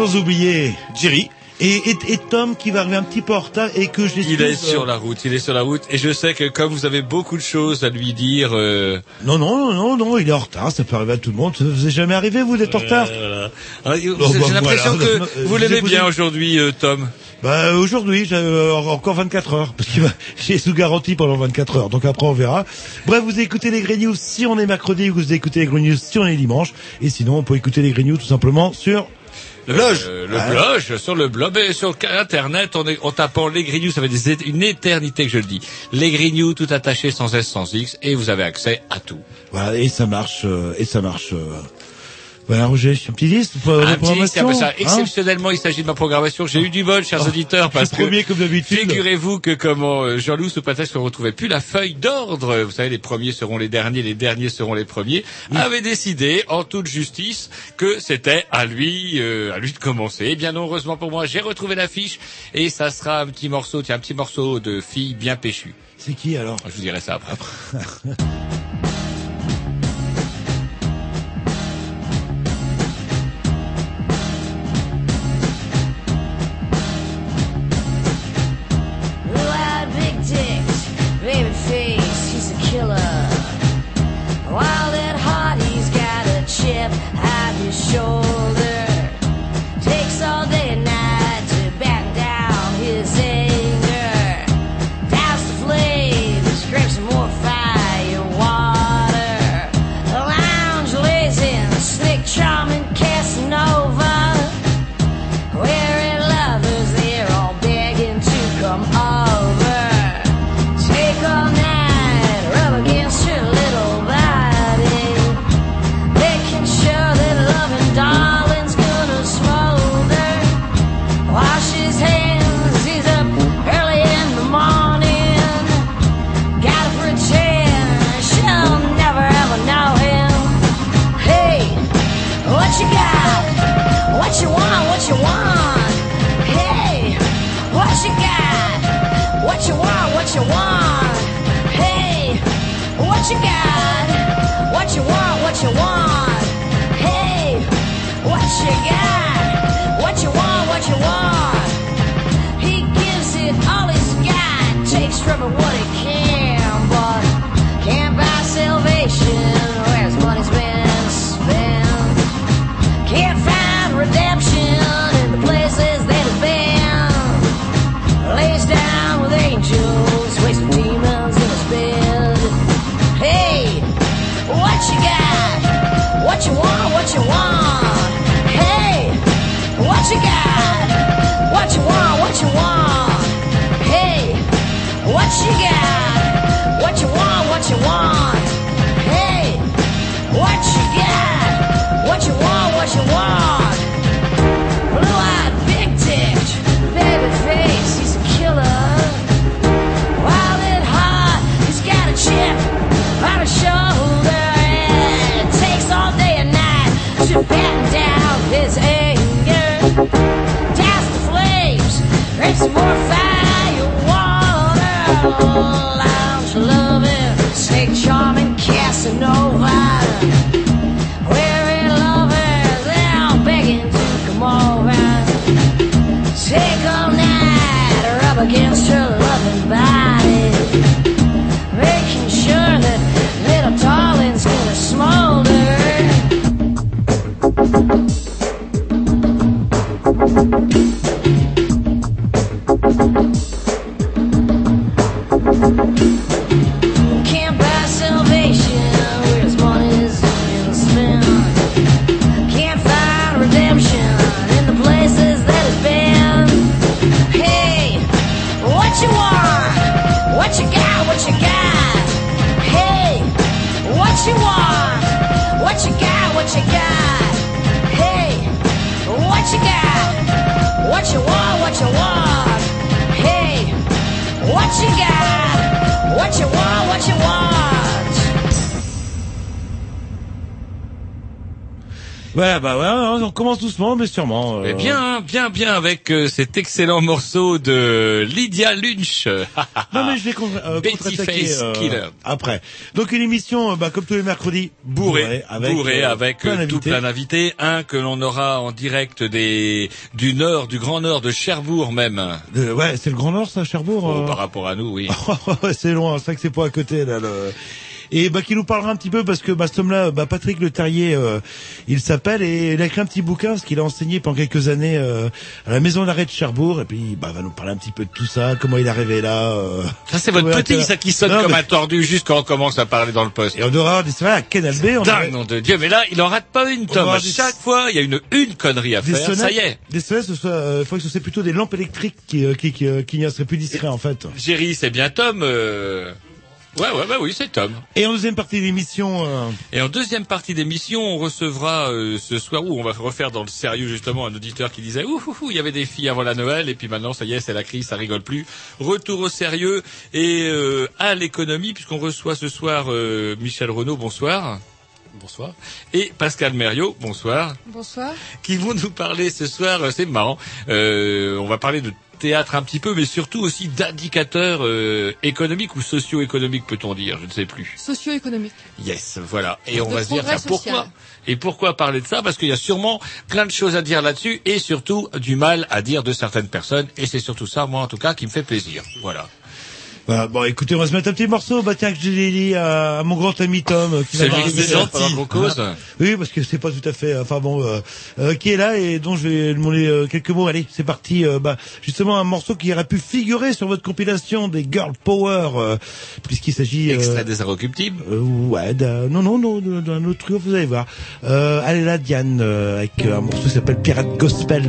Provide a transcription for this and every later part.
Sans oublier Jerry et, et, et Tom qui va arriver un petit peu en retard et que je il est euh, sur la route, il est sur la route, et je sais que comme vous avez beaucoup de choses à lui dire, euh, Non, non, non, non, non, il est en retard, ça peut arriver à tout le monde. Ça vous est jamais arrivé, vous, d'être en retard euh, voilà. J'ai l'impression voilà. que Euh, vous l'aimez bien aujourd'hui, euh, Tom. Bah aujourd'hui, j'ai euh, encore 24 heures, parce que j'ai sous garantie pendant 24 heures, donc après on verra. Bref, vous écoutez les Grey News si on est mercredi, ou vous écoutez les Grey News si on est dimanche, et sinon on peut écouter les Grey News tout simplement sur Le blog. euh, le Ouais. blog, sur le blog, et sur Internet, en, en tapant les News, ça fait des, une éternité que je le dis. Les News, tout attaché sans S, sans X, et vous avez accès à tout. Voilà, et ça marche, euh, et ça marche. euh. Voilà, Roger, un petit la Un petit, c'est un peu hein Exceptionnellement, il s'agit de ma programmation. J'ai eu du bol, chers auditeurs, parce Je que suis premier comme d'habitude. Figurez-vous que comment euh, Jean-Loup sous qu'on ne retrouvait plus la feuille d'ordre, vous savez, les premiers seront les derniers, les derniers seront les premiers, avait décidé, en toute justice, que c'était à lui, euh, à lui de commencer. Et bien non, heureusement pour moi, j'ai retrouvé l'affiche et ça sera un petit morceau, tiens, un petit morceau de fille bien péchue. C'est qui alors? Je vous dirai ça après. mais sûrement. euh, Eh bien, bien, bien avec euh, cet excellent morceau de Lydia Lunch. Non mais je vais con- euh, Betty Face euh, Killer. après. Donc une émission, euh, bah, comme tous les mercredis, bourré, avec, bourré avec plein tout plein d'invités. Un que l'on aura en direct des du nord, du grand nord de Cherbourg même. Ouais, c'est le Grand Nord, ça, Cherbourg. Oh, par rapport à nous, oui. C'est loin, c'est vrai que c'est pas à côté là. Le... Et bah qui nous parlera un petit peu parce que bah, cet homme-là, bah, Patrick Le Terrier, euh, il s'appelle et il a écrit un petit bouquin parce qu'il a enseigné pendant quelques années euh, à la maison d'arrêt de Cherbourg et puis bah va nous parler un petit peu de tout ça, comment il est arrivé là. euh. Ça c'est votre petit, ça qui sonne Non, comme mais- un tordu juste quand on commence à parler dans le poste. Et on aura des soirées à Canal B, on Dingue, nom de Dieu. Mais là, il en rate pas une, Tom. À des- chaque fois, il y a une, une connerie à des faire. Ça sonnettes, y est. des sonnettes, ce soit, euh, faut que ce soit plutôt des lampes électriques qui euh, qui qui, euh, qui seraient plus discrets en fait. Jerry, c'est bien Tom. euh, Ouais, ouais, bah oui, c'est Tom. Et en deuxième partie de l'émission, euh, Et en deuxième partie d'émission, on recevra euh, ce soir où on va refaire dans le sérieux justement un auditeur qui disait ouh, ouh, ouh, il y avait des filles avant la Noël et puis maintenant ça y est c'est la crise ça rigole plus. Retour au sérieux et euh, à l'économie puisqu'on reçoit ce soir euh, Michel Renaud bonsoir. Bonsoir. Et Pascal Mériot, bonsoir, Bonsoir. qui vont nous parler ce soir, euh, c'est marrant, euh, on va parler de théâtre un petit peu, mais surtout aussi d'indicateurs euh, économiques ou socio-économiques peut-on dire, je ne sais plus. Socio-économique. Yes, voilà. Et on va se dire tiens, pourquoi. Et pourquoi parler de ça? Parce qu'il y a sûrement plein de choses à dire là-dessus et surtout du mal à dire de certaines personnes. Et c'est surtout ça, moi en tout cas, qui me fait plaisir. Voilà. Bah, bon, écoutez, on va se mettre un petit morceau. Bah tiens, que je l'ai dit à, à mon grand ami Tom. euh, Qui C'est qu'on cause. Oui, parce que c'est pas tout à fait. Enfin bon, euh, euh, qui est là et dont je vais demander euh, quelques mots. Allez, c'est parti. Euh, bah justement un morceau qui aurait pu figurer sur votre compilation des Girl Power, euh, puisqu'il s'agit. euh, Extrait des inrecuptibles. euh, ouais, d'un- non, non, non, d'un autre trio, vous allez voir. Euh, allez là, Diane, euh, avec euh, un morceau qui s'appelle Pirate Gospel.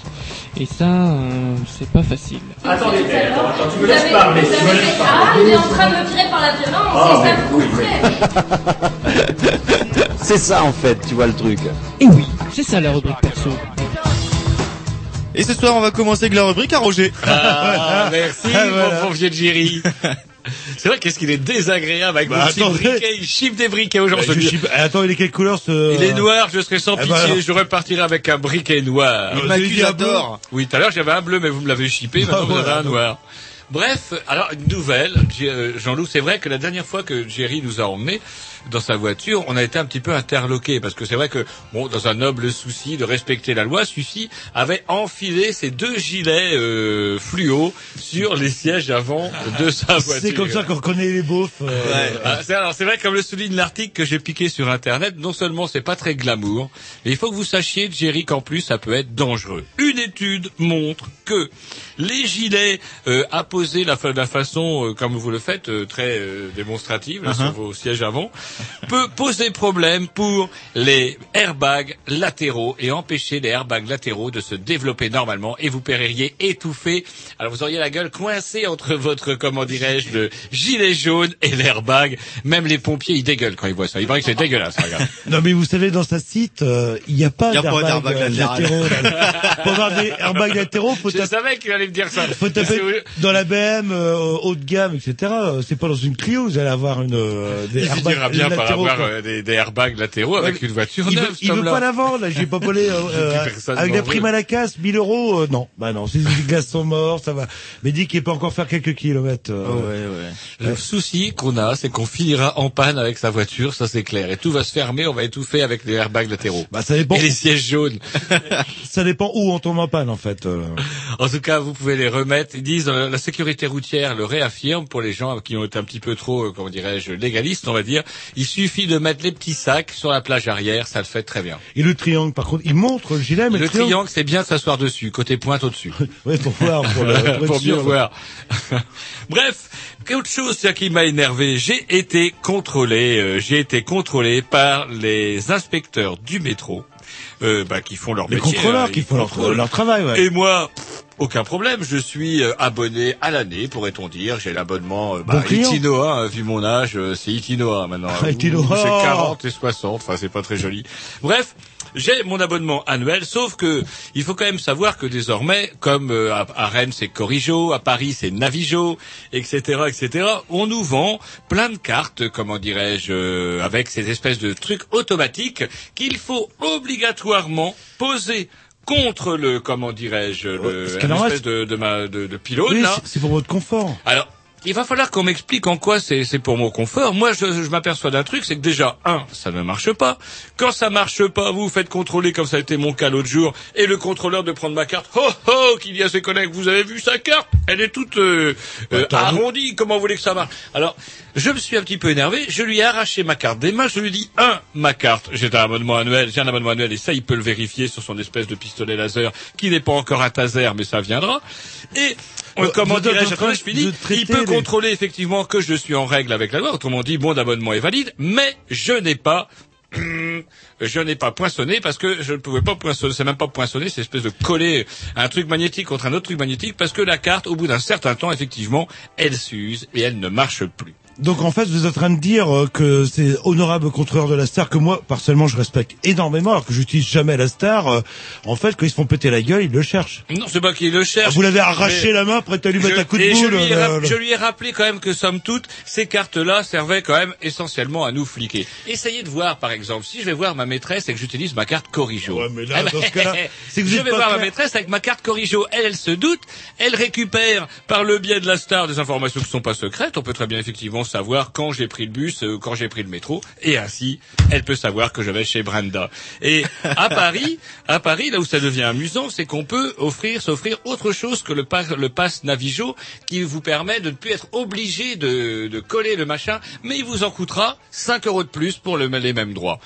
Et ça, euh, c'est pas facile. Attendez, attends, attends, tu me laisses parler, tu me laisses Ah, parler. il est en train de me virer par la violence, Ah, c'est ça vous oui, comprenez C'est ça en fait, tu vois le truc. Et oui, c'est ça la rubrique perso. Et ce soir, on va commencer avec la rubrique à Roger. Ah, merci, Ah, voilà. mon bon vieux Jerry. C'est vrai, qu'est-ce qu'il est désagréable avec Bah, mon petit briquet. Il chip des briquets vieux. suis- eh, Attends, il est quelle couleur ce... Il est noir, je serais sans Eh pitié, ben alors. je repartirai avec un briquet noir. Euh, Maculator. Oui, tout à l'heure j'avais un bleu, mais vous me l'avez chippé, maintenant Ah, vous avez voilà. un noir. Bref, alors une nouvelle, euh, Jean-Loup, c'est vrai que la dernière fois que Jerry nous a emmenés dans sa voiture, on a été un petit peu interloqué parce que c'est vrai que, bon, dans un noble souci de respecter la loi, celui-ci avait enfilé ses deux gilets euh, fluo sur les sièges avant de sa voiture. C'est comme ça qu'on reconnaît les beaufs. euh, Ah, c'est, alors c'est vrai comme le souligne l'article que j'ai piqué sur internet, non seulement c'est pas très glamour, mais il faut que vous sachiez, Jerry, qu'en plus ça peut être dangereux. Une étude montre que les gilets euh, apposés la, la façon euh, comme vous le faites, euh, très euh, démonstrative là, sur vos sièges avant, peut poser problème pour les airbags latéraux et empêcher les airbags latéraux de se développer normalement et vous paieriez étouffé. Alors vous auriez la gueule coincée entre votre, comment dirais-je, le gilet jaune et l'airbag. Même les pompiers, ils dégueulent quand ils voient ça. Il paraît que c'est dégueulasse, regarde. Non mais vous savez dans sa site, euh, il n'y a pas Il y a pas d'airbag euh, latéraux. Pour avoir des airbags latéraux, faut Je savais qu'il allait me dire ça. faut taper dans la BM euh, haut de gamme, etc. C'est pas dans une Clio, vous allez avoir une euh, des airbags bien par latéraux, avoir euh, des, des airbags latéraux avec Ouais, une voiture Il veut, neuve, il veut pas la vendre, là. J'ai pas volé, euh, euh, avec la prime veut. à la casse, 1000 euros, euh, non. Bah non, ses glaces sont morts, ça va. Mais dit qu'il peut encore faire quelques kilomètres. euh, ouais, ouais. Le souci qu'on a, c'est qu'on finira en panne avec sa voiture, ça c'est clair. Et tout va se fermer, on va étouffer avec les airbags latéraux. Bah ça dépend, Et les sièges jaunes. ça dépend où on tombe en panne en fait. euh. En tout cas, vous pouvez les remettre. Ils disent, euh, la sécurité routière le réaffirme pour les gens qui ont été un petit peu trop, euh, comment dirais-je, légalistes, on va dire. Il suffit de mettre les petits sacs sur la plage arrière, ça le fait très bien. Et le triangle, par contre, il montre le gilet, mais Le triangle, c'est bien de s'asseoir dessus, côté pointe au-dessus. Ouais, pour voir, pour, le, pour sûr. voir. Bref, qu'autre chose qui m'a énervé, j'ai été contrôlé, euh, j'ai été contrôlé par les inspecteurs du métro, euh, bah, qui font leur Les métier. contrôleurs hein, qui font leur travail, ouais. Et moi, pff, aucun problème, je suis euh, abonné à l'année, pourrait-on dire. J'ai l'abonnement euh, bah, Bon. Itinoa, hein, vu mon âge, euh, c'est Itinoa maintenant. Itinoa. J'ai 40 et 60, enfin c'est pas très joli. Bref, j'ai mon abonnement annuel, sauf que il faut quand même savoir que désormais, comme à, Rennes c'est Corrijo, à Paris c'est Navijo, etc., etc., on nous vend plein de cartes, comment dirais-je, avec ces espèces de trucs automatiques qu'il faut obligatoirement poser contre le, comment dirais-je, le, une espèce de, de, ma- de, de pylône, Oui, c'est pour votre confort. Alors, il va falloir qu'on m'explique en quoi c'est c'est pour mon confort. Moi, je, je m'aperçois d'un truc, c'est que déjà, un, ça ne marche pas. Quand ça marche pas, vous vous faites contrôler comme ça a été mon cas l'autre jour, et le contrôleur de prendre ma carte. Oh oh, qu'il dit à ses collègues, vous avez vu sa carte? Elle est toute euh, euh, Attends, arrondie. Comment vous voulez que ça marche? Alors, je me suis un petit peu énervé. Je lui ai arraché ma carte des mains. Je lui ai dit, un, ma carte. J'ai un abonnement annuel. J'ai un abonnement annuel, et ça, il peut le vérifier sur son espèce de pistolet laser, qui n'est pas encore un taser, mais ça viendra. Et euh, Euh, comment vous êtes dirais-je je finis. Il peut les- contrôler effectivement que je suis en règle avec la loi. Autrement dit, bon d'abonnement est valide, mais je n'ai pas je n'ai pas poinçonné parce que je ne pouvais pas poinçonner, c'est même pas poinçonner, c'est espèce de coller un truc magnétique contre un autre truc magnétique parce que la carte, au bout d'un certain temps, effectivement, elle s'use et elle ne marche plus. Donc en fait, vous êtes en train de dire euh, que c'est honorable contrôleur de la star que moi, personnellement, je respecte énormément, alors que j'utilise jamais la star. euh, en fait, quand ils se font péter la gueule, ils le cherchent. Non, c'est pas qu'il le cherche. Vous l'avez arraché mais- la main, prêt à lui mettre un coup de et je boule. lui, ai euh, rap- le- je lui ai rappelé quand même que somme toute, ces cartes-là servaient quand même essentiellement à nous fliquer. Essayez de voir, par exemple, si je vais voir ma maîtresse et que j'utilise ma carte Corrijo. Ouais, mais là, Eh ben, dans ce cas-là, c'est que vous je êtes vais pas voir ma clair. maîtresse avec ma carte Corrijo. Elle, elle se doute, elle récupère par le biais de la star des informations qui sont pas secrètes. On peut très bien effectivement vont savoir quand j'ai pris le bus, euh, quand j'ai pris le métro, et ainsi, elle peut savoir que je vais chez Brenda. Et à Paris, à Paris, là où ça devient amusant, c'est qu'on peut offrir, s'offrir autre chose que le, pa- le pass Navigo, qui vous permet de ne plus être obligé de, de coller le machin, mais il vous en coûtera 5 euros de plus pour le- les mêmes droits.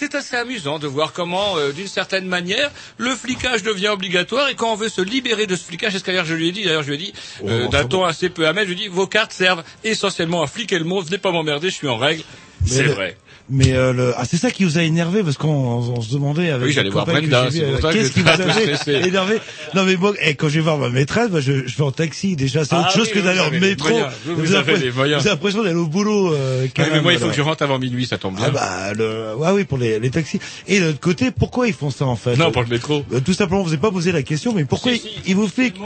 C'est assez amusant de voir comment, euh, d'une certaine manière, le flicage devient obligatoire et quand on veut se libérer de ce flicage, c'est ce qu'ailleurs je lui ai dit, d'ailleurs je lui ai dit, euh, Oh, d'un enfin ton assez peu amène, je lui ai dit, vos cartes servent essentiellement à fliquer le monde, venez pas m'emmerder, je suis en règle. C'est vrai. Mais euh, le... ah, c'est ça qui vous a énervé parce qu'on on se demandait avec Oui, j'allais voir Brenda, qu'est-ce qui vous stressé. énervé Non mais moi, eh, quand je vais voir ma maîtresse, bah, je, je vais en taxi déjà, c'est Ah autre chose oui, que d'aller en métro. Vous, avez l'impression d'aller au boulot. Euh, quand mais moi, il faut alors. que je rentre avant minuit, ça tombe bien. Ah bah le ouais oui pour les, les taxis et de l'autre côté pourquoi ils font ça en fait? Non, pour le métro. Euh, tout simplement vous n'avez pas posé la question mais pourquoi Si, ils, si. vous fliquent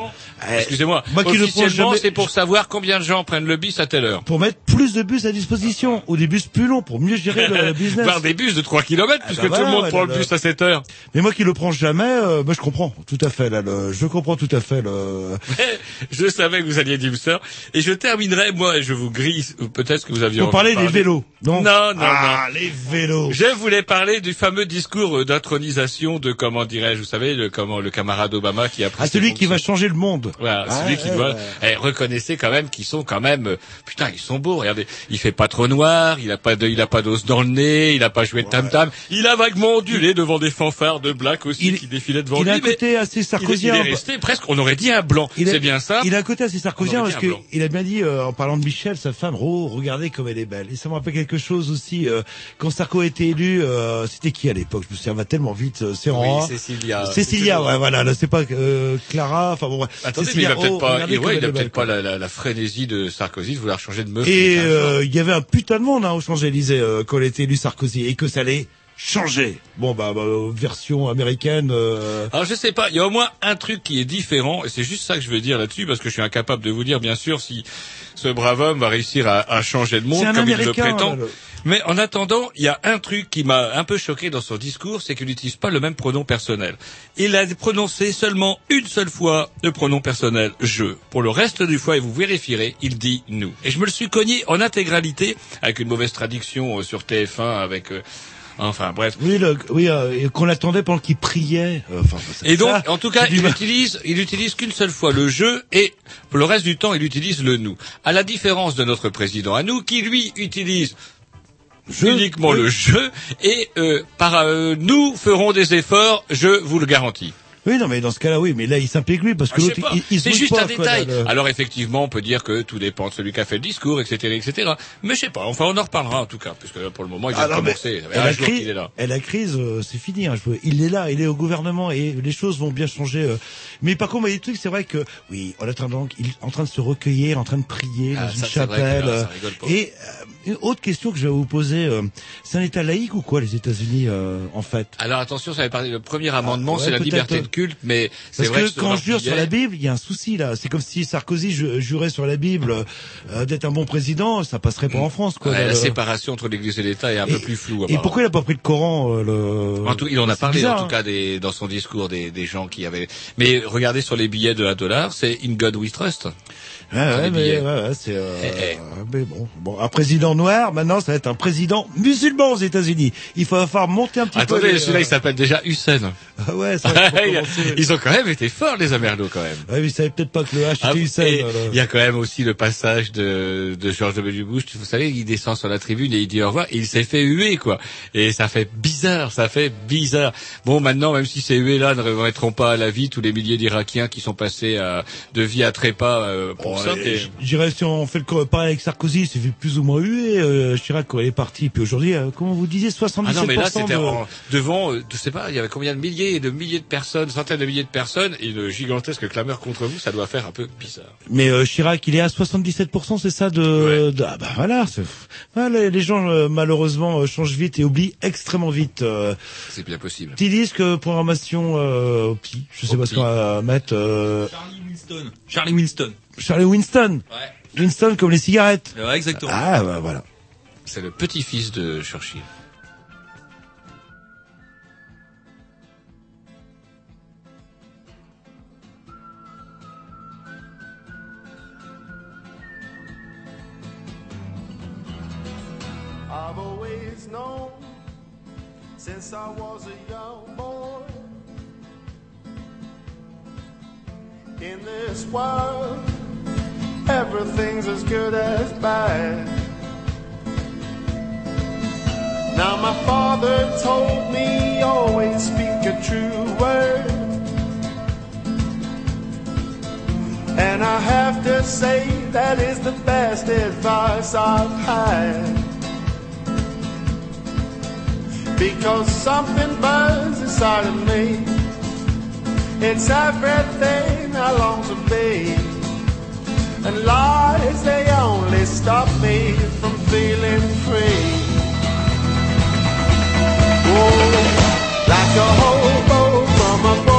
Eh, Excusez-moi. moi qui prends jamais c'est pour savoir combien de gens prennent le bus à telle heure. pour mettre plus de bus à disposition ou des bus plus longs pour mieux gérer le, le business Voir des bus de 3 km, Ah puisque bah tout le monde ouais, prend le- bus à cette heure. mais moi qui le prends jamais euh, bah, je comprends tout à fait là le, je comprends tout à fait le je savais que vous alliez dire ça. Et je terminerai, moi, et je vous grille, ou peut-être que vous aviez de parler des vélos non Non, non, ah les vélos Je voulais parler du fameux discours euh, d'intronisation de, comment dirais-je, vous savez, le, comment, le camarade Obama qui a pris ah celui qui va changer le monde Voilà, Ah, celui qui ouais, doit. Eh, reconnaissez quand même qu'ils sont quand même. euh, putain, ils sont beaux. Regardez, il fait pas trop noir. Il a pas de, il a pas d'os dans le nez. Il a pas joué de tam tam. Il a vaguement ondulé devant des fanfares de black aussi Il- qui défilaient devant il lui. a un côté assez il est, il sarkozien est resté presque. On aurait dit un blanc. Il a- C'est bien ça. Il a un côté assez sarkozien parce qu'il a bien dit, euh, en parlant de Michel, sa femme, oh, regardez comme elle est belle. Et ça me rappelle quelque chose aussi, euh, quand Sarko a été élu, euh, c'était qui à l'époque? Je me souviens, va tellement vite, euh, c'est Oui, en Cécilia. Cécilia, C'est ouais, voilà, là, c'est pas euh, Clara, enfin bon, ouais. Attendez, mais il Cécilia, a peut-être oh, pas, il, ouais, il a peut-être pas la, la, la frénésie de Sarkozy de vouloir changer de meuf. Et euh, il y avait un putain de monde hein, aux Champs-Élysées euh, il a été élu Sarkozy, et que ça allait changer. Bon, bah, bah, version américaine. euh, Alors je sais pas, il y a au moins un truc qui est différent, et c'est juste ça que je veux dire là-dessus, parce que je suis incapable de vous dire, bien sûr, si ce brave homme va réussir à, à changer de monde comme il le prétend. là, le- Mais en attendant, il y a un truc qui m'a un peu choqué dans son discours, c'est qu'il n'utilise pas le même pronom personnel. Il a prononcé seulement une seule fois le pronom personnel je. Pour le reste du fois, et vous vérifierez, il dit nous. Et je me le suis cogné en intégralité, avec une mauvaise traduction euh, sur TF1, avec... euh, Enfin bref, Oui, le, oui, euh, qu'on l'attendait pendant qu'il priait. euh, Enfin, et donc, ça, en tout cas, il utilise, il utilise qu'une seule fois le je et pour le reste du temps, il utilise le nous. À la différence de notre président à nous, qui lui utilise uniquement le je et euh, par euh, nous ferons des efforts, je vous le garantis. Oui, non, mais dans ce cas-là, oui, mais là, il s'implique lui, parce que l'autre, il, il se C'est juste pas, un quoi, détail. là, le- Alors effectivement, on peut dire que tout dépend de celui qui a fait le discours, etc., etc. Mais je sais pas. Enfin, on en reparlera en tout cas, puisque là, pour le moment, il vient Ah, de non, commencer. Et la, crise, qu'il est là. et la crise, euh, c'est fini. Hein, je veux- il est là, il est au gouvernement et les choses vont bien changer. euh. Mais par contre, il y a des trucs, c'est vrai que oui, en train, de- il est en train de se recueiller, en train de prier Ah, dans une chapelle. là, euh, et euh, une autre question que je vais vous poser, euh, c'est un État laïque ou quoi les États-Unis euh, en fait? Alors attention, ça avait parlé. Le premier amendement, Ah, ouais, c'est la liberté de culte, mais c'est Parce vrai que, sur quand je jure sur la Bible, il y a un souci là. C'est comme si Sarkozy ju- jurait sur la Bible euh, d'être un bon président, ça passerait pas en France quoi. Ouais, là, la le- séparation entre l'Église et l'État est un peu plus floue. Et pourquoi il a pas pris le Coran euh, le... En tout, il en a parlé bizarre, en tout hein. cas des, dans son discours des, des gens qui avaient. Mais regardez sur les billets de 1 dollar, c'est In God We Trust. Ouais, ouais, mais, ouais, ouais, c'est, euh, Eh, eh. mais bon, bon, un président noir, maintenant, ça va être un président musulman aux États-Unis. Il va falloir monter un petit peu. Attendez, celui-là il s'appelle déjà Hussein. Ah ouais, ça. Ils ont quand même été forts les Amerlots quand même. Ouais, mais ils savaient peut-être pas que le H Ah, était Hussein. là, là. Il y a quand même aussi le passage de, de George W. Bush. Vous savez, il descend sur la tribune et il dit au revoir et il s'est fait huer, quoi. Et ça fait bizarre, ça fait bizarre. Bon, maintenant, même si ces huées-là ne remettront pas à la vie tous les milliers d'Irakiens qui sont passés à, de vie à trépas euh, pour ça. je dirais si on fait le pareil avec Sarkozy, il s'est fait plus ou moins hué. Euh, Chirac quand il est parti, puis aujourd'hui, euh, comment vous disiez, 77% Ah non, mais là, c'était de... en- devant, euh, je sais pas, il y avait combien de milliers et de milliers de personnes, centaines de milliers de personnes, et une gigantesque clameur contre vous, ça doit faire un peu bizarre. Mais euh, Chirac, il est à 77%, c'est ça de, de- ah bah voilà, c'est- voilà, les gens euh, malheureusement changent vite et oublient extrêmement vite. Euh, C'est bien possible. petit disque euh, programmation euh, au pi, je sais pas ce qu'on va mettre. Euh, Charlie Winston. Charlie Winston. Charlie Winston. Winston comme les cigarettes. Ouais, exactement. Ah bah voilà. C'est le petit-fils de Churchill. I've always known since I was a young boy. In this world, everything's as good as bad. Now my father told me always speak a true word. And I have to say that is the best advice I've had. Because something burns inside of me. It's everything I long to be. And lies, they only stop me from feeling free. Oh, like a hobo from a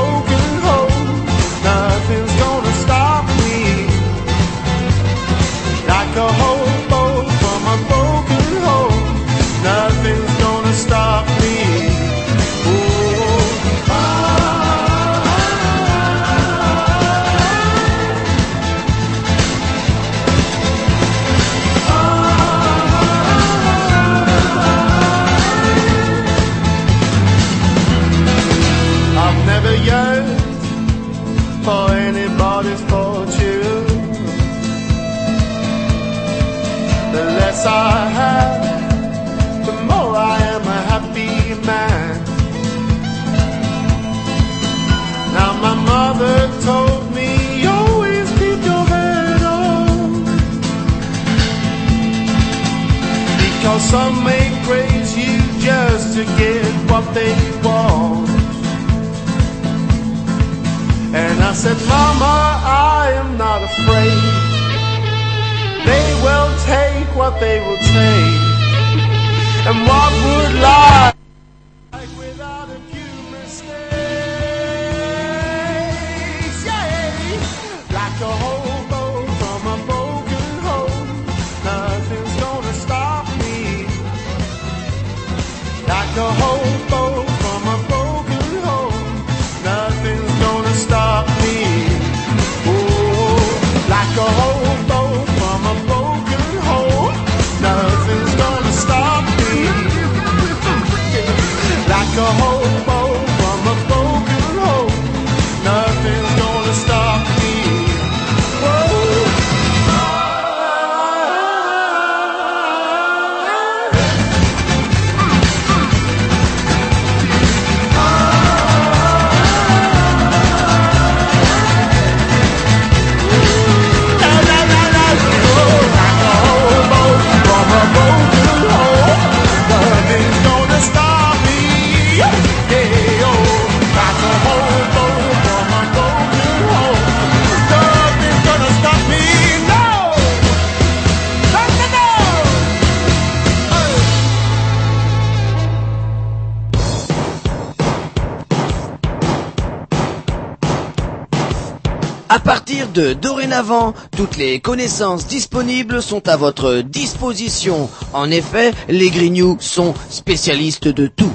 de dorénavant, toutes les connaissances disponibles sont à votre disposition. En effet, les Grignoux sont spécialistes de tout.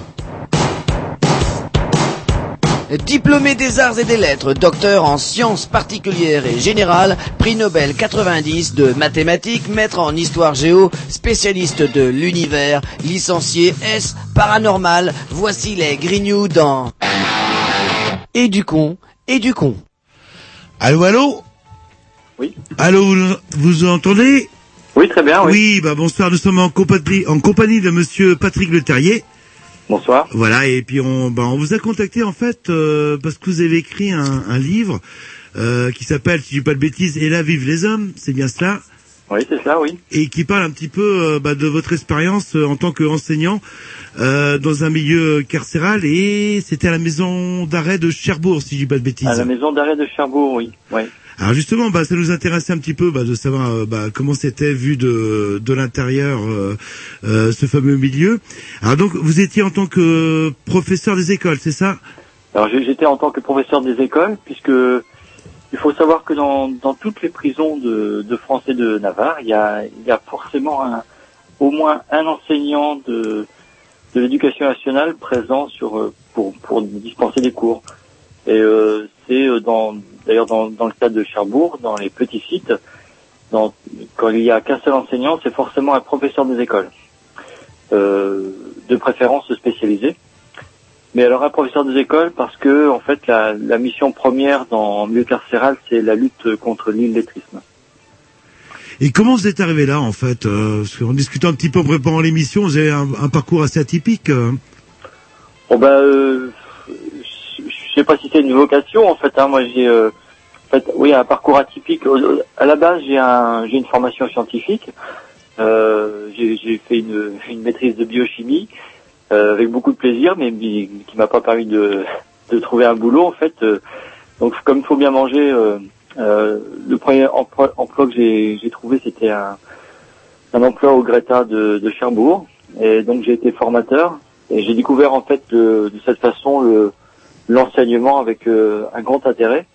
Diplômé des arts et des lettres, docteur en sciences particulières et générales, prix Nobel 90 de mathématiques, maître en histoire géo, spécialiste de l'univers, licencié S paranormal, voici les Grignoux dans Et du con, et du con. Allô, allô? Oui. Allô, vous, vous entendez? Oui, très bien, oui. Oui, bah bonsoir, nous sommes en compagnie, en compagnie de monsieur Patrick Le Terrier. Bonsoir. Voilà, et puis on, bah, on vous a contacté en fait euh, parce que vous avez écrit un, un livre euh, qui s'appelle, si je dis pas de bêtises, Et là vivent les hommes, c'est bien cela? Oui, c'est ça, oui. et qui parle un petit peu euh, bah, de votre expérience euh, en tant qu'enseignant euh, dans un milieu carcéral et c'était à la maison d'arrêt de Cherbourg, si je dis pas de bêtises. À la maison d'arrêt de Cherbourg, oui. oui. Alors justement, bah, ça nous intéressait un petit peu bah, de savoir euh, bah, comment c'était vu de, de l'intérieur euh, euh, ce fameux milieu. Alors donc, vous étiez en tant que professeur des écoles, c'est ça? Alors j'étais en tant que professeur des écoles, puisque il faut savoir que dans, dans toutes les prisons de, de France et de Navarre, il y a, il y a forcément un, au moins un enseignant de, de l'éducation nationale présent sur euh, pour, pour dispenser des cours. Et euh, c'est dans d'ailleurs dans, dans le cas de Cherbourg, dans les petits sites, dans, quand il y a qu'un seul enseignant, c'est forcément un professeur des écoles. euh, de préférence spécialisée. Mais alors un professeur des écoles parce que en fait la, la mission première dans le milieu carcéral c'est la lutte contre l'illettrisme. Et comment vous êtes arrivé là, en fait euh, qu'en discutant un petit peu en préparant l'émission, vous avez un, un parcours assez atypique. euh. Bon ben, euh, sais pas si c'est une vocation en fait. Hein, moi j'ai, euh, fait, oui, un parcours atypique. À la base, j'ai un, j'ai une formation scientifique. Euh, j'ai fait une, maîtrise de biochimie euh, avec beaucoup de plaisir, mais qui m'a pas permis de, trouver un boulot en fait. Donc comme il faut bien manger, le premier emploi, emploi que j'ai trouvé c'était un, emploi au Greta de, de Cherbourg. Et donc j'ai été formateur et j'ai découvert en fait de, de cette façon le l'enseignement avec euh, un grand intérêt.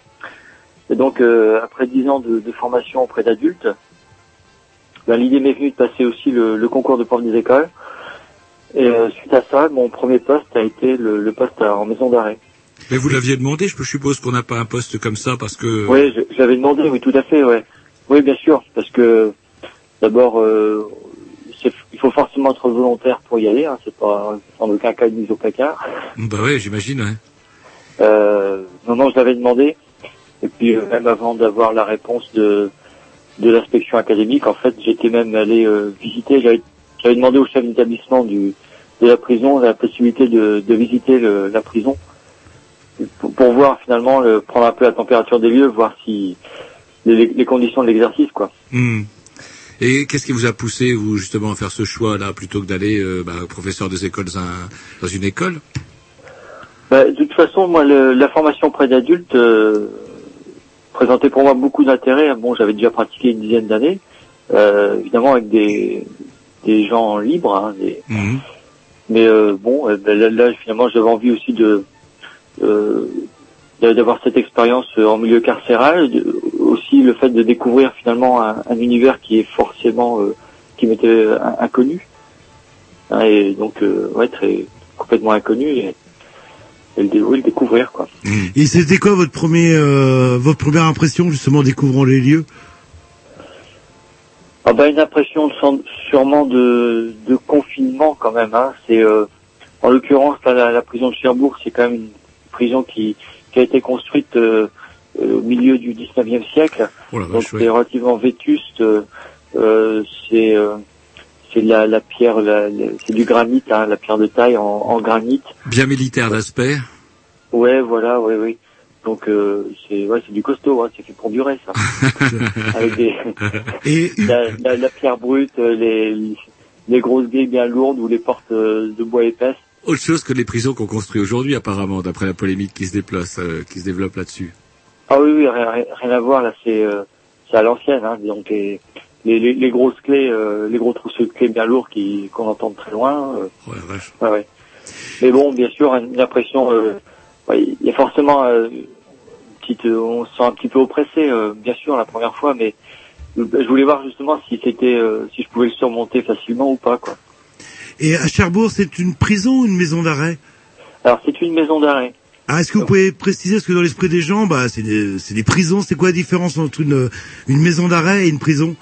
Et donc euh, après dix ans de, de formation auprès d'adultes, ben, l'idée m'est venue de passer aussi le, le concours de prof des écoles. Et euh, suite à ça, mon premier poste a été le, le poste à- en maison d'arrêt. Mais vous l'aviez demandé, je suppose qu'on n'a pas un poste comme ça parce que... Oui, je- j'avais demandé, oui, tout à fait, ouais. Oui, bien sûr, parce que d'abord, euh, il faut forcément être volontaire pour y aller. Hein, c'est pas en aucun cas une mise au placard. Bah ouais, j'imagine, ouais. Euh, non, non, je l'avais demandé. Et puis euh, même avant d'avoir la réponse de de l'inspection académique, en fait, j'étais même allé euh, visiter. J'avais demandé au chef d'établissement de la prison la possibilité de, de visiter le- la prison pour, voir finalement le, prendre un peu la température des lieux, voir si les, les conditions de l'exercice, quoi. Hmm. Et qu'est-ce qui vous a poussé, vous, justement, à faire ce choix-là, plutôt que d'aller euh, bah, professeur des écoles un- dans une école? Bah, de toute façon, moi, le- la formation auprès d'adultes euh, présentait pour moi beaucoup d'intérêt. Bon, j'avais déjà pratiqué une dizaine d'années, euh, évidemment avec des, des gens libres, hein, des- Mhm. mais euh, bon, euh, ben, là, là, finalement, j'avais envie aussi de euh, d'a- d'avoir cette expérience euh, en milieu carcéral, aussi le fait de découvrir finalement un, un univers qui est forcément euh, qui m'était in- inconnu, Hein, et donc euh, ouais, très complètement inconnu. Et, et le, découvrir quoi. Et c'était quoi votre premier, euh, votre première impression justement en découvrant les lieux? Ah bah une impression sans- sûrement de, de confinement quand même. Hein. C'est euh, en l'occurrence la, la prison de Cherbourg, c'est quand même une prison qui, qui a été construite euh, euh, au milieu du 19e siècle. Oh Donc c'est relativement vétuste. euh, euh, c'est euh, c'est la, la pierre, la- la- c'est du granit, hein, la pierre de taille en, en granit. Bien militaire d'aspect. Ouais, voilà, ouais, oui. Donc euh, c'est ouais, c'est du costaud, hein, c'est fait pour durer ça. Avec des Et la, la- la pierre brute, euh, les les grosses grilles bien lourdes ou les portes euh, de bois épaisse. Autre chose que les prisons qu'on construit aujourd'hui, apparemment, d'après la polémique qui se déplace, euh, qui se développe là-dessus. Ah oui, oui, rien, rien- rien à voir là, c'est euh, c'est à l'ancienne, hein, donc les, les, les, les grosses clés, euh, les gros trousseaux de clés bien lourds qui qu'on entend de très loin. euh, la vache. ouais, ouais. Mais bon, bien sûr, une impression, euh, ouais, il y a forcément euh, une petite, euh, on se sent un petit peu oppressé, euh, bien sûr, la première fois, mais euh, je voulais voir justement si c'était, euh, si je pouvais le surmonter facilement ou pas, quoi. Et à Cherbourg, c'est une prison ou une maison d'arrêt? Alors c'est une maison d'arrêt. Ah, est-ce que vous pouvez préciser, parce que dans l'esprit des gens, bah, c'est des, c'est des prisons. C'est quoi la différence entre une, une maison d'arrêt et une prison?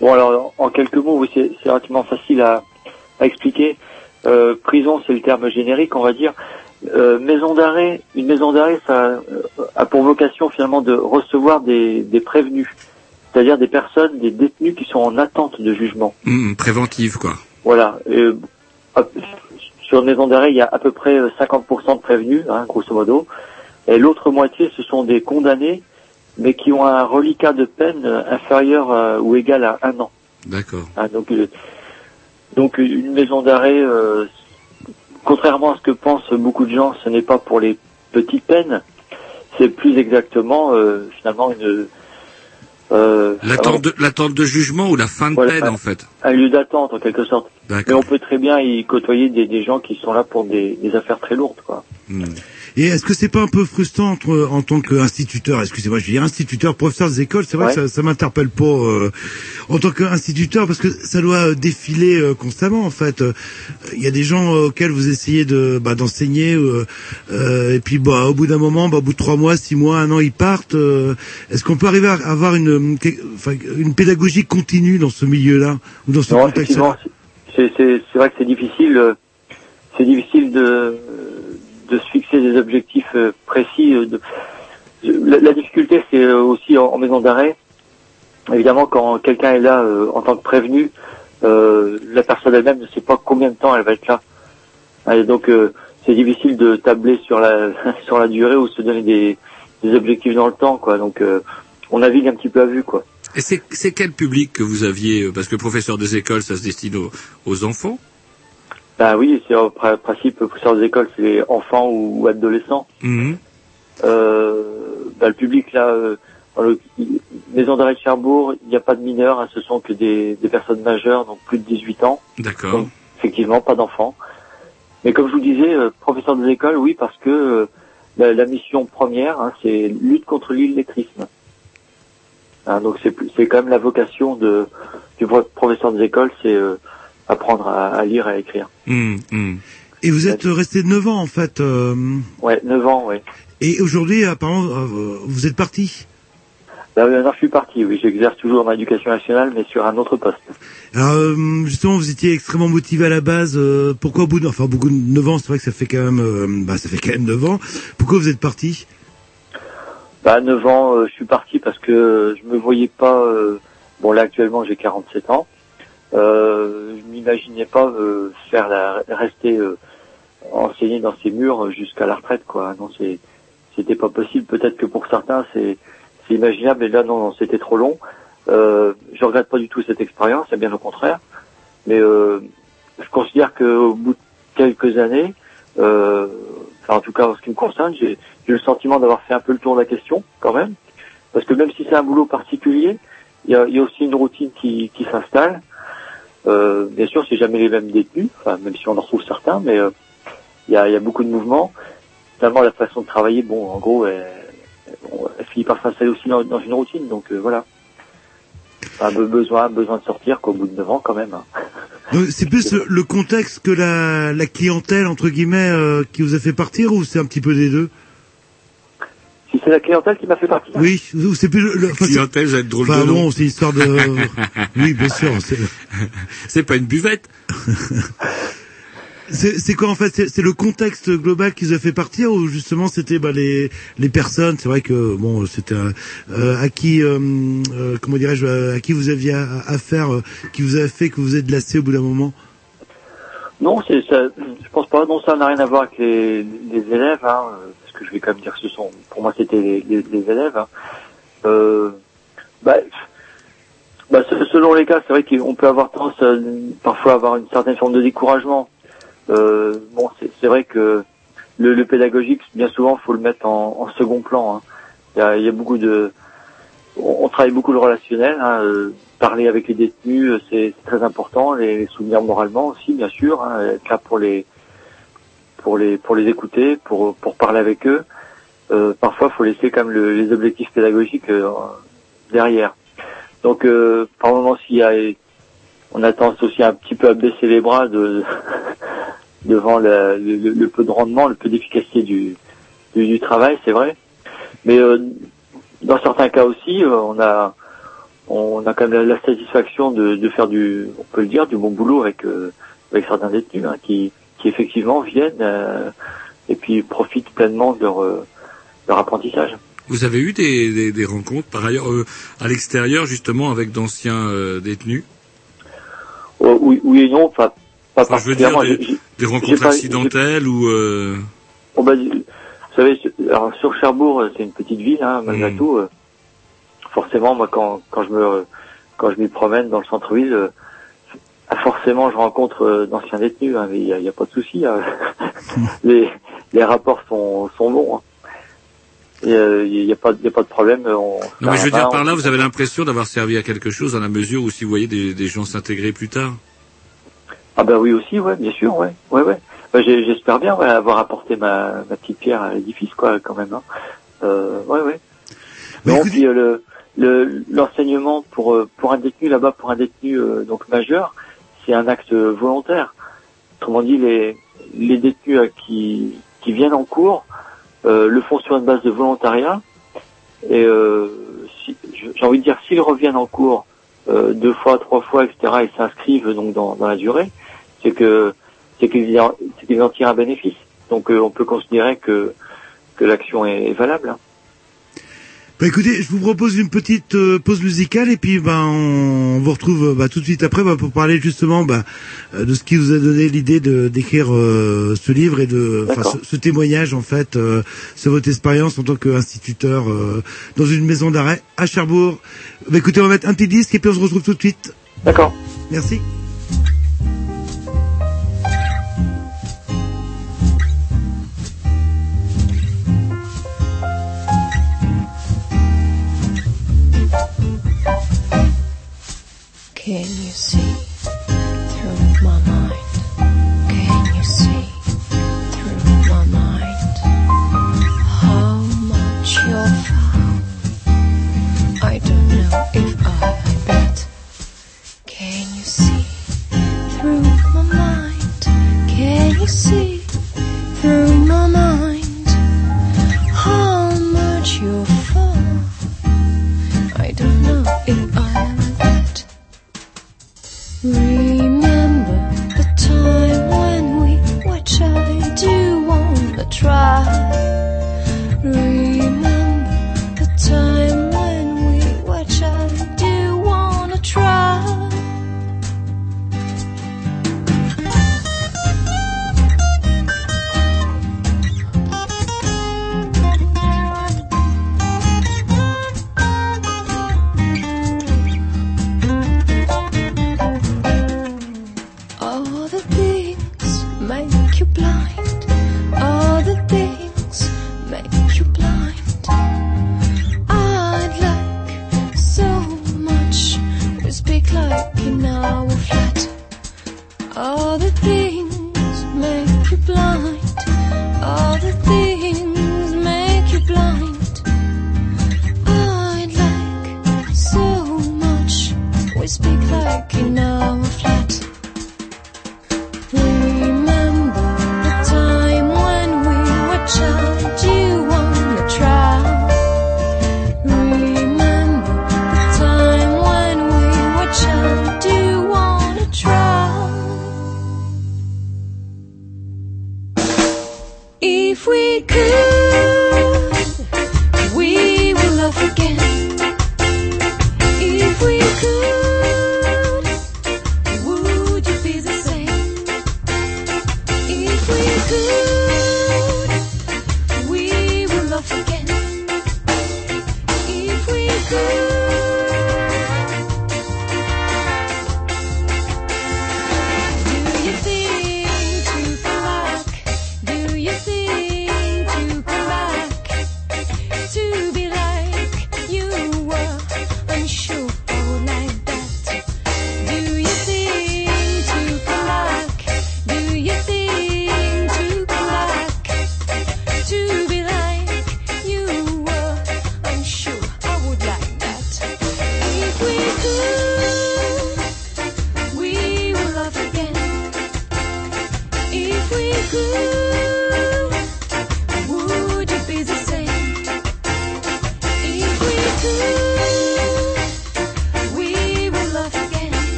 Bon alors en quelques mots, oui, c'est relativement facile à, à expliquer. Euh, prison, c'est le terme générique, on va dire. Euh, maison d'arrêt, une maison d'arrêt, ça euh, a pour vocation finalement de recevoir des, des prévenus, c'est-à-dire des personnes, des détenus qui sont en attente de jugement. Hmm, préventive, quoi. Voilà. Hop, sur une maison d'arrêt, il y a à peu près euh, 50% de prévenus, hein, grosso modo. Et l'autre moitié, ce sont des condamnés, mais qui ont un reliquat de peine euh, inférieur euh, ou égal à un an. D'accord. Ah, donc, euh, donc une maison d'arrêt, euh, contrairement à ce que pensent beaucoup de gens, ce n'est pas pour les petites peines, c'est plus exactement euh, finalement une L'attente de, l'attente de jugement ou la fin de Voilà. peine, en fait. un lieu d'attente en quelque sorte. Mais on peut très bien y côtoyer des, des gens qui sont là pour des, des affaires très lourdes, quoi. Hmm. Et est-ce que c'est pas un peu frustrant entre, en tant qu'instituteur, excusez-moi, je dire instituteur, professeur des écoles, c'est vrai Ouais. que ça, ça m'interpelle pas euh, en tant qu'instituteur parce que ça doit euh, défiler euh, constamment en fait. Euh, Il y a des gens euh, auxquels vous essayez de bah, d'enseigner euh, euh, et puis bah au bout d'un moment, bah, au bout de trois mois, six mois, un an, ils partent. euh, Est-ce qu'on peut arriver à avoir une, une pédagogie continue dans ce milieu-là ou dans ce Non, contexte effectivement, c'est- vrai que c'est difficile c'est difficile de de se fixer des objectifs euh, précis euh, la, difficulté c'est euh, aussi en, maison d'arrêt. Évidemment quand quelqu'un est là en tant que prévenu la personne elle-même ne sait pas combien de temps elle va être là. Donc c'est difficile de tabler sur la sur la durée ou se donner des objectifs dans le temps donc on navigue un petit peu à vue Et c'est quel public que vous aviez Parce que professeur des écoles, ça se destine aux enfants. Bah oui, c'est au pr- principe professeur des écoles, c'est les enfants ou, adolescents. Mhm. Euh, bah, le public là, euh, dans le maison d'arrêt de Cherbourg, il n'y a pas de mineurs, hein, ce sont que des, des personnes majeures, donc plus de 18 ans. D'accord. Effectivement, pas d'enfants. Mais comme je vous disais, euh, professeur des écoles, oui, parce que euh, la, la mission première, hein, c'est lutte contre l'illettrisme. Hein, donc c'est quand même la vocation de du pro- professeur des écoles, c'est euh, apprendre à, à lire et à écrire. Mhm, mhm. Et vous êtes resté 9 ans en fait. euh, Ouais, 9 ans, ouais. Et aujourd'hui, apparemment, euh, vous êtes parti. Bah, oui, non, je suis parti, oui, j'exerce toujours dans l'éducation nationale, mais sur un autre poste. Alors euh, justement, vous étiez extrêmement motivé à la base. euh, pourquoi au bout de, enfin, beaucoup de 9 ans, c'est vrai que ça fait quand même, euh, bah, ça fait quand même 9 ans. Pourquoi vous êtes parti? Bah, à 9 ans, euh, je suis parti parce que je me voyais pas. euh, bon, là actuellement, j'ai 47 ans. Euh, je m'imaginais pas euh, faire la, rester euh, enseigner dans ces murs jusqu'à la retraite, quoi. Non, c'est c'était pas possible. Peut-être que pour certains, c'est imaginable, mais là, non, non, c'était trop long. Euh, je regrette pas du tout cette expérience, c'est bien au contraire. Mais euh, je considère qu'au bout de quelques années, euh, enfin en tout cas en ce qui me concerne, j'ai j'ai le sentiment d'avoir fait un peu le tour de la question quand même, parce que même si c'est un boulot particulier, il y a, y a aussi une routine qui, qui s'installe. Euh, bien sûr, c'est jamais les mêmes détenus, même si on en retrouve certains, mais euh, il y, a, beaucoup de mouvements. Finalement, la façon de travailler, bon, en gros, elle, finit par s'installer aussi dans, une routine, donc euh, voilà. Un be- besoin, besoin de sortir qu'au bout de 9 ans quand même. hein. C'est plus le- contexte que la, clientèle entre guillemets qui vous a fait partir ou c'est un petit peu des deux? Si c'est la clientèle qui m'a fait partir. Oui, ou c'est plus le, le- enfin, c'est- Clientèle, vous êtes drôle enfin, de nom. bon, c'est histoire de. oui, bien sûr. c'est- pas une buvette. C'est c'est quoi en fait C'est c'est le contexte global qui vous a fait partir ou justement c'était bah, les les personnes C'est vrai que bon c'était euh, à qui euh, euh, comment dirais-je euh, à qui vous aviez a- affaire euh, qui vous a fait que vous êtes lassé au bout d'un moment? Non, c'est ça. Je pense pas. Non, ça n'a rien à voir avec les, les élèves, hein, que je vais quand même dire que ce sont. Pour moi, c'était les, élèves. hein. Euh, bah, bah, se- selon les cas, c'est vrai qu'on peut avoir tendance à, parfois à avoir une certaine forme de découragement. Euh, bon, c'est vrai que le, pédagogique, bien souvent, faut le mettre en, second plan. hein. Il y, a, y a beaucoup de, on, travaille beaucoup le relationnel. hein, euh, parler avec les détenus, euh, c'est c'est très important. Les, les soutenir moralement aussi, bien sûr. Hein, être là pour les, pour les, pour les écouter, pour pour parler avec eux. Euh, parfois, faut laisser quand les objectifs pédagogiques euh, derrière. Donc, euh, par moment, s'il y a, on a tendance aussi un petit peu à baisser les bras de, devant le, peu de rendement, le peu d'efficacité du, du, travail, c'est vrai. Mais euh, dans certains cas aussi, on a on a quand même la, satisfaction de, de faire du, on peut le dire, du bon boulot avec avec certains détenus hein, qui qui effectivement viennent euh, et puis profitent pleinement de leur euh, leur apprentissage. Vous avez eu des, des, des rencontres, par ailleurs, euh, à l'extérieur, justement, avec d'anciens euh, détenus? Oh, oui, oui et non, pas pas Enfin, je veux dire, particulièrement. des, rencontres pas- accidentelles ou... Euh... Bon, bah, vous savez, alors, sur Cherbourg, euh, c'est une petite ville, hein, malgré Mm. tout. euh, forcément, moi, quand, quand je me, quand je m'y promène dans le centre-ville, euh, forcément, je rencontre euh, d'anciens détenus, hein, mais il n'y a, a pas de souci. hein. les, les rapports sont, sont bons. hein. Euh, Il n'y a, y a pas de problème. On, Non, mais je veux dire par là, vous avez l'impression d'avoir servi à quelque chose dans la mesure où si vous voyez des, des gens s'intégrer plus tard. Ah bah oui aussi, ouais, bien sûr, ouais, ouais, ouais. J'ai- J'espère bien ouais, avoir apporté ma, ma petite pierre à l'édifice, quoi, quand même. Hein. Euh, ouais, ouais. Non, puis euh, le le- l'enseignement pour euh, pour un détenu là-bas, pour un détenu euh, donc majeur, c'est un acte volontaire. Autrement dit, les détenus euh, qui qui viennent en cours euh, le font sur une base de volontariat. Et euh, si- j'ai envie de dire, s'ils reviennent en cours deux fois, trois fois, etc., et s'inscrivent donc dans, la durée, c'est que c'est qu'ils en, tirent un bénéfice. Donc on peut considérer que l'action est, valable. Bah écoutez, je vous propose une petite euh, pause musicale et puis ben on vous retrouve euh, bah, tout de suite après bah, pour parler justement bah, euh, de ce qui vous a donné l'idée de d'écrire euh, ce livre et de ce, ce témoignage en fait euh, sur votre expérience en tant qu'instituteur euh, dans une maison d'arrêt à Cherbourg. Bah écoutez, on va mettre un petit disque et puis on se retrouve tout de suite. D'accord. Merci. Can you see through my mind?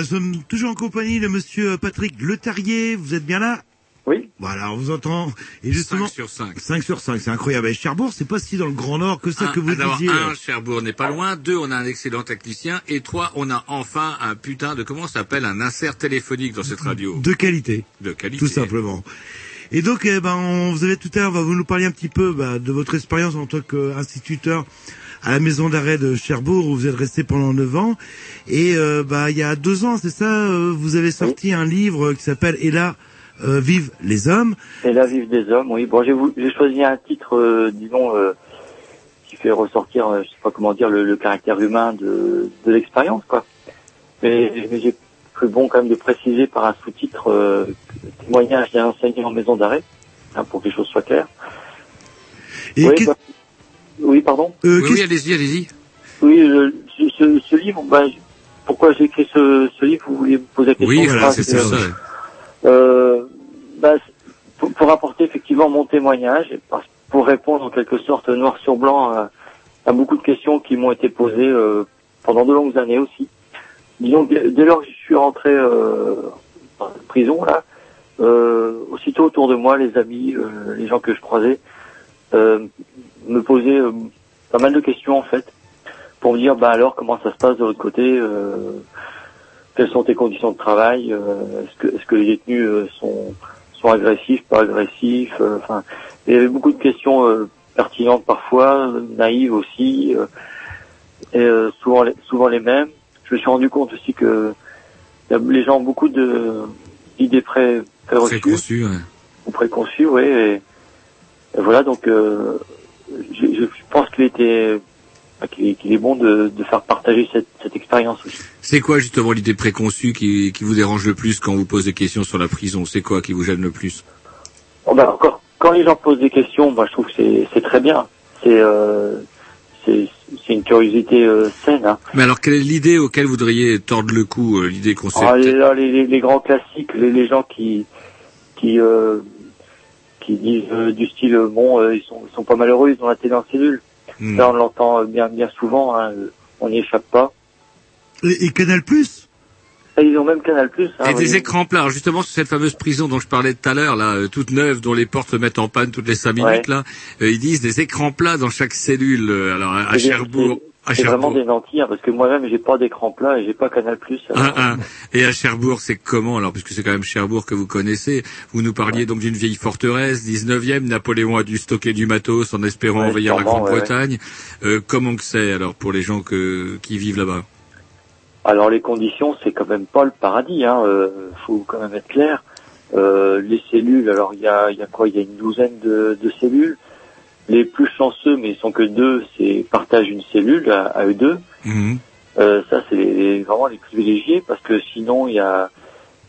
Nous sommes toujours en compagnie de monsieur Patrick Le Tarrier. Vous êtes bien là? Oui. Voilà, on vous entend. Et justement, 5 sur 5. 5 sur 5, c'est incroyable. Et Cherbourg, c'est pas si dans le Grand Nord que ça Un, que vous d'abord, disiez. un, Cherbourg n'est pas loin. Deux, on a un excellent technicien. Et trois, on a enfin un putain de, comment ça s'appelle, un insert téléphonique dans cette radio. De qualité. De qualité. Tout simplement. Et donc, eh ben, on, vous avez tout à l'heure, vous nous parliez un petit peu bah, de votre expérience en tant qu'instituteur à la maison d'arrêt de Cherbourg où vous êtes resté pendant 9 ans. Et euh, bah, il y a deux ans, c'est ça, euh, vous avez sorti un livre qui s'appelle Et là, euh, vivent les hommes. Et là vivent des hommes, oui. Bon, j'ai choisi un titre, euh, disons, euh, qui fait ressortir, euh, je sais pas comment dire, le, le caractère humain de, de l'expérience, quoi. Mais, mais j'ai cru bon quand même de préciser par un sous-titre euh, témoignage d'un enseignant en maison d'arrêt, hein, pour que les choses soient claires. Et oui, oui, pardon. Euh, oui, oui, allez-y, allez-y. Oui, le- ce, ce- ce livre, bah, je- pourquoi j'ai écrit ce, ce livre Vous vouliez me poser la question Oui, je voilà, crois, c'est c'est, ça. euh, bah, pour, pour apporter effectivement mon témoignage, et parce- pour répondre en quelque sorte noir sur blanc à, à beaucoup de questions qui m'ont été posées euh, pendant de longues années aussi. Disons, que dès, dès lors que je suis rentré euh, en prison, là, euh, aussitôt autour de moi, les amis, euh, les gens que je croisais, euh, me posaient euh, pas mal de questions en fait, pour me dire, bah alors, comment ça se passe de l'autre côté euh, Quelles sont tes conditions de travail euh, Est-ce que, est-ce que les détenus euh, sont sont agressifs, pas agressifs euh, Enfin, il y avait beaucoup de questions euh, pertinentes parfois, naïves aussi, euh, et euh, souvent les, souvent les mêmes. Je me suis rendu compte aussi que les gens ont beaucoup de d'idées pré préreçues Préconçu, ouais. ou préconçues, oui. Et, et voilà, donc euh, je, je pense qu'il était qu'il est, qu'il est bon de, de faire partager cette, cette expérience aussi. C'est quoi justement l'idée préconçue qui, qui vous dérange le plus quand on vous pose des questions sur la prison? C'est quoi qui vous gêne le plus? Bon, ben, encore, quand les gens posent des questions, moi je trouve que c'est c'est très bien. C'est euh, c'est une curiosité euh, saine. Hein. Mais alors, quelle est l'idée auquel vous voudriez tordre le cou euh, L'idée qu'on Ah, là, les, les- les grands classiques, les, les gens qui qui euh, qui disent euh, du style euh, bon, euh, ils sont ils sont pas malheureux, ils ont la télé en cellule. Ça, on l'entend bien bien souvent. Hein, on n'y échappe pas. Et, et Canal Plus? Et ils ont même Canal Plus. Hein, Et des voyez. écrans plats. Alors justement, sur cette fameuse prison dont je parlais tout à l'heure, là, euh, toute neuve, dont les portes se mettent en panne toutes les cinq minutes, Ouais. là, euh, ils disent des écrans plats dans chaque cellule. euh, alors à, Cherbourg, à C'est vraiment des nantis, hein, parce que moi-même j'ai pas d'écran plat et j'ai pas Canal un. et à Cherbourg, c'est comment alors Puisque c'est quand même Cherbourg que vous connaissez? Vous nous parliez donc d'une vieille forteresse, 19e. Napoléon a dû stocker du matos en espérant Ouais, envahir la ouais, Grande-Bretagne. Euh, comment que c'est alors pour les gens que, qui vivent là-bas? Alors les conditions, c'est quand même pas le paradis. Hein. Euh, faut quand même être clair. Euh, les cellules, alors il y a, y a quoi? Il y a une douzaine de, de cellules. Les plus chanceux, mais ils sont que deux, c'est partagent une cellule à, à eux deux. Mhm. Euh, ça, c'est les- les- vraiment les privilégiés parce que sinon il y a,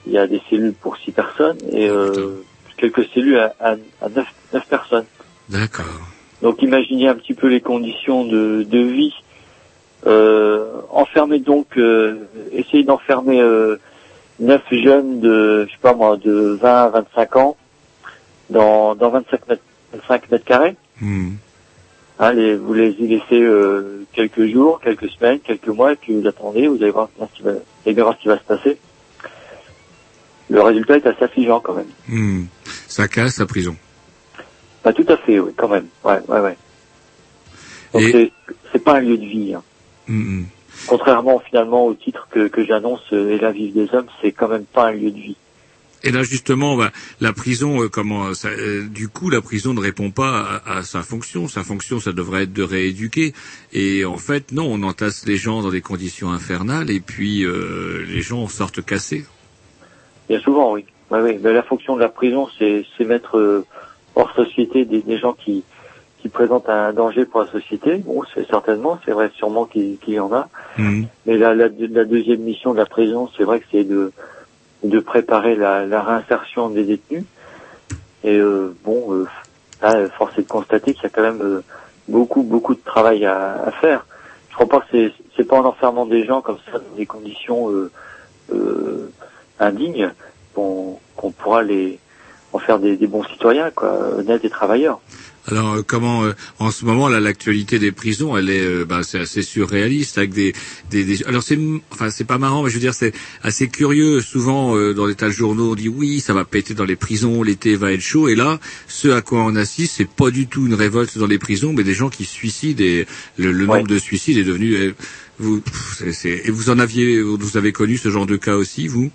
il y a des cellules pour six personnes et euh, quelques cellules à, à, à neuf, neuf personnes. D'accord. Donc imaginez un petit peu les conditions de, de vie. Euh, enfermer donc, euh, essayer d'enfermer euh, neuf jeunes de, je sais pas moi, de 20 à 25 ans dans, dans 25 mètres, 25 mètres carrés. Hein, les- vous les y laissez euh, quelques jours, quelques semaines, quelques mois, et puis vous attendez, vous allez voir ce qui va, allez voir ce qui va se passer. Le résultat est assez affligeant quand même. Mhm. Ça casse la prison. Pas tout à fait, oui, quand même. Ouais, ouais, ouais. Donc Et- c'est, pas un lieu de vie. hein. Mhm. Contrairement finalement au titre que, que j'annonce, euh, Et la vie des hommes, c'est quand même pas un lieu de vie. Et là justement, bah, la prison, euh, comment ça, euh, du coup, la prison ne répond pas à, à sa fonction. Sa fonction, ça devrait être de rééduquer. Et en fait, non, on entasse les gens dans des conditions infernales, et puis euh, les gens sortent cassés. Bien souvent, oui. Ouais, oui. Mais la fonction de la prison, c'est, mettre euh, hors société des, des gens qui, qui présentent un danger pour la société. Bon, c'est certainement, c'est vrai sûrement qu'il, y en a. Mhm. Mais la, la, la deuxième mission de la prison, c'est vrai que c'est de, de préparer la, la réinsertion des détenus. Et euh, bon, euh, là, force est de constater qu'il y a quand même euh, beaucoup, beaucoup de travail à, à faire. Je crois pas que c'est, c'est pas en enfermant des gens comme ça dans des conditions euh, euh, indignes qu'on, pourra les en faire des, des bons citoyens, quoi, honnêtes et travailleurs. Alors euh, comment euh, en ce moment là l'actualité des prisons elle est euh, bah, c'est assez surréaliste avec des des, des- alors c'est enfin c'est pas marrant mais je veux dire c'est assez curieux. Souvent euh, dans les tas de journaux on dit oui ça va péter dans les prisons l'été va être chaud. Et là ce à quoi on assiste c'est pas du tout une révolte dans les prisons mais des gens qui se suicident et le, le nombre de suicides est devenu vous c'est- c'est- et vous en aviez vous avez connu ce genre de cas aussi vous?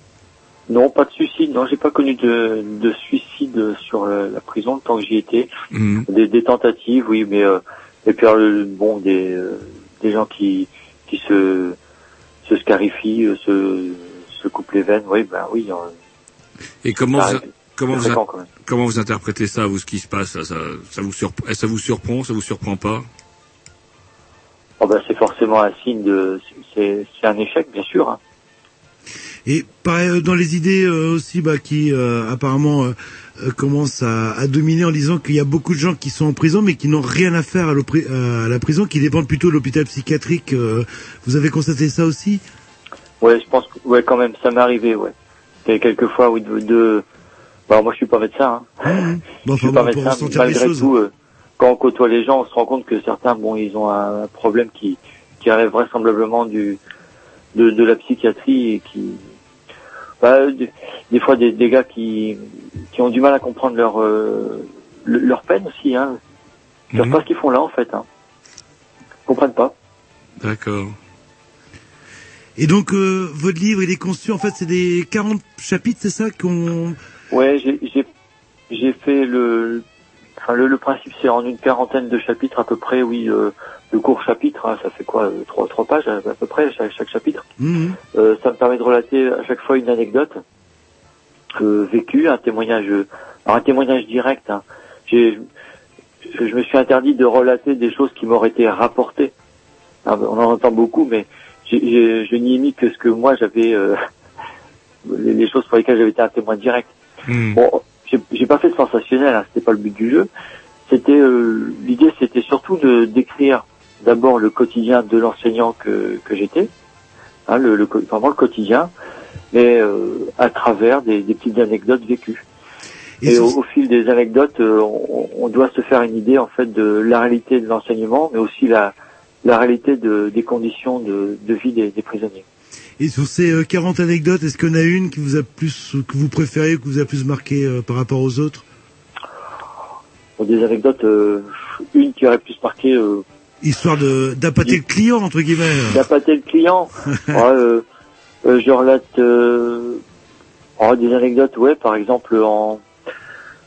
Non, pas de suicide. Non, j'ai pas connu de, de suicide sur la, la prison le temps que j'y étais. Mhm. Des, des tentatives, oui, mais euh, et puis bon, des euh, des gens qui qui se se scarifient, euh, se se coupent les veines, oui, ben oui. euh, Et comment ça comment vous, fréquent, comment vous interprétez ça, vous, ce qui se passe là, ça, ça vous surprend, ça vous surprend, ça vous surprend pas? Oh, ben, c'est forcément un signe de, c'est c'est un échec, bien sûr. hein. Et pareil, euh, dans les idées euh, aussi bah, qui euh, apparemment commence à, à dominer en disant qu'il y a beaucoup de gens qui sont en prison mais qui n'ont rien à faire à, à la prison, qui dépendent plutôt de l'hôpital psychiatrique. euh, vous avez constaté ça aussi? Ouais, je pense que, ouais, quand même, ça m'est arrivé, ouais. Et quelques fois, oui, de, de... Bah, moi, je suis pas médecin, hein. Bon, je suis enfin, pas bon, médecin, les malgré choses. tout, euh, quand on côtoie les gens, on se rend compte que certains, bon, ils ont un, problème qui, qui relève vraisemblablement du, de, de la psychiatrie et qui, bah, des, des fois, des, des gars qui, qui ont du mal à comprendre leur, euh, le- leur peine aussi, hein. Ils savent pas ce qu'ils font là, en fait, hein. Ils comprennent pas. D'accord. Et donc, euh, votre livre, il est conçu, en fait, c'est des 40 chapitres, c'est ça qu'on... Ouais, j'ai fait le enfin le, le principe c'est en une quarantaine de chapitres à peu près oui euh, le court chapitre hein, ça fait quoi euh, trois trois pages à, à peu près chaque, chaque chapitre. Mhm. Euh, ça me permet de relater à chaque fois une anecdote euh, vécue, un témoignage alors un témoignage direct. Hein. J'ai je, je me suis interdit de relater des choses qui m'auraient été rapportées. Ah, on en entend beaucoup, mais j'ai- j'ai- je n'y ai mis que ce que moi j'avais euh, les, les choses pour lesquelles j'avais été un témoin direct. Bon, j'ai pas fait de sensationnel, hein, c'était pas le but du jeu. C'était euh, l'idée, c'était surtout de d'écrire d'abord le quotidien de l'enseignant que que j'étais, hein, le, le vraiment le quotidien, mais euh, à travers des, des petites anecdotes vécues. Et, au, au fil des anecdotes, euh, on, on doit se faire une idée en fait de la réalité de l'enseignement, mais aussi la la réalité de, des conditions de, de vie des, des prisonniers. Et sur ces euh, 40 anecdotes, est-ce qu'il y en a une qui vous a plus, que vous préférez, que vous a plus marqué euh, par rapport aux autres? Des anecdotes, euh, une qui aurait marquer euh, Histoire de d'appâter le client, entre guillemets. d'appâter le client. Ouais, euh, euh, je relate euh, oh, des anecdotes, ouais, par exemple en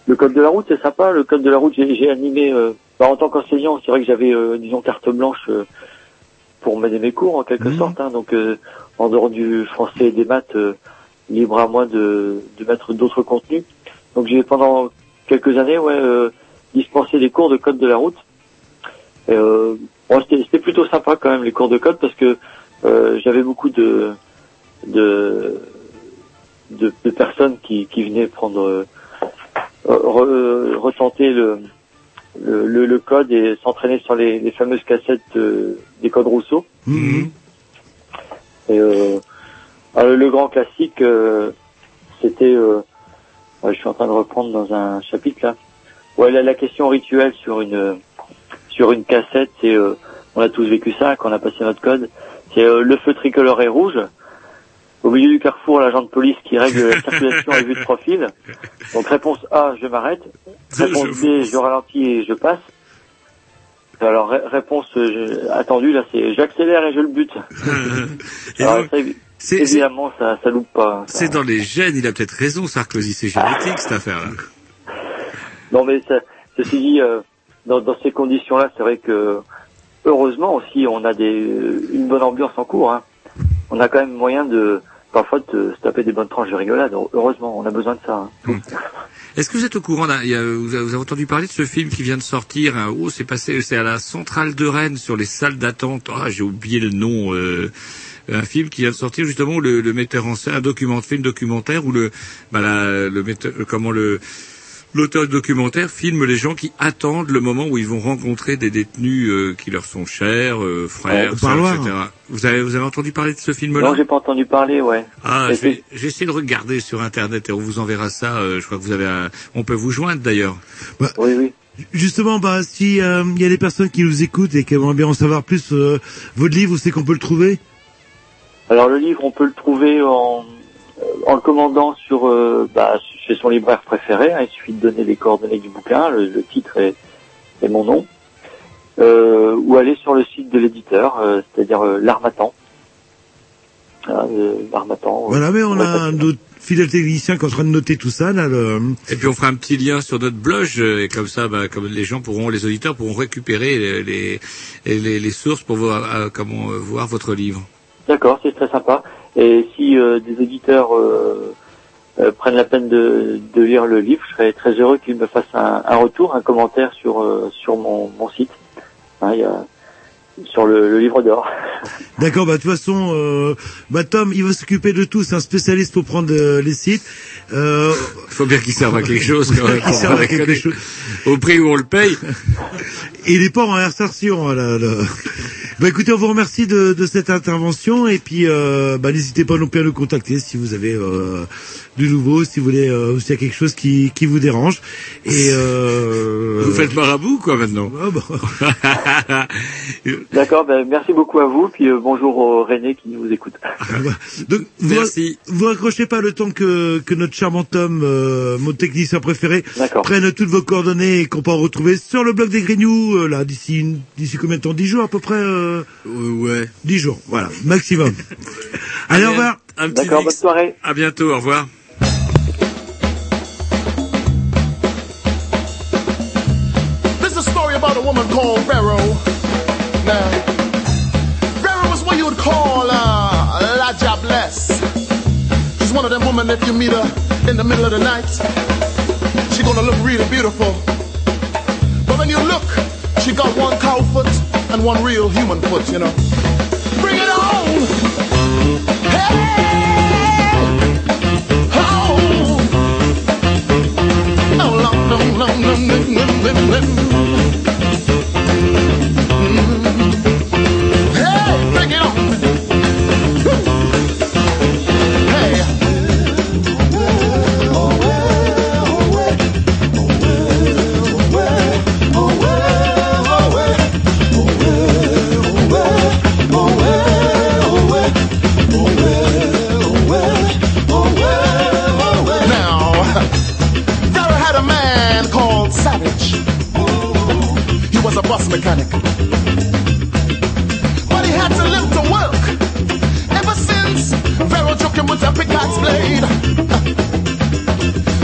le code de la route, c'est sympa. Le code de la route, j'ai animé euh, bah, en tant qu'enseignant. C'est vrai que j'avais, euh, disons, carte blanche euh, pour mener mes cours en quelque sorte. hein. donc, euh, en dehors du français et des maths, euh, libre à moi de, de mettre d'autres contenus. Donc, j'ai pendant quelques années, ouais, euh, dispensé des cours de code de la route. Et, euh, bon, c'était plutôt sympa quand même les cours de code parce que j'avais beaucoup de de, personnes qui, qui venaient prendre euh, re- le, le, code et s'entraîner sur les, fameuses cassettes des codes Rousseau. Mhm. Et euh, alors, le grand classique, euh, c'était, euh, ouais, je suis en train de reprendre dans un chapitre là. Ouais, la, la question rituelle sur une sur une cassette, c'est, euh, on a tous vécu ça quand on a passé notre code. C'est euh, le feu tricolore est rouge. Au milieu du carrefour, l'agent de police qui règle la circulation et vue de profil. Donc réponse A, je m'arrête. Réponse B, je ralentis et je passe. Alors ré- réponse euh, je- attendue là, c'est j'accélère et je le bute. Alors, ça, évi- évidemment, ça, ça loupe pas. Ça- C'est dans les gènes, il a peut-être raison, Sarkozy, c'est génétique cette affaire-là. Non, mais ça, ceci dit, euh, dans, dans ces conditions-là, c'est vrai que heureusement aussi, on a des, une bonne ambiance en cours. Hein. On a quand même moyen de parfois de se taper des bonnes tranches de rigolade. Heureusement, on a besoin de ça. hein. Est-ce que vous êtes au courant d'un- il y a- vous, avez, entendu parler de ce film qui vient de sortir hein, Oh, c'est passé, c'est à la centrale de Rennes sur les salles d'attente. Ah, j'ai oublié le nom. euh, un film qui vient de sortir justement où le, le metteur en scène, un document, film documentaire où le, bah, le metteur, euh, comment le L'auteur du documentaire filme les gens qui attendent le moment où ils vont rencontrer des détenus euh, qui leur sont chers, euh, frères, parloir. etc. Vous avez, vous avez entendu parler de ce film-là? Non, j'ai pas entendu parler, ouais. Ah, Mais je vais, je vais essayer de regarder sur Internet et on vous enverra ça. euh, je crois que vous avez, un- on peut vous joindre d'ailleurs. Oui, oui. Justement, bah, si euh, il y a des personnes qui nous écoutent et qui aimeraient bien en savoir plus, euh, votre livre, où c'est qu'on peut le trouver? Alors le livre, on peut le trouver en, en le commandant sur euh, bah, chez son libraire préféré. hein. il suffit de donner les coordonnées du bouquin, le, le titre et, et mon nom, euh, ou aller sur le site de l'éditeur, euh, c'est-à-dire euh, l'Armatan. Ah, euh, L'Armatan. Voilà, mais on a un autre fidèle technicien qui est en train de noter tout ça, là. Le... Et puis on fera un petit lien sur notre blog et comme ça, bah, comme les gens pourront, les auditeurs pourront récupérer les, les, les, les sources pour voir euh, comment euh, voir votre livre. D'accord, c'est très sympa. Et si euh, des auditeurs euh, euh, prennent la peine de, de lire le livre, je serais très heureux qu'ils me fassent un, un retour, un commentaire sur euh, sur mon, mon site. Hein, y, a, sur le, le livre d'or. D'accord, bah de toute façon, euh, bah Tom, il va s'occuper de tout, c'est un spécialiste pour prendre euh, les sites. Euh, faut bien qu'il serve à quelque chose, quand même. qu'il serve à quelque chose. Au prix où on le paye. Il est pas en insertion. Là, là. Bah écoutez, on vous remercie de, de cette intervention et puis euh, bah, n'hésitez pas non plus à nous contacter si vous avez euh, du nouveau, si vous voulez, euh, ou s'il y a quelque chose qui, qui vous dérange. Et euh, Vous faites marabout, quoi, maintenant. Ah, bah. D'accord, ben, merci beaucoup à vous, puis euh, bonjour au René qui nous écoute. Donc, vous, vous raccrochez pas le temps que, que notre charmant Tom, euh, mon technicien préféré, prenne toutes vos coordonnées et qu'on peut en retrouver sur le blog des Grignoux, euh, là, d'ici une- d'ici combien de temps? 10 jours à peu près euh... Ouais. 10 jours, voilà, maximum. Allez, au revoir. Un petit D'accord, mix. bonne soirée. À bientôt, au revoir. About a woman called Vero. Now, Vero is what you would call uh, La Jobless. She's one of them women, if you meet her in the middle of the night, she's gonna look really beautiful. But when you look, she got one cow foot and one real human foot, you know. Bring it on! Hey! Oh! Oh, long, long, long, long, mechanic. But he had to live to work. Ever since Pharaoh took him with a pickaxe blade.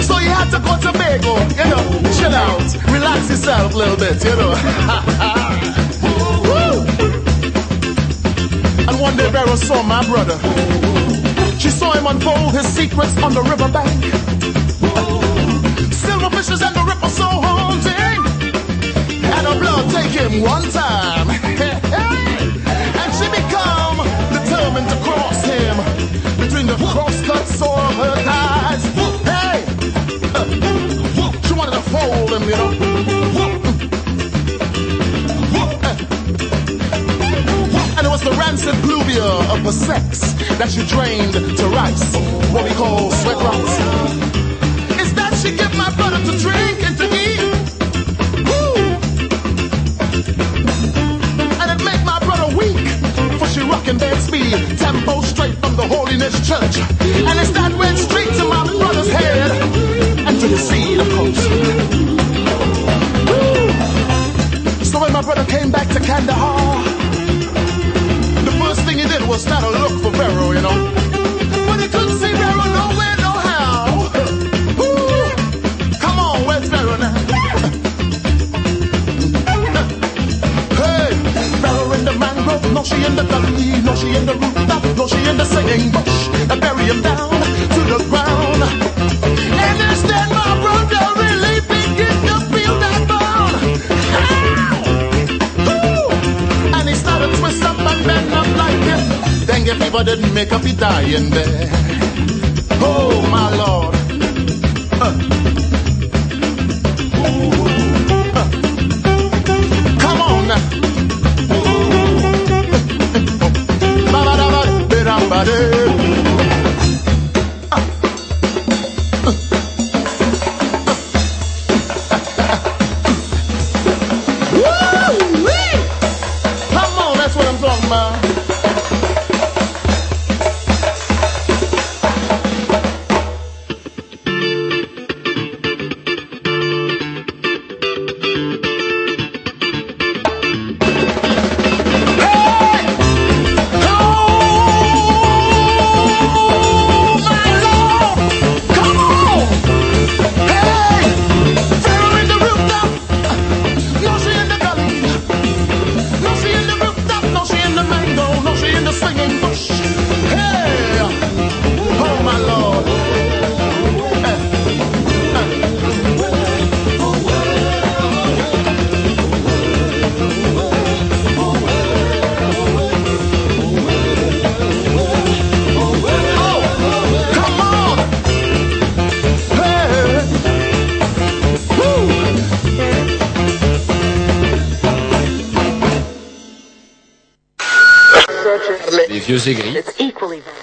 So he had to go to Bagel, you know, chill out, relax himself a little bit, you know. And one day Pharaoh saw my brother. She saw him unfold his secrets on the riverbank. Silver fishes and the him one time. and she become determined to cross him between the crosscuts of her thighs. Hey! She wanted to fold him, you know. And it was the rancid pluvia of her sex that she drained to rice, what we call sweat rice. Is that she give my brother to drink tempo straight from the holiness church. And it's that went straight to my brother's head, and to the seed, of course. So when my brother came back to Kandahar, the first thing he did was start to look for Pharaoh, you know. She in the gully, no she in the rooftop, no she in the singing bush. I bury him down to the ground. And instead my brother really begin to feel that bone. Ow! And he started twist up and bend up like this. Dengue fever didn't make up, he in there. Oh my lord. Uh.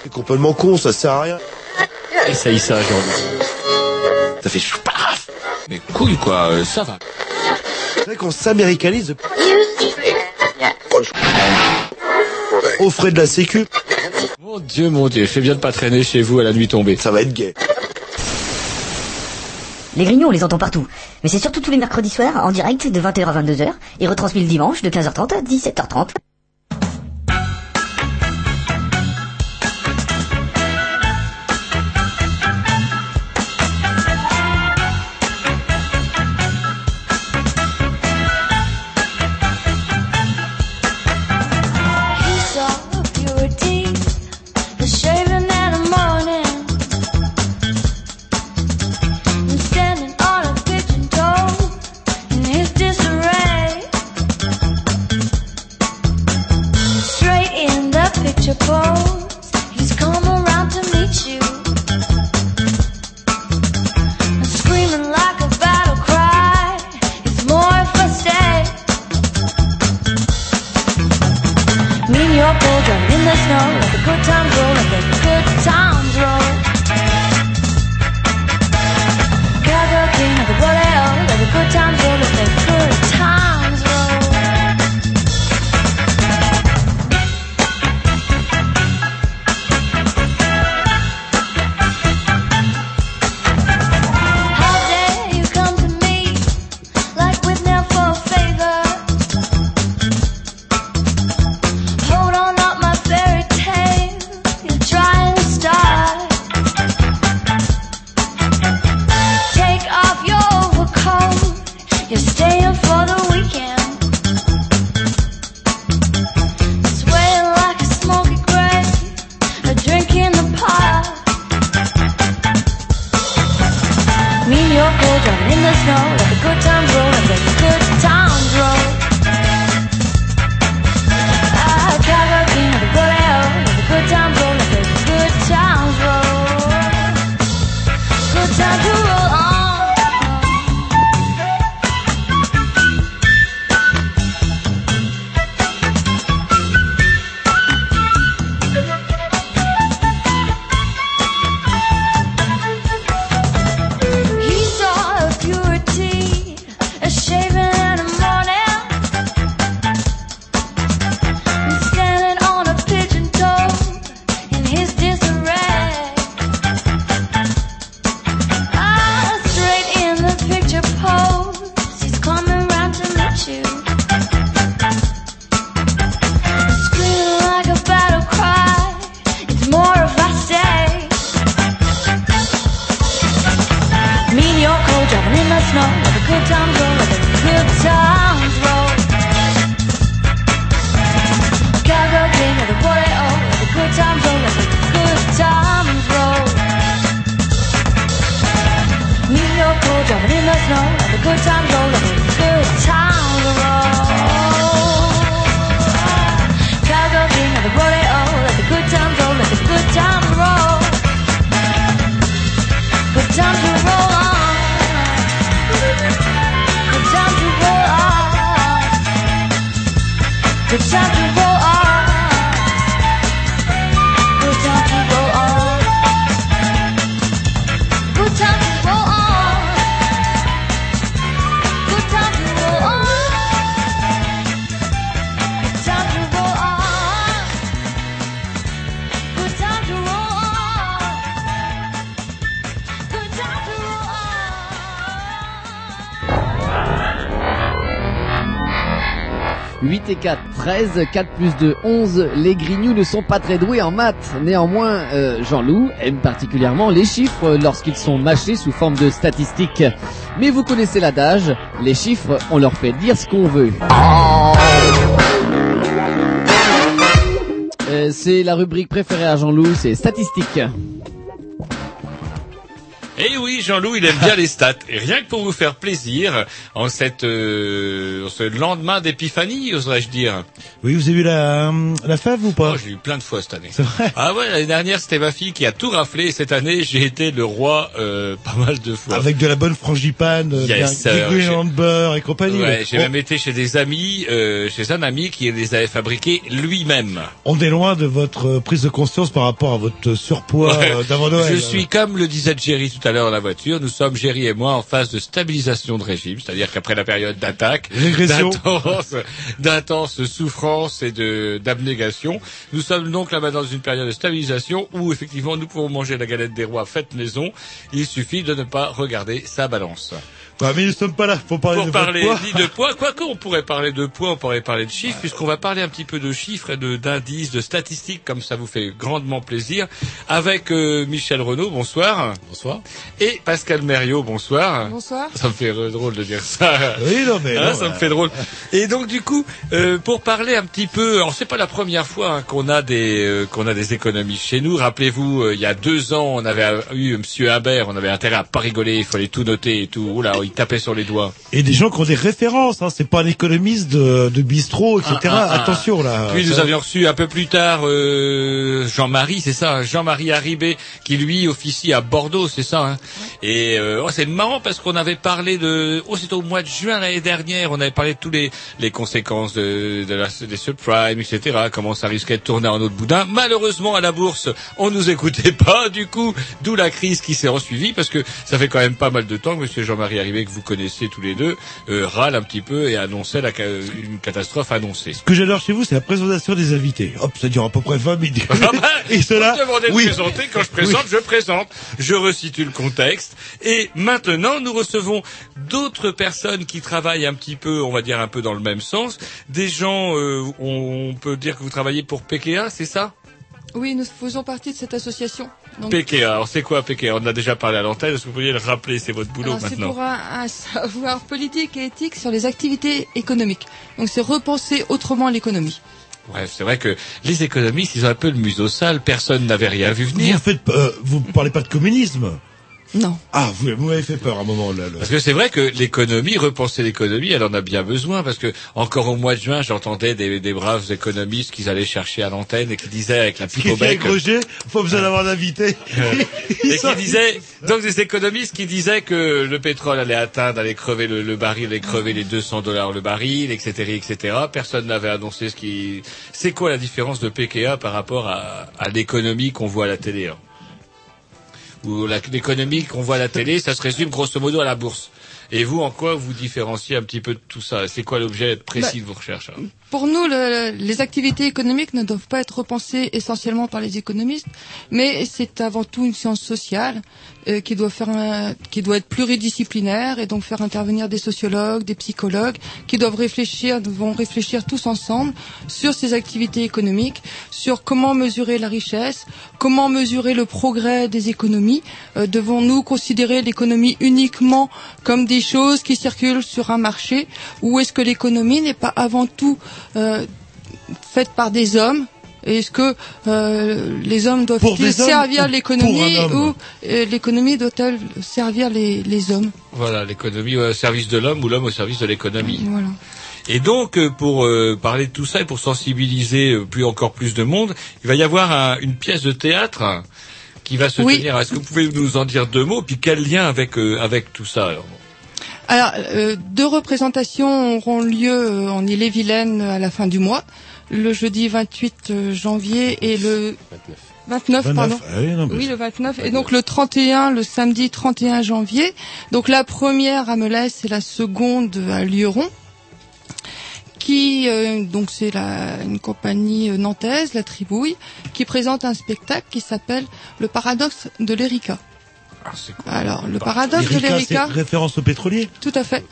C'est complètement con, ça sert à rien. Et ça y ça, genre. Ça fait choupaf Mais couille quoi, euh, ça va. C'est vrai qu'on s'américanise. Au frais de la sécu. Mon dieu, mon dieu, fais bien de pas traîner chez vous à la nuit tombée. Ça va être gay. Les grignons, on les entend partout. Mais c'est surtout tous les mercredis soirs, en direct, de 20h à 22h, et retransmis le dimanche, de 15h30 à 17h30. snow, have a good time going. 13, 4 plus 2, 11. Les Grignoux ne sont pas très doués en maths. Néanmoins, euh, Jean-Loup aime particulièrement les chiffres lorsqu'ils sont mâchés sous forme de statistiques. Mais vous connaissez l'adage, les chiffres, on leur fait dire ce qu'on veut. Euh, c'est la rubrique préférée à Jean-Loup, c'est statistiques. Eh oui, Jean-Loup, il aime bien les stats. Et rien que pour vous faire plaisir, en cette, euh, ce lendemain d'épiphanie, oserais-je dire. Oui, vous avez vu la, la fève ou pas? Oh, j'ai eu plein de fois cette année. C'est vrai? Ah ouais, l'année dernière, c'était ma fille qui a tout raflé. Et cette année, j'ai été le roi euh, pas mal de fois. Avec de la bonne frangipane, euh, Yes, bien- euh, du de beurre et compagnie. Ouais, j'ai on, même été chez des amis, euh, chez un ami qui les avait fabriqués lui-même. on est loin de votre euh, prise de conscience par rapport à votre surpoids euh, d'avant Noël. Je suis comme le disait Jerry tout à l'heure dans la voiture, nous sommes Jerry et moi en phase de stabilisation de régime, c'est-à-dire qu'après la période d'attaque, d'intense, d'intense souffrance et de d'abnégation, nous sommes donc là bas dans une période de stabilisation où effectivement nous pouvons manger la galette des rois faite maison. Il suffit de ne pas regarder sa balance. Ouais, mais nous sommes pas là pour parler Pour de parler poids. ni de poids, quoique on pourrait parler de poids, on pourrait parler de chiffres, puisqu'on va parler un petit peu de chiffres et de d'indices, de statistiques, comme ça vous fait grandement plaisir, avec euh, Michel Renaud, bonsoir. Bonsoir. Et Pascal Mériot, bonsoir. Bonsoir. Ça me fait drôle de dire ça. Oui, non, mais Hein, non, ça me euh, fait drôle. Et donc du coup, euh, pour parler un petit peu, alors c'est pas la première fois hein, qu'on a des euh, qu'on a des économistes chez nous. Rappelez-vous, euh, il y a deux ans, on avait eu Monsieur Imbert, on avait intérêt à pas rigoler, il fallait tout noter et tout. Oula, il tapait sur les doigts. Et des gens qui ont des références, hein. c'est pas un économiste de, de bistrot, etc. Ah, ah, ah. Attention là. Puis nous avions reçu un peu plus tard euh, Jean-Marie, c'est ça, Jean-Marie Haribé, qui lui officie à Bordeaux, c'est ça. Hein. Et euh, oh, c'est marrant parce qu'on avait parlé de, oh c'était au mois de juin l'année dernière, on avait parlé de tous les les conséquences de, de la, des subprimes, etc. Comment ça risquait de tourner en autre boudin. Malheureusement à la bourse, on nous écoutait pas, du coup, d'où la crise qui s'est ensuivie parce que ça fait quand même pas mal de temps que Monsieur Jean-Marie Haribé que vous connaissez tous les deux euh, râle un petit peu et annonçait la, ca- une catastrophe annoncée. Ce que j'adore chez vous, c'est la présentation des invités. Hop, ça dure à peu près 20 minutes. Ah bah, Et cela, vous me de présenter, quand je présente, je présente, je resitue le contexte. Et maintenant, nous recevons d'autres personnes qui travaillent un petit peu, on va dire un peu dans le même sens. Des gens, euh, on peut dire que vous travaillez pour PKA, c'est ça? Oui, nous faisons partie de cette association. Donc, PKA, alors c'est quoi PKA On en a déjà parlé à l'antenne, est-ce que vous pourriez le rappeler? C'est votre boulot alors, c'est maintenant. pour un, un savoir politique et éthique sur les activités économiques. Donc c'est repenser autrement l'économie. Bref, c'est vrai que les économistes, ils ont un peu le museau sale, personne n'avait rien vu venir. Vous faites, euh, vous parlez pas de communisme. Non. Ah, vous, vous m'avez fait peur à un moment là. là. Parce que c'est vrai que l'économie, repenser l'économie, elle en a bien besoin. Parce que encore au mois de juin, j'entendais des, des braves économistes qu'ils allaient chercher à l'antenne et qui disaient avec la pipe Qui au bec. Roger, pas besoin d'avoir d'invité. et qui disaient, donc des économistes qui disaient que le pétrole allait atteindre, allait crever le, le baril, allait crever les 200 dollars le baril, etc., etc. Personne n'avait annoncé ce qui. C'est quoi la différence de PKA par rapport à, à l'économie qu'on voit à la télé hein La- l'économie qu'on voit à la télé, ça se résume grosso modo à la bourse. Et vous, en quoi vous différenciez un petit peu de tout ça? C'est quoi l'objet précis de vos recherches hein Pour nous, le- les activités économiques ne doivent pas être repensées essentiellement par les économistes, mais c'est avant tout une science sociale euh, qui doit faire, un- qui doit être pluridisciplinaire et donc faire intervenir des sociologues, des psychologues, qui doivent réfléchir, vont réfléchir tous ensemble sur ces activités économiques, sur comment mesurer la richesse, comment mesurer le progrès des économies. Euh, Devons-nous considérer l'économie uniquement comme des choses qui circulent sur un marché, ou est-ce que l'économie n'est pas avant tout euh, faite par des hommes est-ce que euh, les hommes doivent-ils servir l'économie ou euh, l'économie doit-elle servir les, les hommes Voilà, l'économie au service de l'homme ou l'homme au service de l'économie. Voilà. Et donc, euh, pour euh, parler de tout ça et pour sensibiliser plus encore plus de monde, il va y avoir un- une pièce de théâtre qui va se Oui. tenir. Est-ce que vous pouvez nous en dire deux mots? Puis quel lien avec euh, avec tout ça alors? Alors, euh, deux représentations auront lieu en Ille-et-Vilaine à la fin du mois, le jeudi 28 euh, janvier et le 29, 29, pardon. ah oui, non, mais oui, le 29 et donc le 31, le samedi 31 janvier. Donc la première à Melès et la seconde à Lyon. Qui euh, donc c'est la une compagnie euh, nantaise, la Tribouille, qui présente un spectacle qui s'appelle Le paradoxe de l'Erika. Alors le paradoxe de Erika, l'Erika. référence au pétrolier. Tout à fait.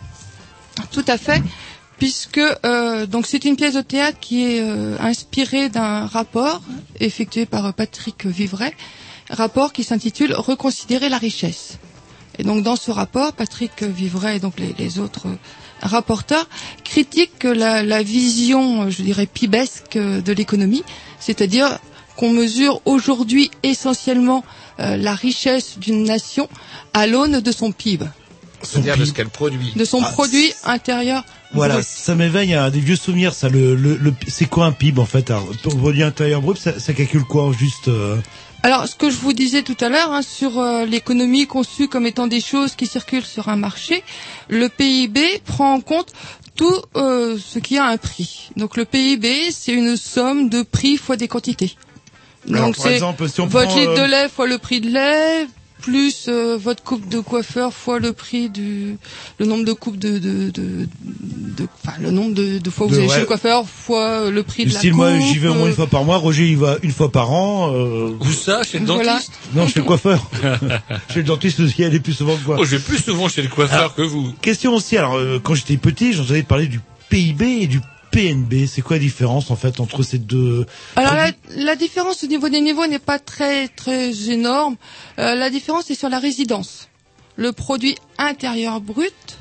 Tout à fait. Puisque euh, donc c'est une pièce de théâtre qui est euh, inspirée d'un rapport effectué par euh, Patrick Vivray, rapport qui s'intitule Reconsidérer la richesse. Et donc dans ce rapport, Patrick Vivray et donc les, autres rapporteurs critiquent la, vision, je dirais, pibesque de l'économie, c'est-à-dire qu'on mesure aujourd'hui essentiellement la richesse d'une nation à l'aune de son PIB, C'est-à-dire de ce qu'elle produit. de son Ah, produit intérieur. Voilà, brut. ça m'éveille à des vieux souvenirs. Ça, le, le, le- c'est quoi un PIB en fait Alors, Ton produit intérieur brut, ça, ça calcule quoi juste euh, Alors, ce que je vous disais tout à l'heure hein, sur euh, l'économie conçue comme étant des choses qui circulent sur un marché, le PIB prend en compte tout euh, ce qui a un prix. Donc, le PIB, c'est une somme de prix fois des quantités. Alors, Donc, par c'est exemple, si on votre prend, litre euh, de lait fois le prix de lait plus euh, votre coupe de coiffeur fois le prix du le nombre de coupes de de de, de- enfin le nombre de, de fois où De- vous allez ouais. chez le coiffeur fois le prix Du de la coupe. moi, j'y vais au moins euh, une fois par mois. Roger, il va une fois par an. Euh... Où ça Chez le Voilà. dentiste? Non, chez le coiffeur. chez le dentiste aussi, elle est plus souvent que moi. Oh, je vais plus souvent chez le coiffeur Alors, que vous. Question aussi, alors euh, quand j'étais petit, j'entendais parler du PIB et du PNB. C'est quoi la différence en fait entre ces deux Alors la, la différence au niveau des niveaux n'est pas très très énorme. Euh, la différence est sur la résidence. Le produit intérieur brut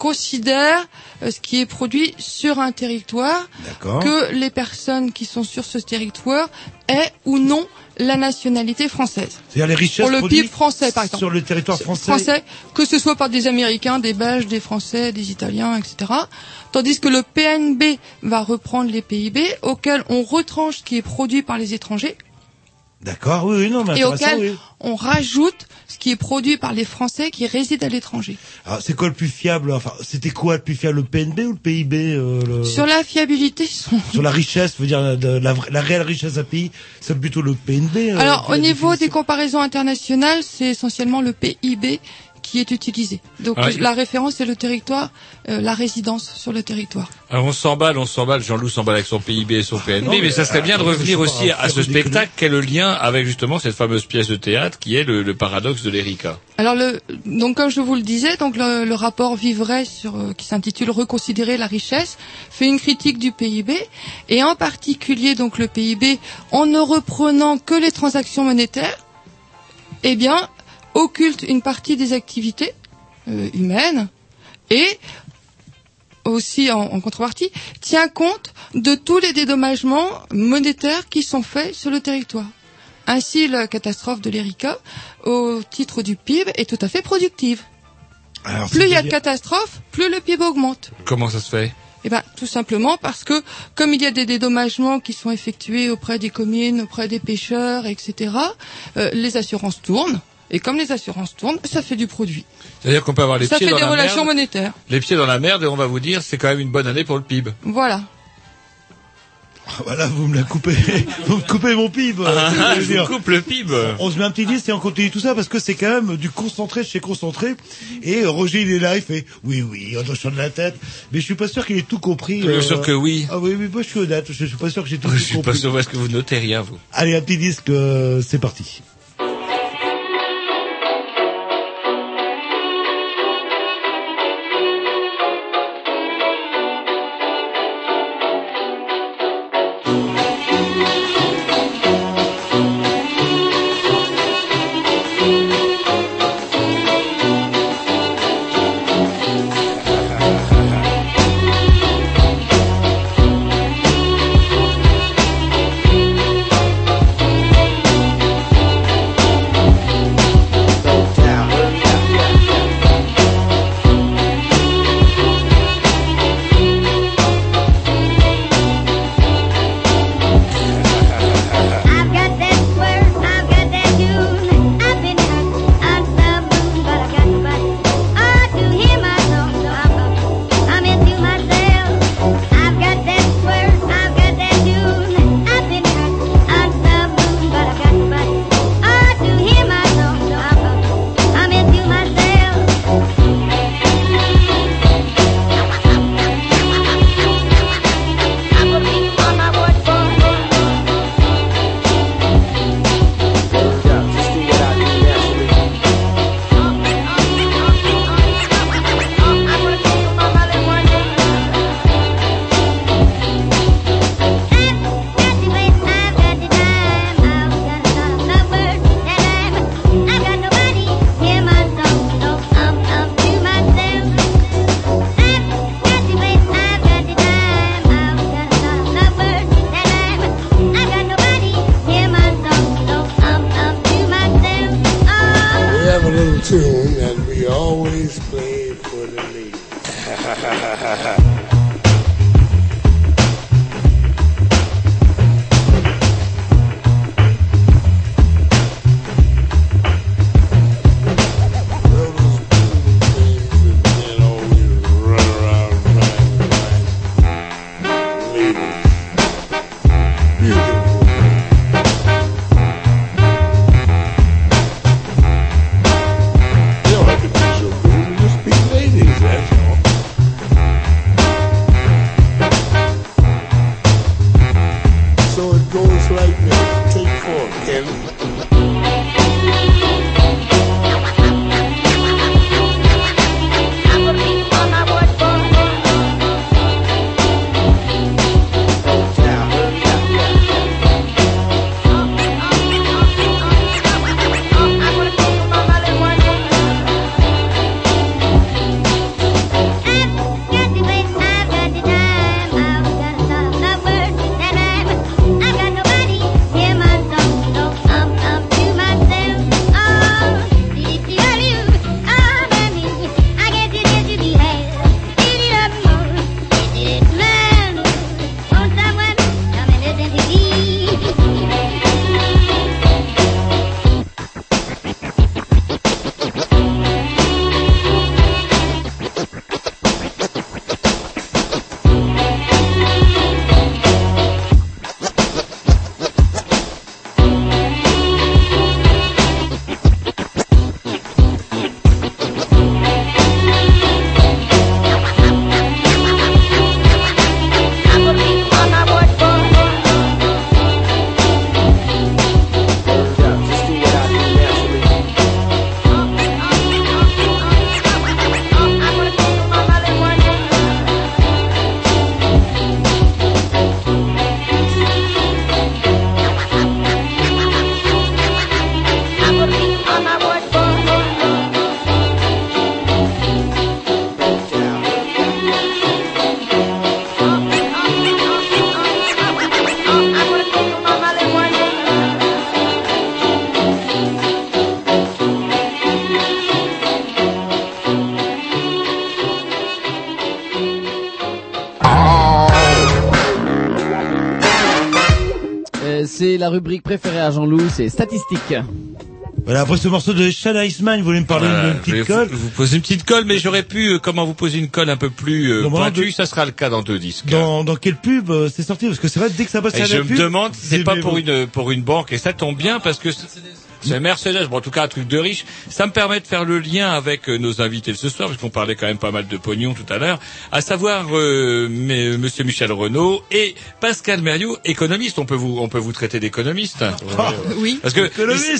considère euh, ce qui est produit sur un territoire, que les personnes qui sont sur ce territoire aient ou non la nationalité française. C'est-à-dire les richesses Pour le PIB français, par exemple. sur le territoire français. Français, que ce soit par des Américains, des Belges, des Français, des Italiens, etc. Tandis que le PNB va reprendre les PIB auxquels on retranche ce qui est produit par les étrangers D'accord, oui, oui, non, mais et auquel oui. on rajoute ce qui est produit par les Français qui résident à l'étranger. Alors, c'est quoi le plus fiable Enfin, c'était quoi le plus fiable, le PNB ou le PIB euh, le- Sur la fiabilité, sont- Sur la richesse, veut dire la, de- la, vraie- la réelle richesse d'un pays, c'est plutôt le PNB. euh, alors au niveau des comparaisons internationales, c'est essentiellement le PIB qui est utilisé. Donc Ah la référence c'est le territoire, euh, la résidence sur le territoire. Alors on s'emballe, on s'emballe, Jean-Loup s'emballe avec son PIB et son PNB, Non, mais, mais, ça serait bien de revenir aussi à ce spectacle, quel est le lien avec justement cette fameuse pièce de théâtre qui est le, le paradoxe de l'Erika. Alors le, donc comme je vous le disais, donc le, le rapport Vivray sur euh, qui s'intitule Reconsidérer la richesse fait une critique du PIB et en particulier donc le PIB en ne reprenant que les transactions monétaires, eh bien occulte une partie des activités euh, humaines et aussi en, en contrepartie tient compte de tous les dédommagements monétaires qui sont faits sur le territoire. Ainsi, la catastrophe de l'Erika, au titre du PIB, est tout à fait productive. Alors, Plus il y a de catastrophes, plus le PIB augmente. Comment ça se fait? Eh ben, tout simplement parce que, comme il y a des dédommagements qui sont effectués auprès des communes, auprès des pêcheurs, etc., euh, les assurances tournent. Et comme les assurances tournent, ça fait du produit. C'est-à-dire qu'on peut avoir les ça pieds fait dans des la relations merde, monétaires. les pieds dans la merde et on va vous dire c'est quand même une bonne année pour le PIB. Voilà. Voilà, vous me la coupez. vous me coupez mon PIB. Ah, euh, je vous coupe le PIB. On se met un petit disque et on continue tout ça parce que c'est quand même du concentré chez concentré. Et euh, Roger, il est là, il fait oui, oui, on hochant de la tête. Mais je suis pas sûr qu'il ait tout compris. Bien sûr que oui. Ah oui, oui, moi je suis honnête. Je suis pas sûr que j'ai tout, Je suis compris. pas sûr, est-ce que vous notez rien, vous Allez, un petit disque, euh, c'est parti. Rubrique préférée à Jean-Loup, c'est statistiques. Voilà, après ce morceau de Sean Iceman, vous voulez me parler Voilà, d'une je petite colle vous, vous poser une petite colle, mais j'aurais pu, euh, comment vous poser une colle un peu plus euh, pointue, de- ça sera le cas dans deux disques. dans, dans quelle pub euh, c'est sorti Parce que c'est vrai, dès que ça passe Et à je la me pub... demande si c'est j'ai- pas pour une pour une banque et ça tombe bien parce que c'est- Mercedes, bon en tout cas un truc de riche. Ça me permet de faire le lien avec euh, nos invités de ce soir parce qu'on parlait quand même pas mal de pognon tout à l'heure, à savoir euh, mais, Monsieur Michel Renaud et Pascal Mériot, économiste. On peut vous on peut vous traiter d'économiste. Oui. Parce que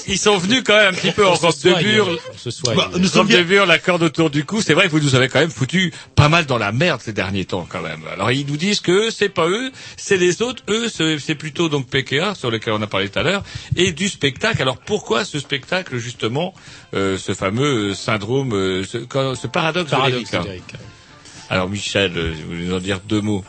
ils, ils sont venus quand même un petit peu en On robe de soigne. Bah, nous sommes de bure, la corde autour du cou. C'est vrai que vous nous avez quand même foutu pas mal dans la merde ces derniers temps quand même. Alors ils nous disent que c'est pas eux, c'est les autres. Eux, c'est c'est plutôt donc PKA sur lequel on a parlé tout à l'heure et du spectacle. Alors pourquoi ce spectacle justement, euh, ce fameux syndrome, euh, ce, ce paradoxe, Paradoxe de hein. Alors Michel, euh, vous voulez nous en dire deux mots?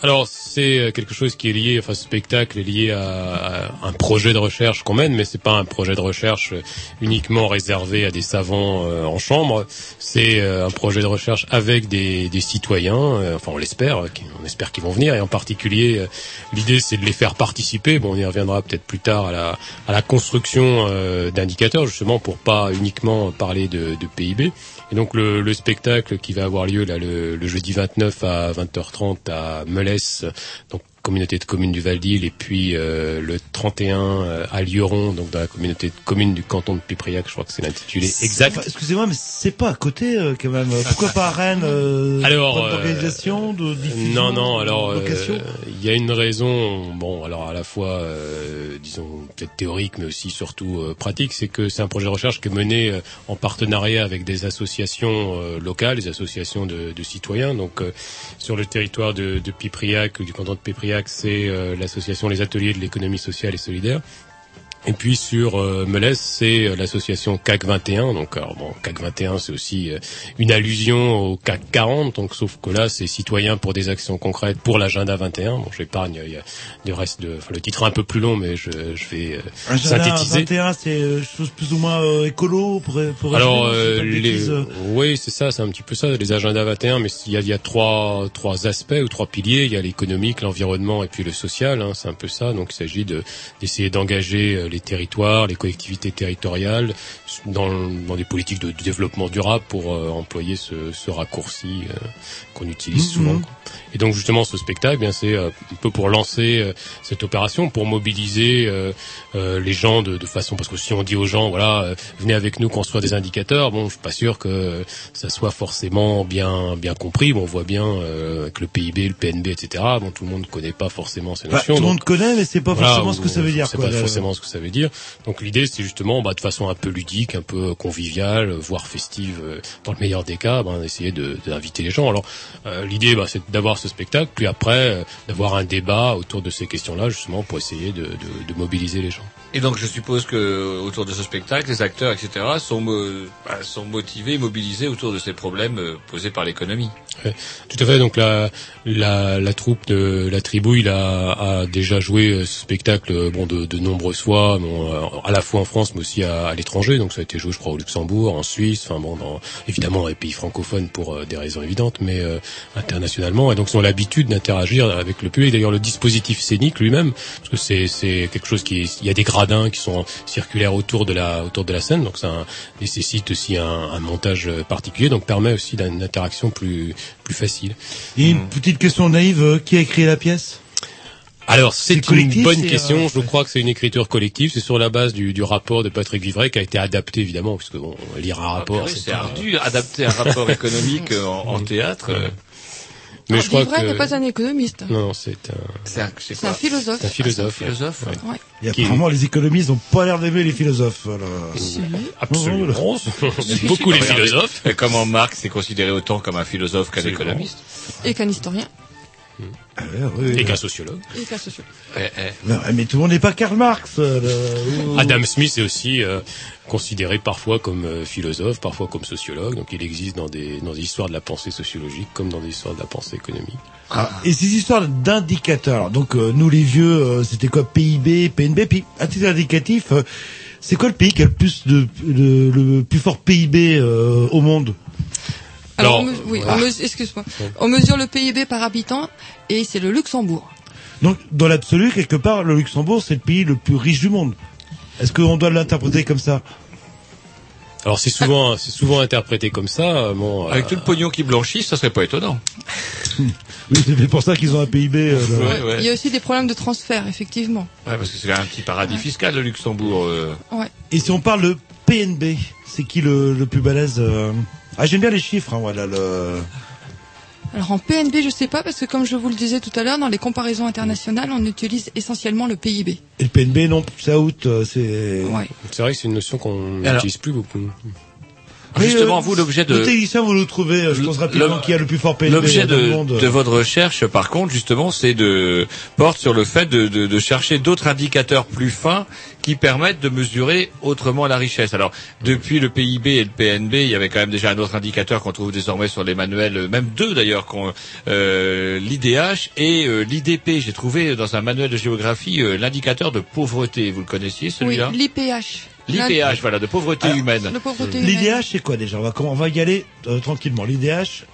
Alors c'est euh, quelque chose qui est lié, enfin ce spectacle est lié à, à un projet de recherche qu'on mène, mais c'est pas un projet de recherche euh, uniquement réservé à des savants euh, en chambre. C'est euh, un projet de recherche avec des, des citoyens, euh, enfin on l'espère, euh, on espère qu'ils vont venir, et en particulier l'idée c'est de les faire participer. Bon, on y reviendra peut-être plus tard à la, à la construction d'indicateurs justement pour pas uniquement parler de, de PIB. Et donc le, le spectacle qui va avoir lieu là le, le jeudi 29 à 20h30 à Donc communauté de communes du Val d'Île, et puis euh, le 31 euh, à Lioron, donc dans la communauté de communes du canton de Pipriac, je crois que c'est l'intitulé exact. Excusez-moi, mais c'est pas à côté euh, quand même. Pourquoi pas à Rennes Alors, d'organisation, de diffusion, Non, non. Alors, il y a une raison. Bon, alors à la fois, disons peut-être théorique, mais aussi surtout pratique, c'est que c'est un projet de recherche qui est mené en partenariat avec des associations locales, des associations de, de citoyens. Donc, sur le territoire de, de Pipriac, du canton de Pipriac, c'est euh, l'association Les Ateliers de l'économie sociale et solidaire. Et puis sur euh, Melez, c'est euh, l'association CAC 21. Donc alors bon, CAC 21, c'est aussi euh, une allusion au CAC 40. Donc sauf que là, c'est citoyens pour des actions concrètes pour l'agenda 21. Bon, j'épargne, il y a du reste de, enfin, le titre est un peu plus long, mais je, je vais euh, Agenda synthétiser. 21, c'est euh, chose plus ou moins euh, écolo pour, pour Alors, les, oui, c'est ça, c'est un petit peu ça, les agendas 21, mais il y a, il y a trois, trois aspects ou trois piliers. Il y a l'économique, l'environnement et puis le social. Hein, c'est un peu ça. Donc, il s'agit de d'essayer d'engager euh, les territoires, les collectivités territoriales dans, dans des politiques de, de développement durable pour euh, employer ce, ce raccourci euh, qu'on utilise Mhm. souvent. Et donc justement ce spectacle, eh bien c'est euh, un peu pour lancer euh, cette opération, pour mobiliser euh, euh, les gens de, de façon parce que si on dit aux gens voilà euh, venez avec nous construire des indicateurs, bon je suis pas sûr que ça soit forcément bien bien compris. Bon on voit bien euh, avec le PIB, le PNB, etc. Bon tout le monde connaît pas forcément ces Bah, notions. tout le monde connaît, mais c'est pas voilà, forcément ce que ça veut dire. C'est pas forcément ce que ça veut dire. Donc l'idée, c'est justement, bah, de façon un peu ludique, un peu conviviale, euh, voire festive, euh, dans le meilleur des cas, bah, d'essayer de- d'inviter les gens. Alors euh, l'idée, bah, c'est d'avoir ce spectacle, puis après euh, d'avoir un débat autour de ces questions-là, justement, pour essayer de, de- de mobiliser les gens. Et donc je suppose que autour de ce spectacle, les acteurs, etc., sont, mo- bah, sont motivés, mobilisés autour de ces problèmes euh, posés par l'économie. Ouais, tout à fait. Donc la, la, la troupe de la tribu, il a, a déjà joué euh, ce spectacle euh, bon de, de nombreuses fois, bon, euh, à la fois en France mais aussi à, à l'étranger. Donc ça a été joué, je crois, au Luxembourg, en Suisse, enfin bon, dans, évidemment dans les pays francophones pour euh, des raisons évidentes, mais euh, internationalement. Et donc ils ont l'habitude d'interagir avec le public. D'ailleurs le dispositif scénique lui-même, parce que c'est c'est quelque chose qui, il y a des gradins qui sont circulaires autour de la autour de la scène, donc ça nécessite aussi un, un montage particulier, donc permet aussi d'une interaction plus plus facile. Et une petite question naïve, euh, qui a écrit la pièce? Alors, c'est une bonne question. euh, Je crois que c'est une écriture collective. C'est sur la base du, du rapport de Patrick Vivray qui a été adapté, évidemment, puisque bon, lire un rapport, Ah, c'est pas- ardu, adapter un rapport économique euh, en, en théâtre. euh, Mais Ah, je crois Vivray que n'est pas un économiste. non, c'est un, c'est un, un philosophe. c'est un philosophe. C'est un philosophe, ouais. Ouais. Et apparemment, les économistes n'ont pas l'air d'aimer les philosophes. alors. Absolument. Oh, J'aime beaucoup les philosophes. et Comment Marx est considéré autant comme un philosophe qu'un Absolument. économiste Et qu'un historien. Ouais, ouais. Et qu'un sociologue. Et qu'un sociologue. Eh, eh. Non, mais tout le monde n'est pas Karl Marx. euh, Adam Smith est aussi euh, considéré parfois comme euh, philosophe, parfois comme sociologue. Donc il existe dans des dans des histoires de la pensée sociologique comme dans des histoires de la pensée économique. Ah, et ces histoires d'indicateurs, donc euh, nous les vieux, euh, c'était quoi PIB, PNB, puis à titre indicatif, euh, c'est quoi le pays qui a le plus de, de- le plus fort PIB euh, au monde? Alors, on oui, on me- excuse-moi. On mesure le PIB par habitant et c'est le Luxembourg. Donc dans l'absolu, quelque part, le Luxembourg, c'est le pays le plus riche du monde. Est-ce qu'on doit l'interpréter comme ça? Alors c'est souvent c'est souvent interprété comme ça. euh, Bon, Avec euh, tout le pognon qui blanchit, ça serait pas étonnant. Oui, c'est pour ça qu'ils ont un PIB. euh, là. Ouais, ouais. Il y a aussi des problèmes de transfert, effectivement. Ouais, parce que c'est un petit paradis fiscal, le Luxembourg. euh. Ouais. Et si on parle de PNB, c'est qui le, le plus balèze euh Ah, j'aime bien les chiffres, hein, voilà. Le... Alors en PNB, je sais pas, parce que comme je vous le disais tout à l'heure, dans les comparaisons internationales, on utilise essentiellement le PIB. Et le PNB, non, ça out, euh, c'est. Ouais. c'est vrai que c'est une notion qu'on n'utilise plus beaucoup. Mais, Justement, euh, vous, l'objet de... Le technicien, vous le trouvez, euh, je pense rapidement qui a le plus fort PNB L'objet dans le de, de votre recherche, par contre, justement, c'est de porte sur le fait de, de, de chercher d'autres indicateurs plus fins qui permettent de mesurer autrement la richesse. Alors, depuis le PIB et le PNB, il y avait quand même déjà un autre indicateur qu'on trouve désormais sur les manuels, euh, même deux d'ailleurs, qu'on- euh, l'IDH et euh, l'IDP. J'ai trouvé dans un manuel de géographie euh, l'indicateur de pauvreté. Vous le connaissiez Oui, celui-là? l'IPH. L'IPH, voilà, de pauvreté Alors, humaine. L'IDH, c'est quoi déjà? On va, comment- on va y aller euh, tranquillement. L'IDH,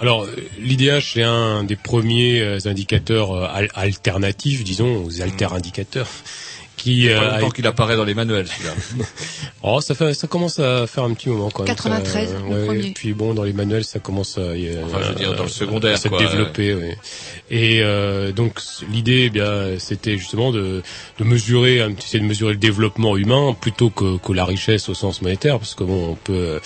Alors, euh, l'IDH c'est un des premiers euh, indicateurs al- alternatifs, disons, aux alter-indicateurs, qui euh, a qu'il apparaît dans les manuels, celui-là. Oh, ça fait, ça commence à faire un petit moment quand même. 93, ça, le ouais, premier. Puis bon, dans les manuels, ça commence à, y- Enfin, je veux dire, dans le secondaire, à se quoi, développer. ouais. Et euh, donc l'idée, eh bien, c'était justement de, de mesurer, c'est de mesurer le développement humain plutôt que, que la richesse au sens monétaire, parce que bon, on peut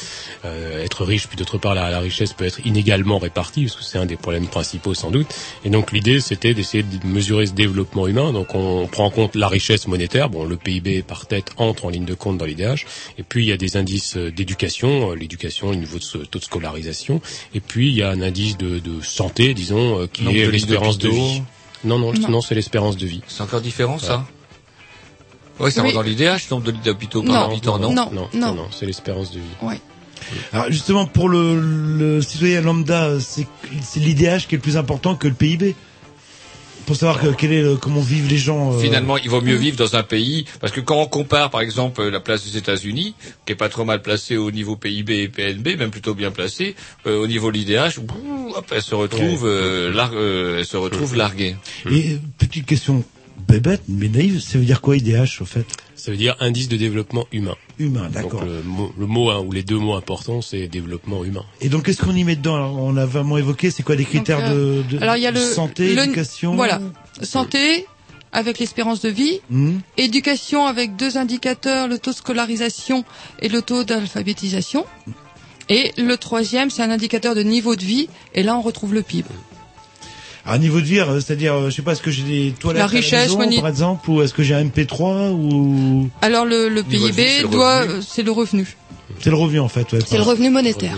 euh, être riche, puis d'autre part, la, la richesse peut être inégalement répartie, parce que c'est un des problèmes principaux sans doute. Et donc l'idée, c'était d'essayer de mesurer ce développement humain. Donc on prend en compte la richesse monétaire. Bon, le PIB par tête entre en ligne de compte dans l'IDH. Et puis il y a des indices euh, d'éducation, euh, l'éducation, le niveau de ce taux de scolarisation. Et puis il y a un indice de, de santé, disons, euh, qui est l'espérance de vie. Non, non, Non. non, c'est l'espérance de vie. C'est encore différent, ça Oui, ça Oui. va dans l'IDH, nombre de- d'hôpitaux par Non. habitant, non Non, non, non. non, c'est l'espérance de vie. Ouais. Alors justement, pour le, le citoyen lambda, c'est c'est l'IDH qui est le plus important que le PIB pour savoir que, quel est le- comment vivent les gens. euh, Finalement, il vaut mieux vivre dans un pays parce que quand on compare, par exemple, la place des États-Unis, qui est pas trop mal placée au niveau PIB et PNB, même plutôt bien placée, euh, au niveau de l'IDH, hop, elle se retrouve, euh, lar- euh, elle se retrouve larguée. Et euh, petite question bébête mais naïve, ça veut dire quoi IDH au fait? Ça veut dire indice de développement humain. Humain, d'accord. Le mot, le mot hein, ou les deux mots importants, c'est développement humain. Et donc qu'est-ce qu'on y met dedans Alors, On a vraiment évoqué, c'est quoi les critères Donc, euh, de, de alors il y a le santé, le- éducation Voilà, santé avec l'espérance de vie, Hmm. éducation avec deux indicateurs, le taux de scolarisation et le taux d'alphabétisation. Et le troisième, c'est un indicateur de niveau de vie, et là on retrouve le PIB. À niveau de vie, euh, c'est-à-dire, euh, je sais pas, est-ce que j'ai des toilettes La à richesse, maison, moni- par exemple, ou est-ce que j'ai un MP3 ou Alors le, le PIB doit, euh, c'est le revenu, c'est le revenu en fait ouais, c'est le revenu monétaire.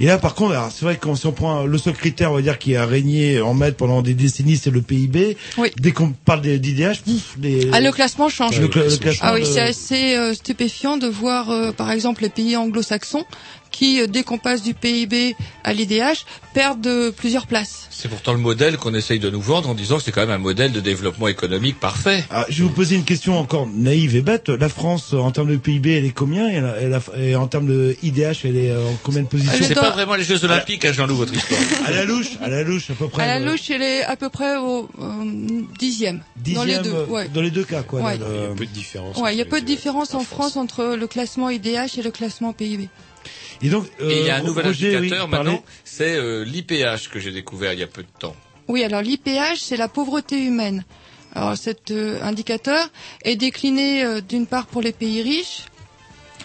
Et là, par contre, alors, c'est vrai que quand si on prend le seul critère, on va dire, qui a régné en maths pendant des décennies, c'est le PIB. Dès qu'on parle des- d'IDH, pouf, les... Ah, le classement change. Le cla- le classement ah oui, de- c'est assez euh, stupéfiant de voir, euh, par exemple, les pays anglo-saxons qui, euh, dès qu'on passe du PIB à l'IDH, perdent euh, plusieurs places. C'est pourtant le modèle qu'on essaye de nous vendre en disant que c'est quand même un modèle de développement économique parfait. Ah, je vais vous poser une question encore naïve et bête. La France, en termes de PIB, elle est combien et, la- et la- et en termes de IDH, elle est en combien de positions C'est pas vraiment les Jeux Olympiques, hein, Jean-Loup, votre histoire. À la louche, à la louche, à peu près. À la euh, louche, elle est à peu près au euh, dixième, dans les deux. euh, Ouais. Dans les deux cas, quoi. Ouais. là, le- peu de différence. Ouais, il y a peu de différence en France entre le classement IDH et le classement PIB. Et donc, Et il y a un euh, nouvel Roger, indicateur oui, maintenant, c'est euh, l'IPH que j'ai découvert il y a peu de temps. Oui, alors l'IPH, c'est la pauvreté humaine. Alors cet euh, indicateur est décliné euh, d'une part pour les pays riches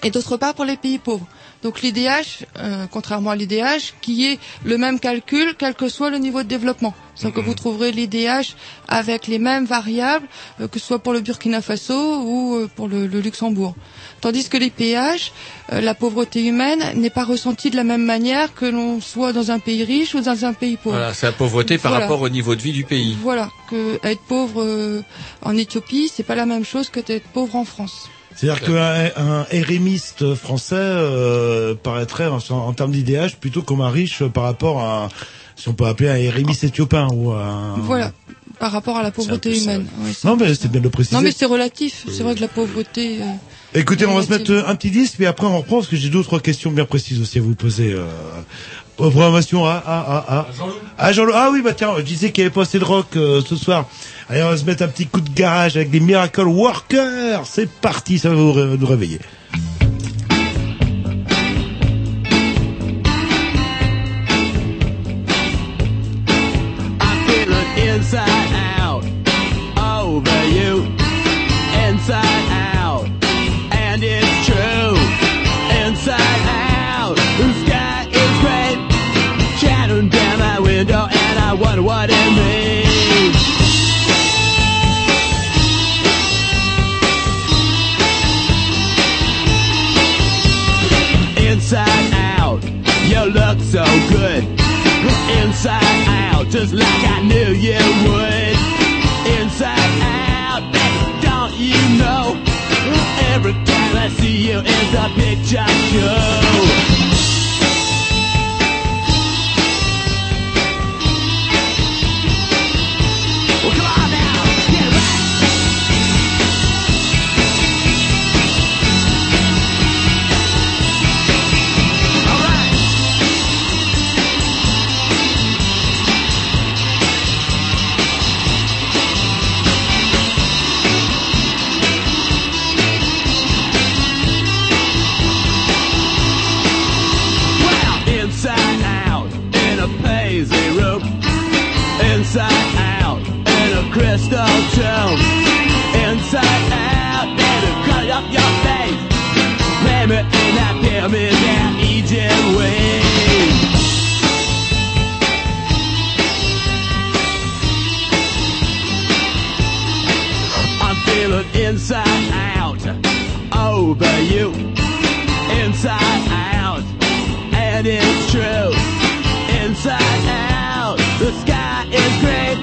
et d'autre part pour les pays pauvres. Donc l'IDH, euh, contrairement à l'IDH, qui est le même calcul quel que soit le niveau de développement. C'est-à-dire que vous trouverez l'IDH avec les mêmes variables, euh, que ce soit pour le Burkina Faso ou euh, pour le, le Luxembourg. Tandis que l'IPH, euh, la pauvreté humaine, n'est pas ressentie de la même manière que l'on soit dans un pays riche ou dans un pays pauvre. Voilà, c'est la pauvreté par Voilà. rapport au niveau de vie du pays. Voilà, que être pauvre euh, en Éthiopie, c'est pas la même chose que d'être pauvre en France. C'est-à-dire qu'un un RMiste français euh, paraîtrait en, en termes d'IDH plutôt comme un riche par rapport à, si on peut appeler un RMiste éthiopien ou un... Voilà, par rapport à la pauvreté humaine. Oui, Non, mais c'est bien de le préciser. non, mais c'est relatif. C'est vrai que la pauvreté. euh, Écoutez, on va se mettre un petit disque, puis après on reprend, parce que j'ai deux ou trois questions bien précises aussi à vous poser. Euh, aux programmations, ah, ah, ah, ah. Ah, Jean Ah oui, bah tiens, je disais qu'il n'y avait pas assez de rock euh, ce soir. Allez, on va se mettre un petit coup de garage avec des Miracle Workers. C'est parti, ça va vous ré- nous réveiller. Just like I knew you would. Inside out, don't you know? Every time I see you, it's a picture show. Inside out over you inside out, and it's true. Inside out, the sky is gray,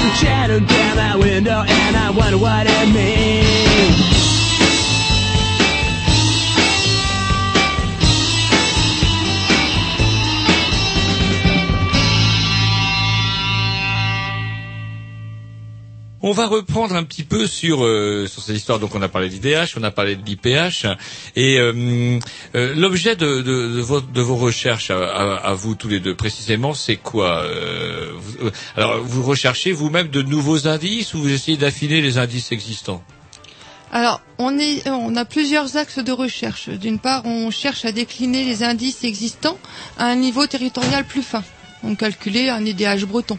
You shadow down my window and I wonder what it means. On va reprendre un petit peu sur euh, sur cette histoire. Donc on a parlé d'IDH, on a parlé de l'IPH et euh, euh, l'objet de, de, vos, recherches à, vous tous les deux précisément, c'est quoi vous- Alors vous recherchez vous-même de nouveaux indices ou vous essayez d'affiner les indices existants? Alors, on, est, on a plusieurs axes de recherche. D'une part, on cherche à décliner les indices existants à un niveau territorial plus fin. Donc, calculer un IDH breton.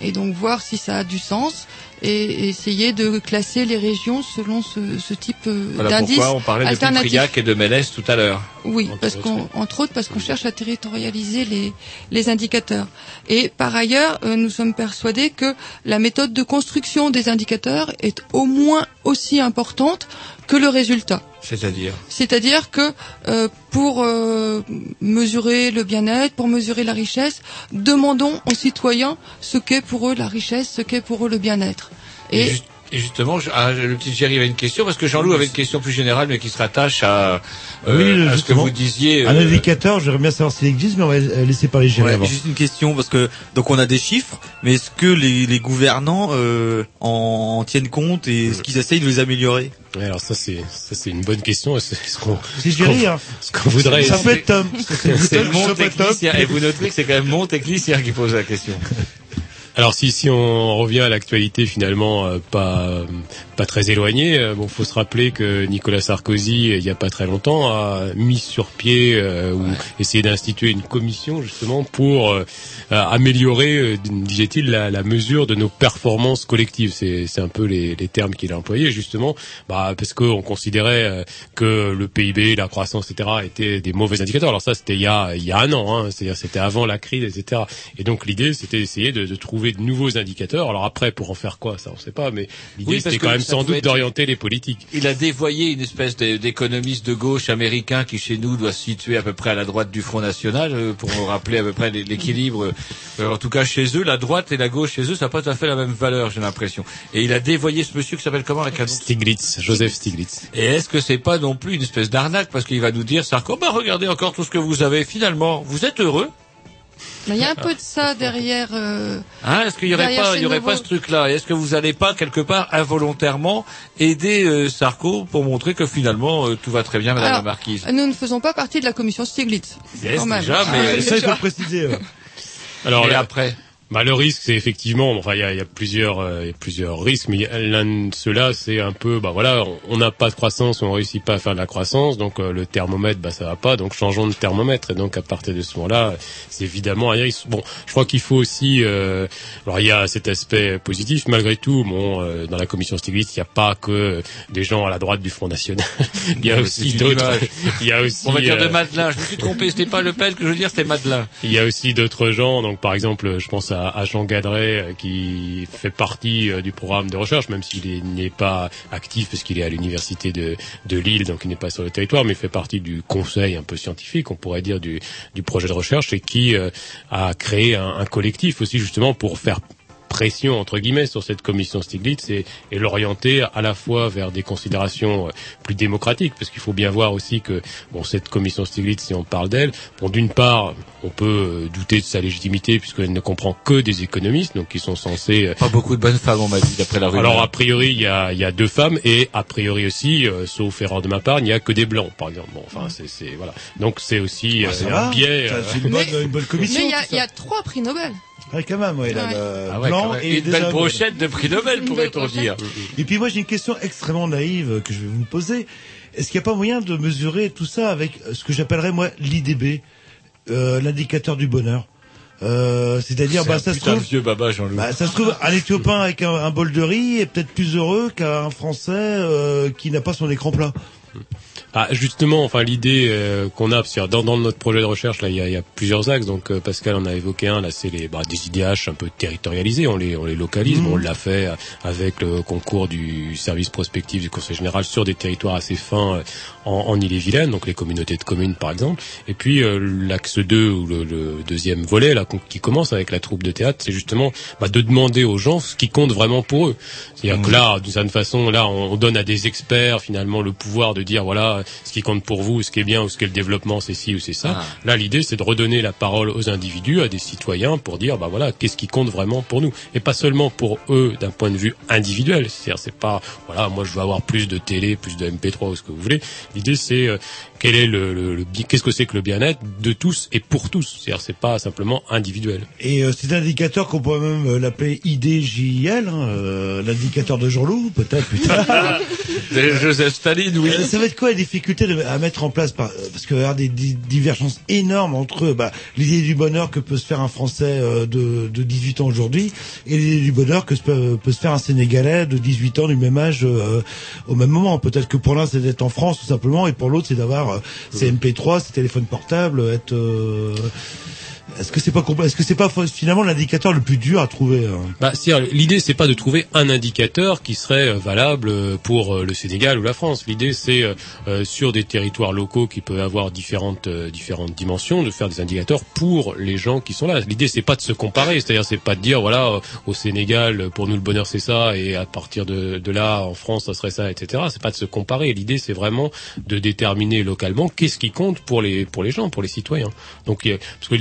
Et donc, voir si ça a du sens et essayer de classer les régions selon ce, ce type euh, Voilà pourquoi on parlait de et de Mélès tout à l'heure. Oui, parce qu'on, entre autres, parce qu'on cherche à territorialiser les, les indicateurs. Et par ailleurs, euh, nous sommes persuadés que la méthode de construction des indicateurs est au moins aussi importante que le résultat. C'est-à-dire C'est-à-dire que euh, pour euh, mesurer le bien-être, pour mesurer la richesse, demandons aux citoyens ce qu'est pour eux la richesse, ce qu'est pour eux le bien-être. Et, Et, ju- et justement, je- ah, le petit Jerry avait une question parce que Jean-Loup avait une question plus générale mais qui se rattache à, euh, Oui, à ce que vous disiez. Un euh, indicateur, j'aimerais bien savoir s'il existe, mais on va laisser parler Géry Ouais, avant. juste une question parce que donc on a des chiffres, mais est-ce que les, les gouvernants euh, en, en tiennent compte et est-ce qu'ils essayent de les améliorer? Ouais, alors ça c'est ça c'est une bonne question. C'est ce qu'on Jerry, qu'on- hein. ce qu'on voudrait. Ça peut être Tom. C'est mon technicien. Et vous noterez que c'est quand même mon technicien qui pose la question. Alors si si on revient à l'actualité finalement euh, pas euh, pas très éloignée, euh, bon faut se rappeler que Nicolas Sarkozy euh, il y a pas très longtemps a mis sur pied euh, ou essayé d'instituer une commission justement pour améliorer disait-il la, la mesure de nos performances collectives. C'est c'est un peu les, les termes qu'il a employés justement bah parce qu'on considérait que le PIB, la croissance etc étaient des mauvais indicateurs. Alors ça c'était il y a il y a un an, hein, c'est-à-dire c'était avant la crise etc. Et donc l'idée c'était d'essayer de, de trouver de nouveaux indicateurs. Alors après pour en faire quoi ça on sait pas, mais l'idée Oui, c'était quand même sans doute être- d'orienter les politiques. Il a dévoyé une espèce d'économiste de gauche américain qui chez nous doit se situer à peu près à la droite du Front National euh, pour rappeler à peu près l'é- l'équilibre. Euh, En tout cas chez eux, la droite et la gauche chez eux, ça n'a pas tout à fait la même valeur, j'ai l'impression. Et il a dévoyé ce monsieur qui s'appelle comment Stiglitz, Joseph Stiglitz. Et est-ce que c'est pas non plus une espèce d'arnaque? Parce qu'il va nous dire Sarko, bah regardez encore tout ce que vous avez finalement, vous êtes heureux il y a un peu de ça derrière. euh, Hein, est-ce qu'il y aurait pas, ces il y aurait nouveaux- pas ce truc-là? Est-ce que vous allez pas quelque part involontairement aider euh, Sarko pour montrer que finalement euh, tout va très bien, Madame Alors, la Marquise? Nous ne faisons pas partie de la commission Stiglitz. Yes, déjà, mais- Ah, Ça, il faut le préciser. Alors Et là- après Bah, le risque, c'est effectivement, enfin, il y a, y a plusieurs, euh, il y a plusieurs risques, mais l'un de ceux-là, c'est un peu, bah voilà, on- n'a pas de croissance, on réussit pas à faire de la croissance, donc euh, le thermomètre, bah ça va pas, donc changeons de thermomètre. Et donc à partir de ce moment-là, c'est évidemment un risque. Bon, je crois qu'il faut aussi, euh, alors il y a cet aspect positif, malgré tout, bon, euh, dans la commission Stiglitz, il n'y a pas que des gens à la droite du Front National, il y a aussi d'autres, il y a aussi. On va dire de euh, Madelin. Je me suis trompé. C'était pas Le Pen que je veux dire, c'était Madelin. il y a aussi d'autres gens, donc par exemple, je pense à, à Jean Gadret euh, qui fait partie euh, du programme de recherche, même s'il est- n'est pas actif parce qu'il est à l'université de, Lille, donc il n'est pas sur le territoire, mais il fait partie du conseil un peu scientifique, on pourrait dire du, projet de recherche, et qui euh, a créé un collectif aussi justement pour faire pression entre guillemets sur cette commission Stiglitz et, et l'orienter à la fois vers des considérations euh, plus démocratiques parce qu'il faut bien voir aussi que bon cette commission Stiglitz si on parle d'elle bon d'une part on peut euh, douter de sa légitimité puisqu'elle ne comprend que des économistes donc qui sont censés euh, Pas beaucoup de bonnes femmes, on m'a dit, d'après la rumeur. alors a priori il y a, il y a deux femmes et a priori aussi euh, sauf erreur de ma part il n'y a que des blancs par exemple bon enfin c'est c'est voilà donc c'est aussi Ah, euh, un biais euh, une bonne, une bonne commission. Mais il y a- tout il y, ça. a trois prix Nobel. Ouais, quand même, ouais, a Ouais. le Ah ouais, blanc quand même. et une belle brochette de prix Nobel, pourrait-on dire. Et puis moi j'ai une question extrêmement naïve que je vais vous poser. Est-ce qu'il n'y a pas moyen de mesurer tout ça avec ce que j'appellerais moi l'IDB, euh, l'indicateur du bonheur? Euh, C'est-à-dire, C'est bah ça se trouve, vieux baba, bah, ça se trouve, un Éthiopien avec un, un bol de riz est peut-être plus heureux qu'un Français euh, qui n'a pas son écran plat. Ah, justement, enfin l'idée euh, qu'on a, parce que dans, dans notre projet de recherche, là, il y a, il y a plusieurs axes. Donc euh, Pascal en a évoqué un. Là, c'est les bah, des IDH un peu territorialisés. On les on les localise. Bon, on l'a fait euh, avec le concours du service prospectif du Conseil général sur des territoires assez fins euh, en, en Ille-et-Vilaine, donc les communautés de communes par exemple. Et puis euh, l'axe 2 ou le, le deuxième volet là qui commence avec la troupe de théâtre, c'est justement bah, de demander aux gens ce qui compte vraiment pour eux. C'est-à-dire que là, d'une certaine façon, là, on, on donne à des experts finalement le pouvoir de dire voilà ce qui compte pour vous, ce qui est bien ou ce qui est le développement, c'est ci ou c'est ça. Ah. Là, l'idée, c'est de redonner la parole aux individus, à des citoyens, pour dire bah voilà qu'est-ce qui compte vraiment pour nous, et pas seulement pour eux d'un point de vue individuel. C'est-à-dire c'est pas voilà moi je veux avoir plus de télé, plus de MP3 ou ce que vous voulez. L'idée c'est euh, quel est le, le- le qu'est-ce que c'est que le bien-être de tous et pour tous? C'est-à-dire c'est pas simplement individuel. Et euh, cet indicateur qu'on pourrait même euh, l'appeler IDJL, hein, euh, l'indicateur de Jean-Loup, peut-être plus tard. De Joseph Staline, oui. Euh, Ça va être quoi les difficultés de- à mettre en place par- euh, Parce qu'il y avoir des di- divergences énormes entre bah, l'idée du bonheur que peut se faire un Français euh, de, de 18 ans aujourd'hui et l'idée du bonheur que se peut, peut se faire un Sénégalais de 18 ans du même âge euh, au même moment. Peut-être que pour l'un c'est d'être en France tout simplement et pour l'autre c'est d'avoir euh, ses MP3, ses téléphones portables, être... Est-ce que c'est pas est-ce que c'est pas finalement l'indicateur le plus dur à trouver hein? Bah, l'idée, c'est pas de trouver un indicateur qui serait euh, valable euh, pour euh, le Sénégal ou la France. L'idée, c'est euh, sur des territoires locaux qui peuvent avoir différentes différentes dimensions, de faire des indicateurs pour les gens qui sont là. L'idée, c'est pas de se comparer, c'est-à-dire, c'est pas de dire voilà, au Sénégal, pour nous le bonheur c'est ça, et à partir de, de là, en France, ça serait ça, etc. C'est pas de se comparer. L'idée, c'est vraiment de déterminer localement qu'est-ce qui compte pour les pour les gens, pour les citoyens. Donc, parce que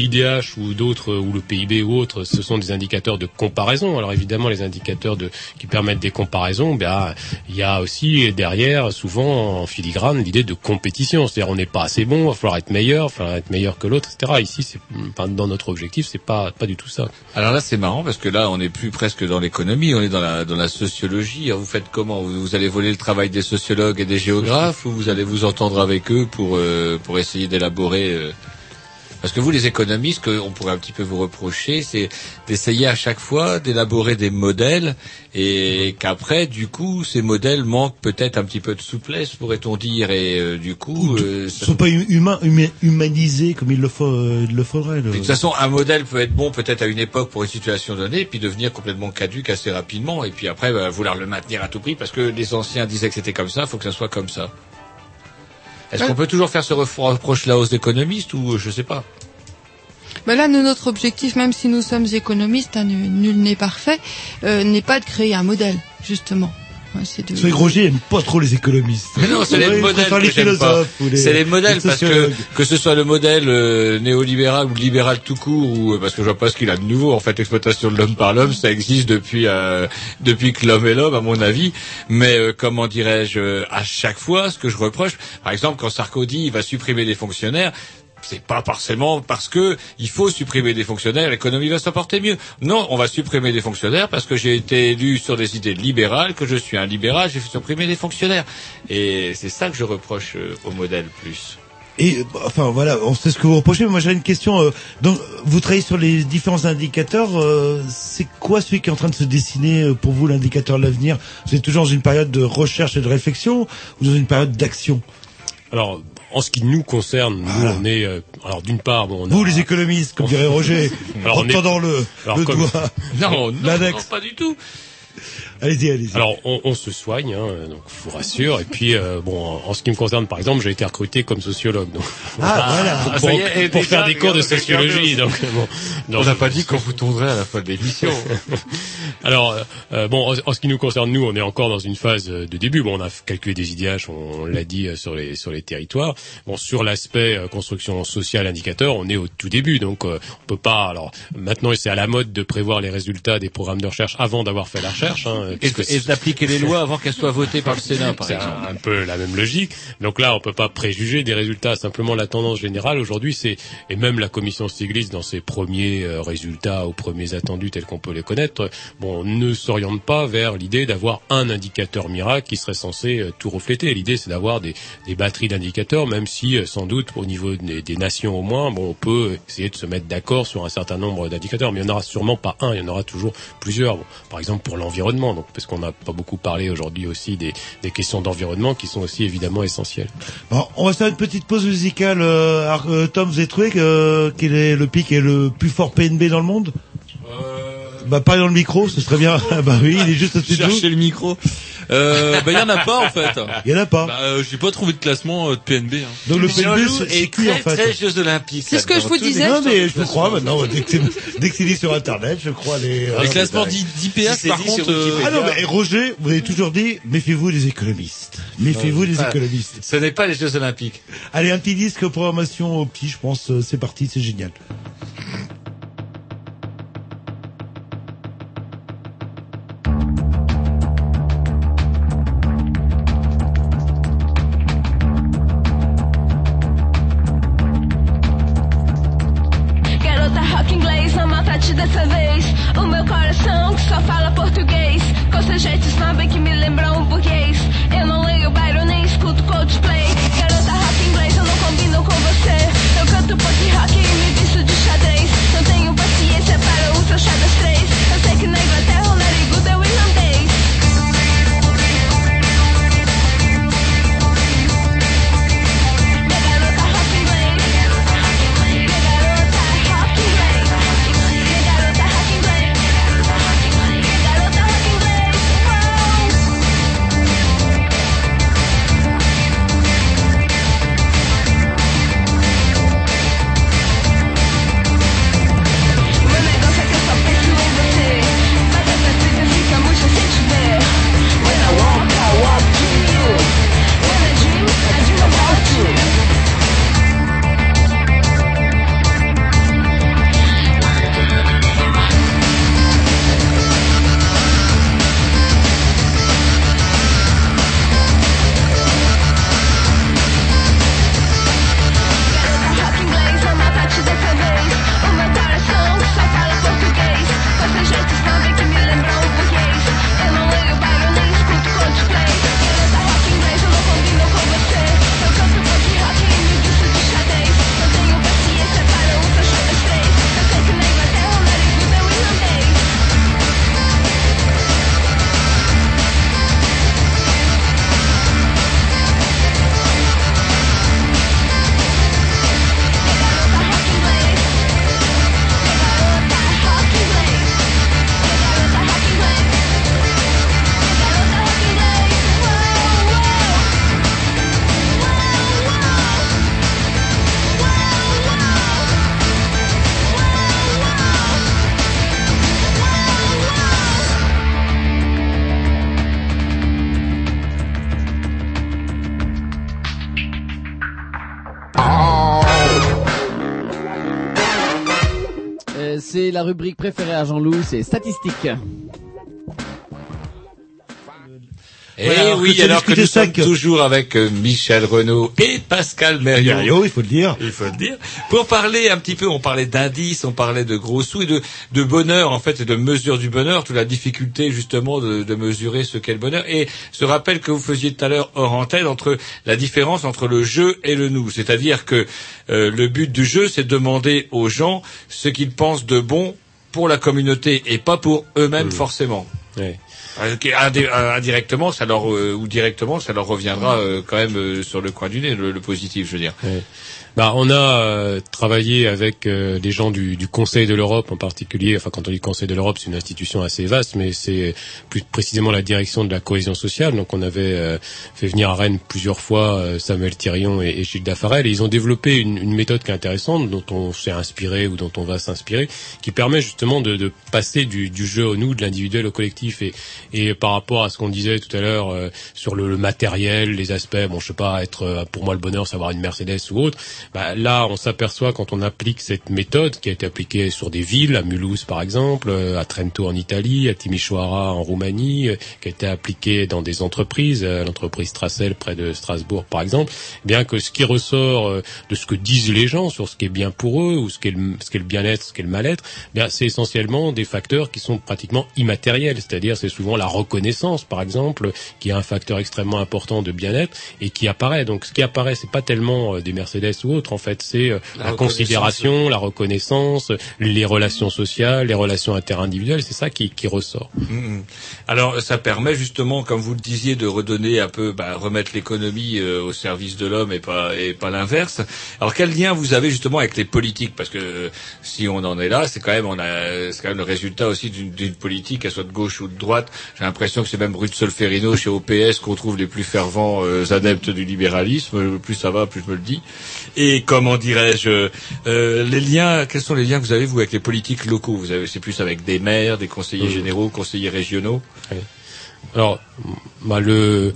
ou d'autres, ou le PIB ou autres, ce sont des indicateurs de comparaison. Alors évidemment, les indicateurs de, qui permettent des comparaisons, ben, il y a aussi derrière, souvent en filigrane, l'idée de compétition. C'est-à-dire, on n'est pas assez bon, il va falloir être meilleur, il va falloir être meilleur que l'autre, etc. Ici, enfin, dans notre objectif, c'est pas, pas du tout ça. Alors là, c'est marrant parce que là, on n'est plus presque dans l'économie, on est dans la dans la sociologie. Alors, vous faites comment? Vous, vous allez voler le travail des sociologues et des géographes ou vous allez vous entendre avec eux pour euh, pour essayer d'élaborer euh, parce que vous, les économistes, qu'on pourrait un petit peu vous reprocher, c'est d'essayer à chaque fois d'élaborer des modèles et qu'après, du coup, ces modèles manquent peut-être un petit peu de souplesse, pourrait-on dire, et euh, du coup, euh, Ils sont pas hu- humains, huma- humanisés comme il le, faut, euh, il le faudrait. le- de toute façon, un modèle peut être bon peut-être à une époque pour une situation donnée, puis devenir complètement caduque assez rapidement, et puis après bah, vouloir le maintenir à tout prix parce que les anciens disaient que c'était comme ça, il faut que ça soit comme ça. Est-ce qu'on peut toujours faire ce refro- reproche là aux économistes ou euh, je sais pas Ben là, notre objectif, même si nous sommes économistes, hein, nul nul n'est parfait, euh, n'est pas de créer un modèle, justement. C'est de... C'est vrai que Roger aime pas trop les économistes. Mais non, c'est les modèles que les j'aime pas. philosophes les- C'est les modèles les parce que que ce soit le modèle euh, néolibéral ou libéral tout court ou euh, parce que je vois pas ce qu'il a de nouveau en fait l'exploitation de l'homme par l'homme ça existe depuis euh, depuis que l'homme est l'homme à mon avis mais euh, comment dirais-je euh, à chaque fois ce que je reproche par exemple quand Sarkozy va supprimer les fonctionnaires c'est pas forcément parce que il faut supprimer des fonctionnaires, l'économie va s'en porter mieux. Non, on va supprimer des fonctionnaires parce que j'ai été élu sur des idées libérales, que je suis un libéral, j'ai fait supprimer des fonctionnaires. Et c'est ça que je reproche euh, au modèle plus. Et bah, enfin voilà, on sait ce que vous reprochez, mais moi j'ai une question. euh, donc vous travaillez sur les différents indicateurs. euh, c'est quoi celui qui est en train de se dessiner pour vous l'indicateur de l'avenir? Vous êtes toujours dans une période de recherche et de réflexion ou dans une période d'action? Alors, en ce qui nous concerne, nous, on est, euh, alors d'une part, bon, on a- Vous les économistes, comme dirait Roger, Alors, en on est- tendant le, Alors, le comme- doigt. Non, non, L'index. non, pas du tout. Allez-y, allez-y. Alors, on, on se soigne, hein, donc je vous rassure. Et puis, euh, bon, en, en ce qui me concerne, par exemple, j'ai été recruté comme sociologue, donc Ah, voilà. pour, est, déjà, faire des cours de sociologie. Donc, bon, on n'a pas dit qu'on vous tomberait à la fin de l'émission. Alors, euh, euh, bon, en, en ce qui nous concerne, nous, on est encore dans une phase de début. Bon, on a calculé des IDH, on, on l'a dit sur les sur les territoires. Bon, sur l'aspect euh, construction sociale indicateur, on est au tout début, donc euh, on peut pas. Alors maintenant, c'est à la mode de prévoir les résultats des programmes de recherche avant d'avoir fait la recherche. Hein, et puisque et d'appliquer les lois avant qu'elles soient votées par le Sénat, par c'est exemple. un, un peu la même logique. Donc là, on peut pas préjuger des résultats. Simplement, la tendance générale aujourd'hui, c'est et même la commission Stiglitz dans ses premiers euh, résultats ou premiers attendus tels qu'on peut les connaître, bon, ne s'oriente pas vers l'idée d'avoir un indicateur miracle qui serait censé euh, tout refléter. L'idée, c'est d'avoir des, des batteries d'indicateurs, même si euh, sans doute au niveau des, des nations au moins, bon, on peut essayer de se mettre d'accord sur un certain nombre d'indicateurs, mais il n'y en aura sûrement pas un, il y en aura toujours plusieurs. Bon, par exemple pour l'environnement, Donc, parce qu'on n'a pas beaucoup parlé aujourd'hui aussi des, des questions d'environnement qui sont aussi évidemment essentielles. Bon, on va faire une petite pause musicale. Euh, alors, euh, Tom, vous avez trouvé que, euh, quel est le pic est le plus fort PNB dans le monde? Bah, pas dans le micro, ce serait bien. bah oui, il est juste au-dessus de nous. Chercher le micro. Euh, bah, il y en a pas, en fait. Il y en a pas. Bah, euh, j'ai pas trouvé de classement euh, de PNB. Hein. Donc le PNB, c'est- c'est est qui en fait très Jeux Olympiques. C'est ce que je vous disais. Non mais je vous crois maintenant. Dès que c'est dès que c'est dit sur Internet, je crois les. Les Ah, classements mais- d'I- d'IPH, Si par contre, euh. Ah non mais et Roger, vous avez toujours dit méfiez-vous des économistes. Méfiez-vous des économistes. Ce n'est pas les Jeux Olympiques. Allez, un petit disque programmation au petit, je pense, euh, c'est parti, c'est génial. Rubrique préférée à Jean-Loup, c'est statistiques. Et Voilà, alors que oui, alors que nous sommes toujours avec euh, Michel Renaud et Pascal Mériot. Mario, il faut le dire. Il faut le dire. Pour parler un petit peu, on parlait d'indices, on parlait de gros sous et de, de bonheur, en fait, et de mesure du bonheur, toute la difficulté, justement, de, de mesurer ce qu'est le bonheur. Et ce rappel que vous faisiez tout à l'heure hors antenne entre la différence entre le jeu et le nous. C'est-à-dire que euh, le but du jeu, c'est de demander aux gens ce qu'ils pensent de bon pour la communauté et pas pour eux-mêmes forcément. Ouais. Euh, euh, indirectement, ça leur euh, ou directement, ça leur reviendra euh, quand même euh, sur le coin du nez, le, le positif, je veux dire. Ouais. Bah, on a euh, travaillé avec euh, des gens du, du Conseil de l'Europe en particulier. Enfin, quand on dit Conseil de l'Europe, c'est une institution assez vaste, mais c'est plus précisément la direction de la cohésion sociale. Donc, on avait euh, fait venir à Rennes plusieurs fois euh, Samuel Thirion et, Gilles Dafarel, et ils ont développé une, une méthode qui est intéressante, dont on s'est inspiré ou dont on va s'inspirer, qui permet justement de, de passer du, du jeu au nous, de l'individuel au collectif. Et, et par rapport à ce qu'on disait tout à l'heure euh, sur le, le matériel, les aspects, bon, je sais pas, être euh, pour moi le bonheur, c'est avoir une Mercedes ou autre. Bah, là, on s'aperçoit quand on applique cette méthode qui a été appliquée sur des villes, à Mulhouse par exemple, euh, à Trento en Italie, à Timișoara en Roumanie, euh, qui a été appliquée dans des entreprises, euh, l'entreprise Strassel près de Strasbourg par exemple, eh bien que ce qui ressort de ce que disent les gens sur ce qui est bien pour eux ou ce qu'est le, le bien-être, ce qu'est le mal-être, eh bien c'est essentiellement des facteurs qui sont pratiquement immatériels, c'est-à-dire c'est souvent la reconnaissance par exemple qui est un facteur extrêmement important de bien-être et qui apparaît. Donc ce qui apparaît, c'est pas tellement des Mercedes ou En fait, c'est euh, La considération, la reconnaissance, les relations sociales, les relations interindividuelles. C'est ça qui, qui ressort. Mhm. Alors ça permet justement, comme vous le disiez, de redonner un peu, bah, remettre l'économie euh, au service de l'homme et pas et pas l'inverse. Alors quel lien vous avez justement avec les politiques? Parce que euh, si on en est là, c'est quand même on a c'est quand même le résultat aussi d'une politique, qu'elle soit de gauche ou de droite. J'ai l'impression que c'est même Ruth Solferino chez OPS qu'on trouve les plus fervents euh, adeptes du libéralisme. Plus ça va, plus je me le dis. Et comment dirais-je euh, les liens Quels sont les liens que vous avez vous avec les politiques locaux? Vous avez c'est plus avec des maires, des conseillers généraux, conseillers régionaux? Alors, bah, le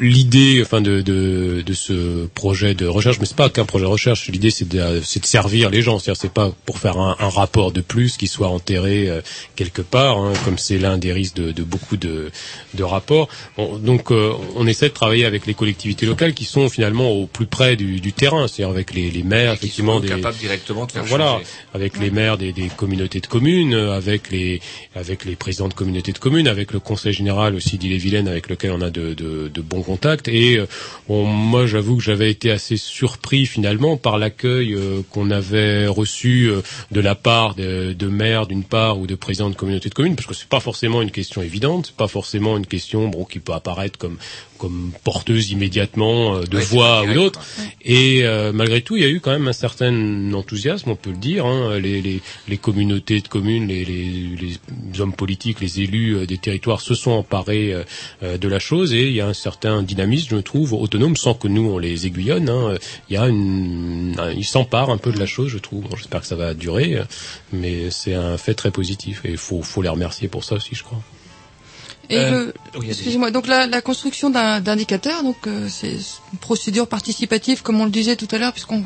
l'idée, enfin de, de de ce projet de recherche, mais c'est pas qu'un projet de recherche. L'idée, c'est de c'est de servir les gens. C'est-à-dire, c'est pas pour faire un, un rapport de plus qui soit enterré euh, quelque part, hein, comme c'est l'un des risques de, de beaucoup de de rapports. Donc, euh, on essaie de travailler avec les collectivités locales qui sont finalement au plus près du, du terrain, c'est-à-dire avec les, les maires, qui effectivement, sont des capables directement de faire voilà, changer. avec les maires des, des communautés de communes, euh, avec les avec les présidents de communautés de communes, avec le conseil général aussi d'Ille-et-Vilaine avec lequel on a de, de, de bons contacts. Et euh, moi, j'avoue que j'avais été assez surpris finalement par l'accueil euh, qu'on avait reçu euh, de la part de, de maires d'une part ou de présidents de communautés de communes, parce que c'est pas forcément une question évidente, c'est pas forcément une question bon qui peut apparaître comme comme porteuse immédiatement euh, de Ouais, voix ou d'autres. Et euh, malgré tout, il y a eu quand même un certain enthousiasme, on peut le dire. Hein. Les, les, les communautés de communes, les, les, les hommes politiques, les élus euh, des territoires se sont emparés euh, euh, de la chose et il y a un certain dynamisme, je trouve, autonome, sans que nous on les aiguillonne. Hein. Il y a une, un- ils s'emparent un peu de la chose, je trouve. Bon, J'espère que ça va durer, mais c'est un fait très positif et il faut, faut les remercier pour ça aussi, je crois. Et Euh, le, oui, allez-y. excusez-moi, donc la, la construction d'un- d'indicateurs, donc euh, c'est une procédure participative, comme on le disait tout à l'heure, puisqu'on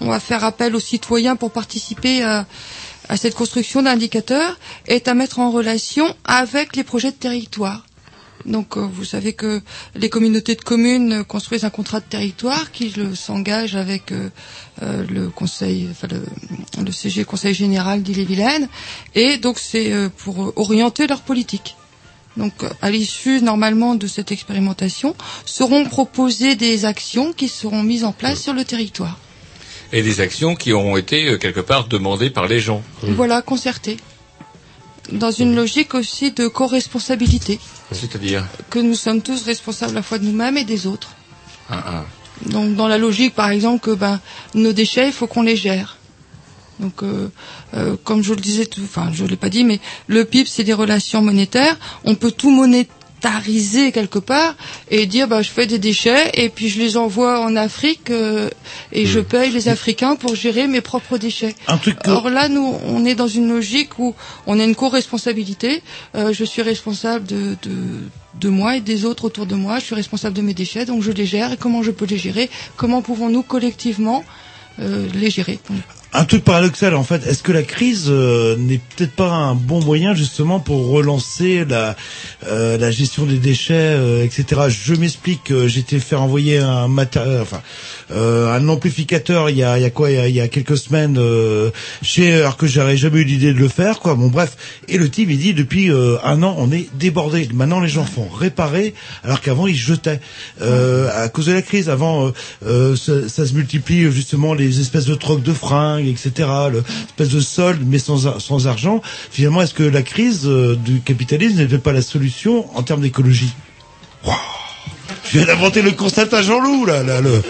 on va faire appel aux citoyens pour participer à, à cette construction d'indicateurs, est à mettre en relation avec les projets de territoire. Donc euh, vous savez que les communautés de communes euh, construisent un contrat de territoire qui le- s'engage avec euh, euh, le conseil, enfin le, le CG, Conseil général d'Ille-et-Vilaine, et donc c'est euh, pour orienter leur politique. Donc, à l'issue normalement de cette expérimentation, seront proposées des actions qui seront mises en place sur le territoire. Et des actions qui auront été euh, quelque part demandées par les gens. Voilà, concertées. Dans une logique aussi de co-responsabilité, C'est-à-dire que nous sommes tous responsables à la fois de nous-mêmes et des autres. un, un. Donc, dans la logique, par exemple, que ben, nos déchets, il faut qu'on les gère. Donc, euh, euh, comme je le disais, tout, enfin, je l'ai pas dit, mais le PIB, c'est des relations monétaires. On peut tout monétariser quelque part et dire, bah, je fais des déchets et puis je les envoie en Afrique euh, et je paye les Africains pour gérer mes propres déchets. Un truc que- Or là, nous, on est dans une logique où on a une co-responsabilité. Euh, je suis responsable de, de, de moi et des autres autour de moi. Je suis responsable de mes déchets, donc je les gère. Et comment je peux les gérer? Comment pouvons-nous collectivement euh, les gérer? Un truc paradoxal en fait, est-ce que la crise euh, n'est peut-être pas un bon moyen justement pour relancer la euh, la gestion des déchets, euh, etc. Je m'explique, euh, été faire envoyer un matériel, un amplificateur il y a il y a quoi il y a, il y a quelques semaines euh, chez alors que j'aurais jamais eu l'idée de le faire quoi. Bon bref, et le type il dit depuis euh, un an on est débordé. Maintenant les gens font réparer alors qu'avant ils jetaient euh, à cause de la crise. Avant euh, euh, ça, ça se multiplie justement les espèces de trocs de fringues, etc. Le espèce de solde mais sans sans argent. Finalement, est-ce que la crise euh, du capitalisme n'est pas la solution en termes d'écologie? Je viens d'inventer le concept à Jean-Loup là, là le.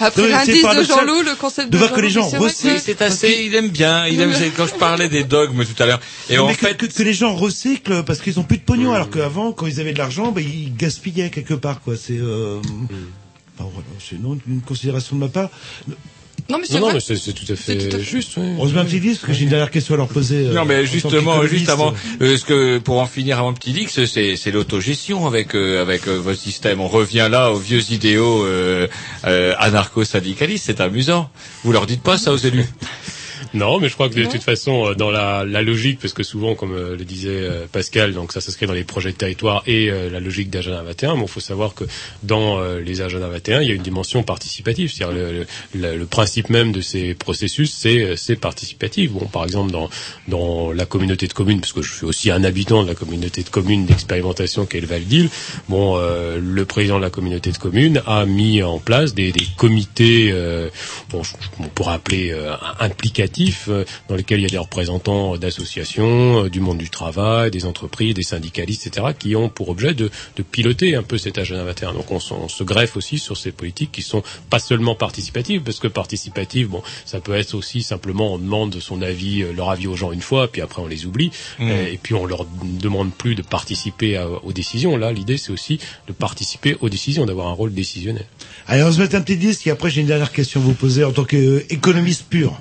Après l'indice de Jean-Loup, le concept de de, voir que les gens recyclent. C'est assez, il aime bien, il aime, quand je parlais des dogmes tout à l'heure. Et Non, en mais que, fait, que, que les gens recyclent parce qu'ils ont plus de pognon, alors qu'avant, quand ils avaient de l'argent, ben, ils gaspillaient quelque part, quoi. C'est, euh... enfin, voilà, c'est une, une considération de ma part. Non, mais c'est Non, non, vrai. mais c'est c'est tout à fait juste. oui. Heureusement que tu dis, parce que j'ai une dernière question à leur poser. euh, non mais justement, juste avant, euh, ce que pour en finir avant le petit Dix, c'est c'est l'autogestion avec euh, avec euh, votre système. On revient là aux vieux idéaux euh, euh, anarcho-syndicalistes. C'est amusant. Vous leur dites pas ça aux élus Non, mais je crois que de Non. toute façon, euh, dans la, la logique, parce que souvent, comme euh, le disait euh, Pascal, donc ça s'inscrit dans les projets de territoire et euh, la logique d'Agenda 21. Mais il faut savoir que dans euh, les Agenda 21, il y a une dimension participative. C'est-à-dire le, le, le- le principe même de ces processus, c'est c'est participatif. Bon, par exemple, dans dans la communauté de communes, parce que je suis aussi un habitant de la communauté de communes d'expérimentation qu'est le Val d'Île. Bon, euh, le président de la communauté de communes a mis en place des, des comités, euh, bon, on pourrait appeler euh, implicatifs, euh, dans lesquels il y a des représentants d'associations, euh, du monde du travail, des entreprises, des syndicalistes, etc., qui ont pour objet de, de piloter un peu cet agenda 21. Donc on, se- on se greffe aussi sur ces politiques qui sont pas seulement participatives, parce que participatives, bon, ça peut être aussi simplement on demande son avis, euh, leur avis aux gens une fois, puis après on les oublie, Mm. Euh, et puis on leur demande plus de participer à- aux décisions. Là, l'idée c'est aussi de participer aux décisions, d'avoir un rôle décisionnel. Allez, on se met un petit disque et après j'ai une dernière question à vous poser en tant qu'économiste pur.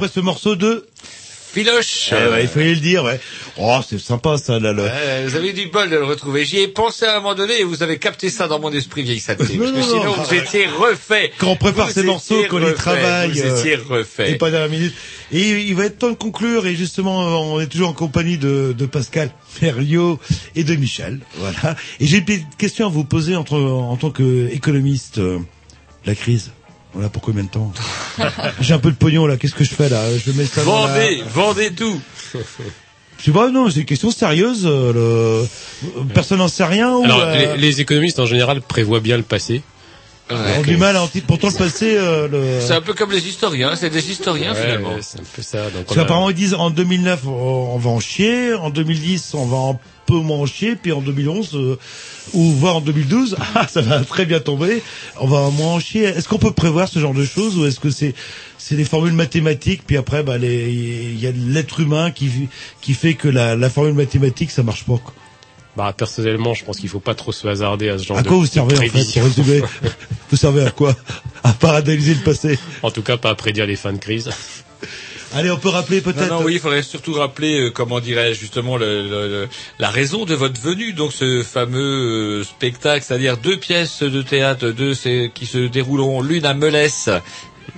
Après ce morceau de... Filoche. Eh ouais, il fallait le dire, ouais. Oh, c'est sympa ça, là. Ouais, vous avez du bol de le retrouver. J'y ai pensé à un moment donné et vous avez capté ça dans mon esprit vieille saleté. Parce que non, sinon, non. vous étiez refait. Quand on prépare Vous ces morceaux, qu'on les travaille. Vous euh, étiez refait. Et pas dernière minute. Et il va être temps de conclure. Et justement, on est toujours en compagnie de, de Pascal Ferriot et de Michel. Voilà. Et j'ai une petite question à vous poser entre, en tant qu'économiste. euh, la crise. Voilà, pour combien de temps J'ai un peu de pognon là. Qu'est-ce que je fais là Je mets ça dans la- Vendez, vendez tout. Je sais pas, non, c'est une question sérieuse. euh, le... Personne n'en sait rien ou Alors, euh, les, les économistes en général prévoient bien le passé. ont du mal à. Pourtant, le passé, euh, le... C'est un peu comme les historiens. C'est des historiens Ouais, finalement. ouais, c'est un peu ça. Donc, Parce on a- qu'apparemment ils disent en 2009 on on va en chier, en 2010 on va en peu chier, puis en 2011 euh, ou voire en 2012, ah, ça va très bien tomber. On va moins en chier. Est-ce qu'on peut prévoir ce genre de choses ou est-ce que c'est c'est des formules mathématiques puis après bah il y a l'être humain qui qui fait que la, la formule mathématique ça marche pas. quoi. Bah personnellement, je pense qu'il faut pas trop se hasarder à ce genre À de quoi vous servez en fait prévision. pour résumer Vous servez à quoi? À analyser le passé. En tout cas, pas à prédire les fins de crise. Allez, on peut rappeler peut-être. Non, non, oui, il faudrait surtout rappeler, euh, comment dirais-je, justement, le, le- le- la raison de votre venue. Donc, ce fameux euh, spectacle, c'est-à-dire deux pièces de théâtre, deux qui se dérouleront l'une à Melès.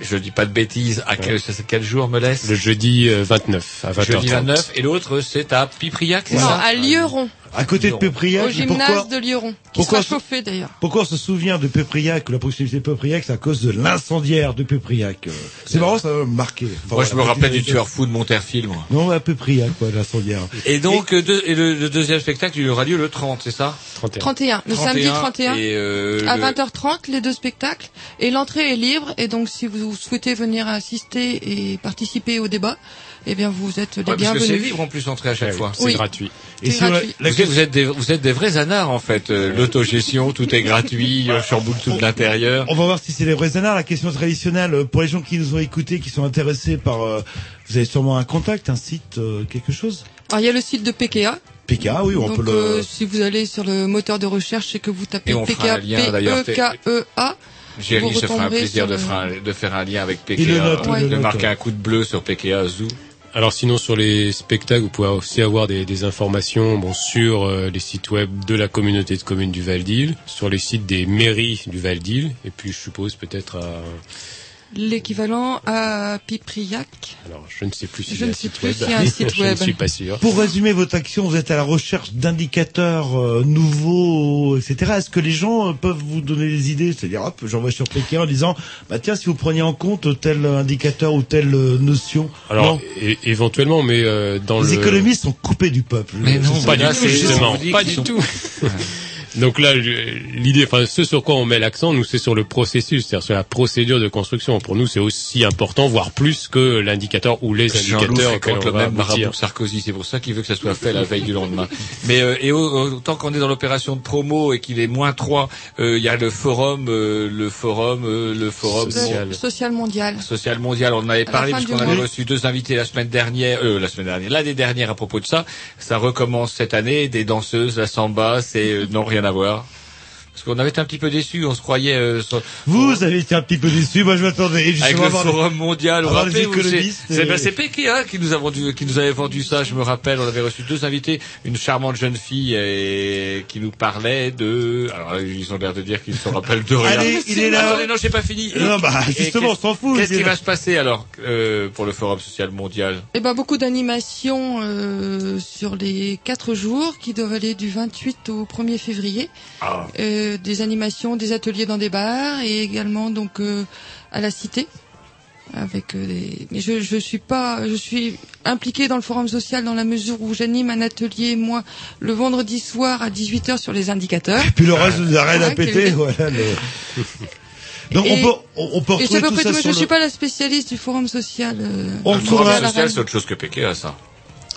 Je dis pas de bêtises. À quel, c'est quel jour Melès Le jeudi euh, 29 à 20h30. Jeudi 29. Et l'autre, c'est à Pipriac, c'est Non, ça? à Lieron. À côté de Pépriac, Au gymnase pourquoi de Lieron. Qui pourquoi sera chauffé d'ailleurs. Pourquoi on se souvient de Pépriac, la proximité de Pépriac, c'est à cause de l'incendiaire de Pépriac. C'est marrant, ça m'a marqué. Enfin, Moi, je me rappelle du tueur fou de Monterfil, moi. Non, à Pépriac, quoi, l'incendiaire. Et donc, euh, deux- et le, le deuxième spectacle, il aura lieu le 30, c'est ça? 31. Le samedi 31. Et euh, à le- 20h30, les deux spectacles. Et l'entrée est libre. Et donc, si vous souhaitez venir assister et participer au débat, eh bien, vous êtes les Ouais, parce que bienvenus. c'est libre en plus d'entrée à chaque fois. c'est Oui. gratuit. C'est sur la- gratuit. la- vous, êtes, vous êtes des, vous êtes des vrais anards en fait. Euh, L'autogestion, tout est gratuit, on chamboule tout de l'intérieur. On va voir si c'est les vrais anards. La question traditionnelle, euh, pour les gens qui nous ont écoutés, qui sont intéressés par... euh, vous avez sûrement un contact, un site, euh, quelque chose Alors, il y a le site de PKA. PK, oui, on donc, peut le... euh, si vous allez sur le moteur de recherche et que vous tapez Et PKA, un lien, d'ailleurs. P-E-K-E-A, Géry vous se fera un plaisir de le- faire, un, de faire un lien avec PKA, Il le note, il le de marquer un coup de bleu sur PKA Zoo. Alors sinon sur les spectacles, vous pouvez aussi avoir des, des informations bon, sur euh, les sites web de la communauté de communes du Val d'Île, sur les sites des mairies du Val d'Île, et puis je suppose peut-être à... l'équivalent à Pipriac. Alors je ne sais plus si Je il y a ne un sais site plus web. s'il y a un site je web. ne suis pas sûr. Pour résumer votre action, vous êtes à la recherche d'indicateurs euh, nouveaux, etc. Est-ce que les gens euh, peuvent vous donner des idées? C'est-à-dire, hop, j'envoie sur PK en disant, bah tiens, si vous preniez en compte tel indicateur ou telle euh, notion. Alors é- éventuellement, mais euh, dans les le... économistes sont coupés du peuple. Mais non, pas du tout, justement, pas du tout. Donc là, l'idée, enfin, ce sur quoi on met l'accent, nous, c'est sur le processus, c'est-à-dire sur la procédure de construction. Pour nous, c'est aussi important, voire plus que l'indicateur ou les indicateurs on le va même marabout Sarkozy, c'est pour ça qu'il veut que ça soit fait la veille du lendemain. Mais euh, et au- autant qu'on est dans l'opération de promo et qu'il est moins 3, il y a le forum, euh, le forum, euh, le forum Le social mondial. social mondial. On en avait la parlé puisqu'on avait reçu deux invités la semaine dernière, euh, la semaine dernière, l'année dernière à propos de ça. Ça recommence cette année. Des danseuses, la samba, c'est euh, non rien à voir. Parce qu'on avait été un petit peu déçus, on se croyait euh, sur- Vous avez été un petit peu déçu. Moi, je m'attendais justement avec le forum mondial. Des rappelez-vous, c'est économistes c'est et- ben, c'est PKA qui nous a vendu, qui nous avait vendu ça. Je me rappelle, on avait reçu deux invités, une charmante jeune fille et qui nous parlait de. Alors ils ont l'air de dire qu'ils se rappellent de rien. Allez, il est là. Attendez, non, j'ai pas fini. Non, bah, justement, on s'en fout, Qu'est-ce qui va se passer alors euh, pour le forum social mondial? Eh ben beaucoup d'animations euh, sur les quatre jours qui doivent aller du 28 au 1er février. Ah. Euh, des animations, des ateliers dans des bars et également donc euh, à la cité. Avec euh, des... mais je je suis pas je suis impliquée dans le forum social dans la mesure où j'anime un atelier moi le vendredi soir à 18h sur les indicateurs. Puis le reste, vous avez rien à péter. quel- Voilà. le- Donc on Et- peut, on, peut Et c'est retrouver tout ça sur Je le- suis pas la spécialiste du forum social. euh, On Le forum social, c'est autre chose que PKA, ça.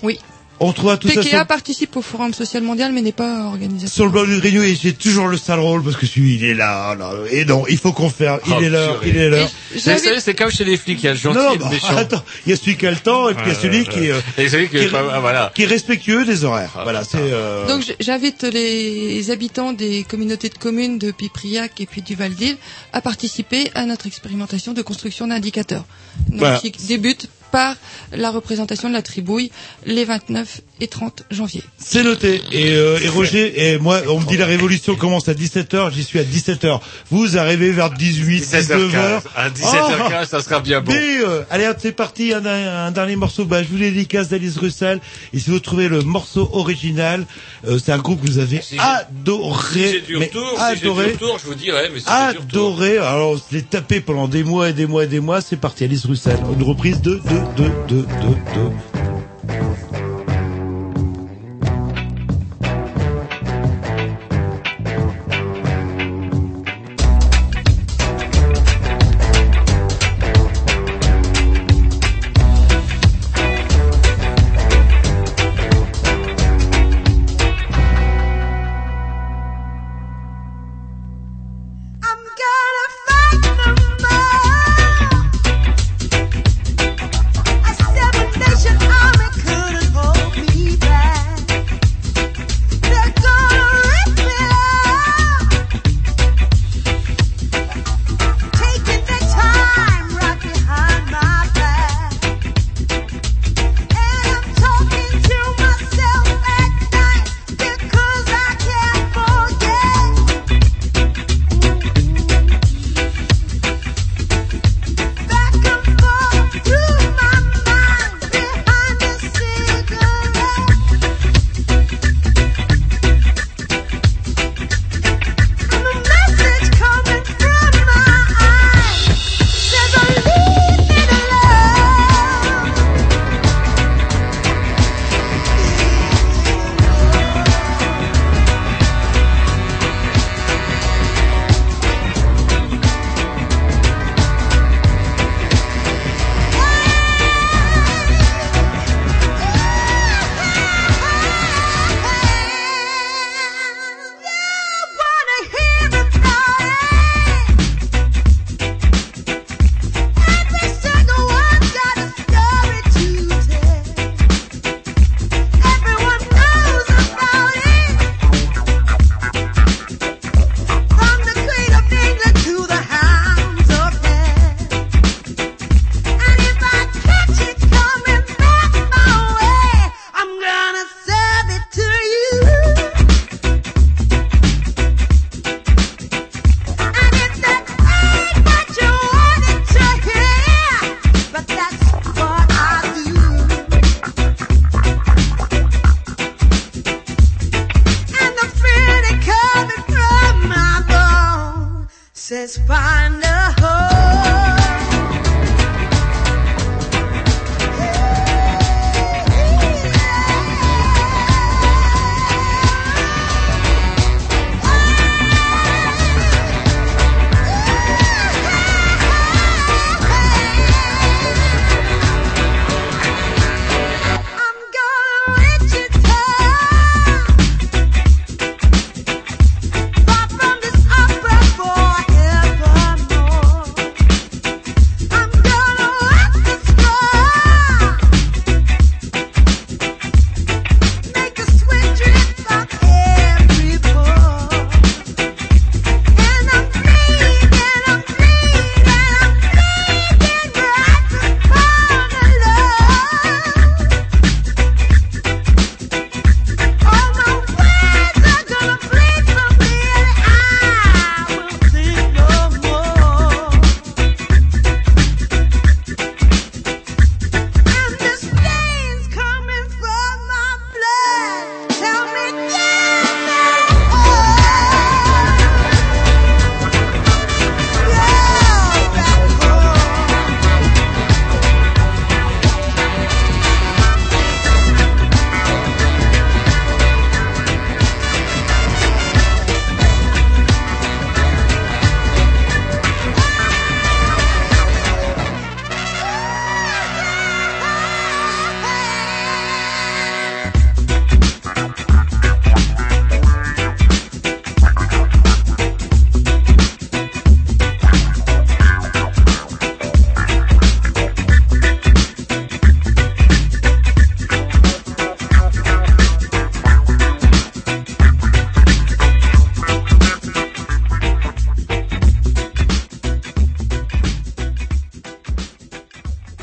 Oui. On retrouvera tout ça PKA sur, participe au forum social mondial mais n'est pas organisateur. sur le blog du Grignou et j'ai toujours le sale rôle parce que celui, il est là, là. Et non, il faut qu'on fasse. Il Oh, est l'heure, purée. il est l'heure. Vous savez, c'est comme chez les flics, il y a le gentil Non, et le bah, méchant. attends, il y a celui qui a le temps et puis il y a celui qui, euh, Et celui qui est qui est- pas- ah, voilà. qui est respectueux des horaires. Voilà, c'est. euh, Donc j'invite les habitants des communautés de communes de Pipriac et puis du Val d'Île à participer à notre expérimentation de construction d'indicateurs. Donc Voilà. qui débute par la représentation de la tribouille les 29 et 30 janvier. C'est noté. Et, euh, et Roger, et moi, on me dit la révolution commence à 17h, j'y suis à 17h. Vous arrivez vers 18, 19h. 17h15. À 17h15, ça sera bien bon. Mais, euh, allez, c'est parti, un, un dernier morceau. Bah, je vous dédicace d'Alice Russell. Et si vous trouvez le morceau original, euh, c'est un groupe que vous avez adoré. Si j'ai du mais retour, si adoré. du retour, je vous dirais, mais si. Adoré. Alors, on se l'est tapé pendant des mois et des mois et des mois. C'est parti, Alice Russell. Une reprise de, de, de, de, de, de.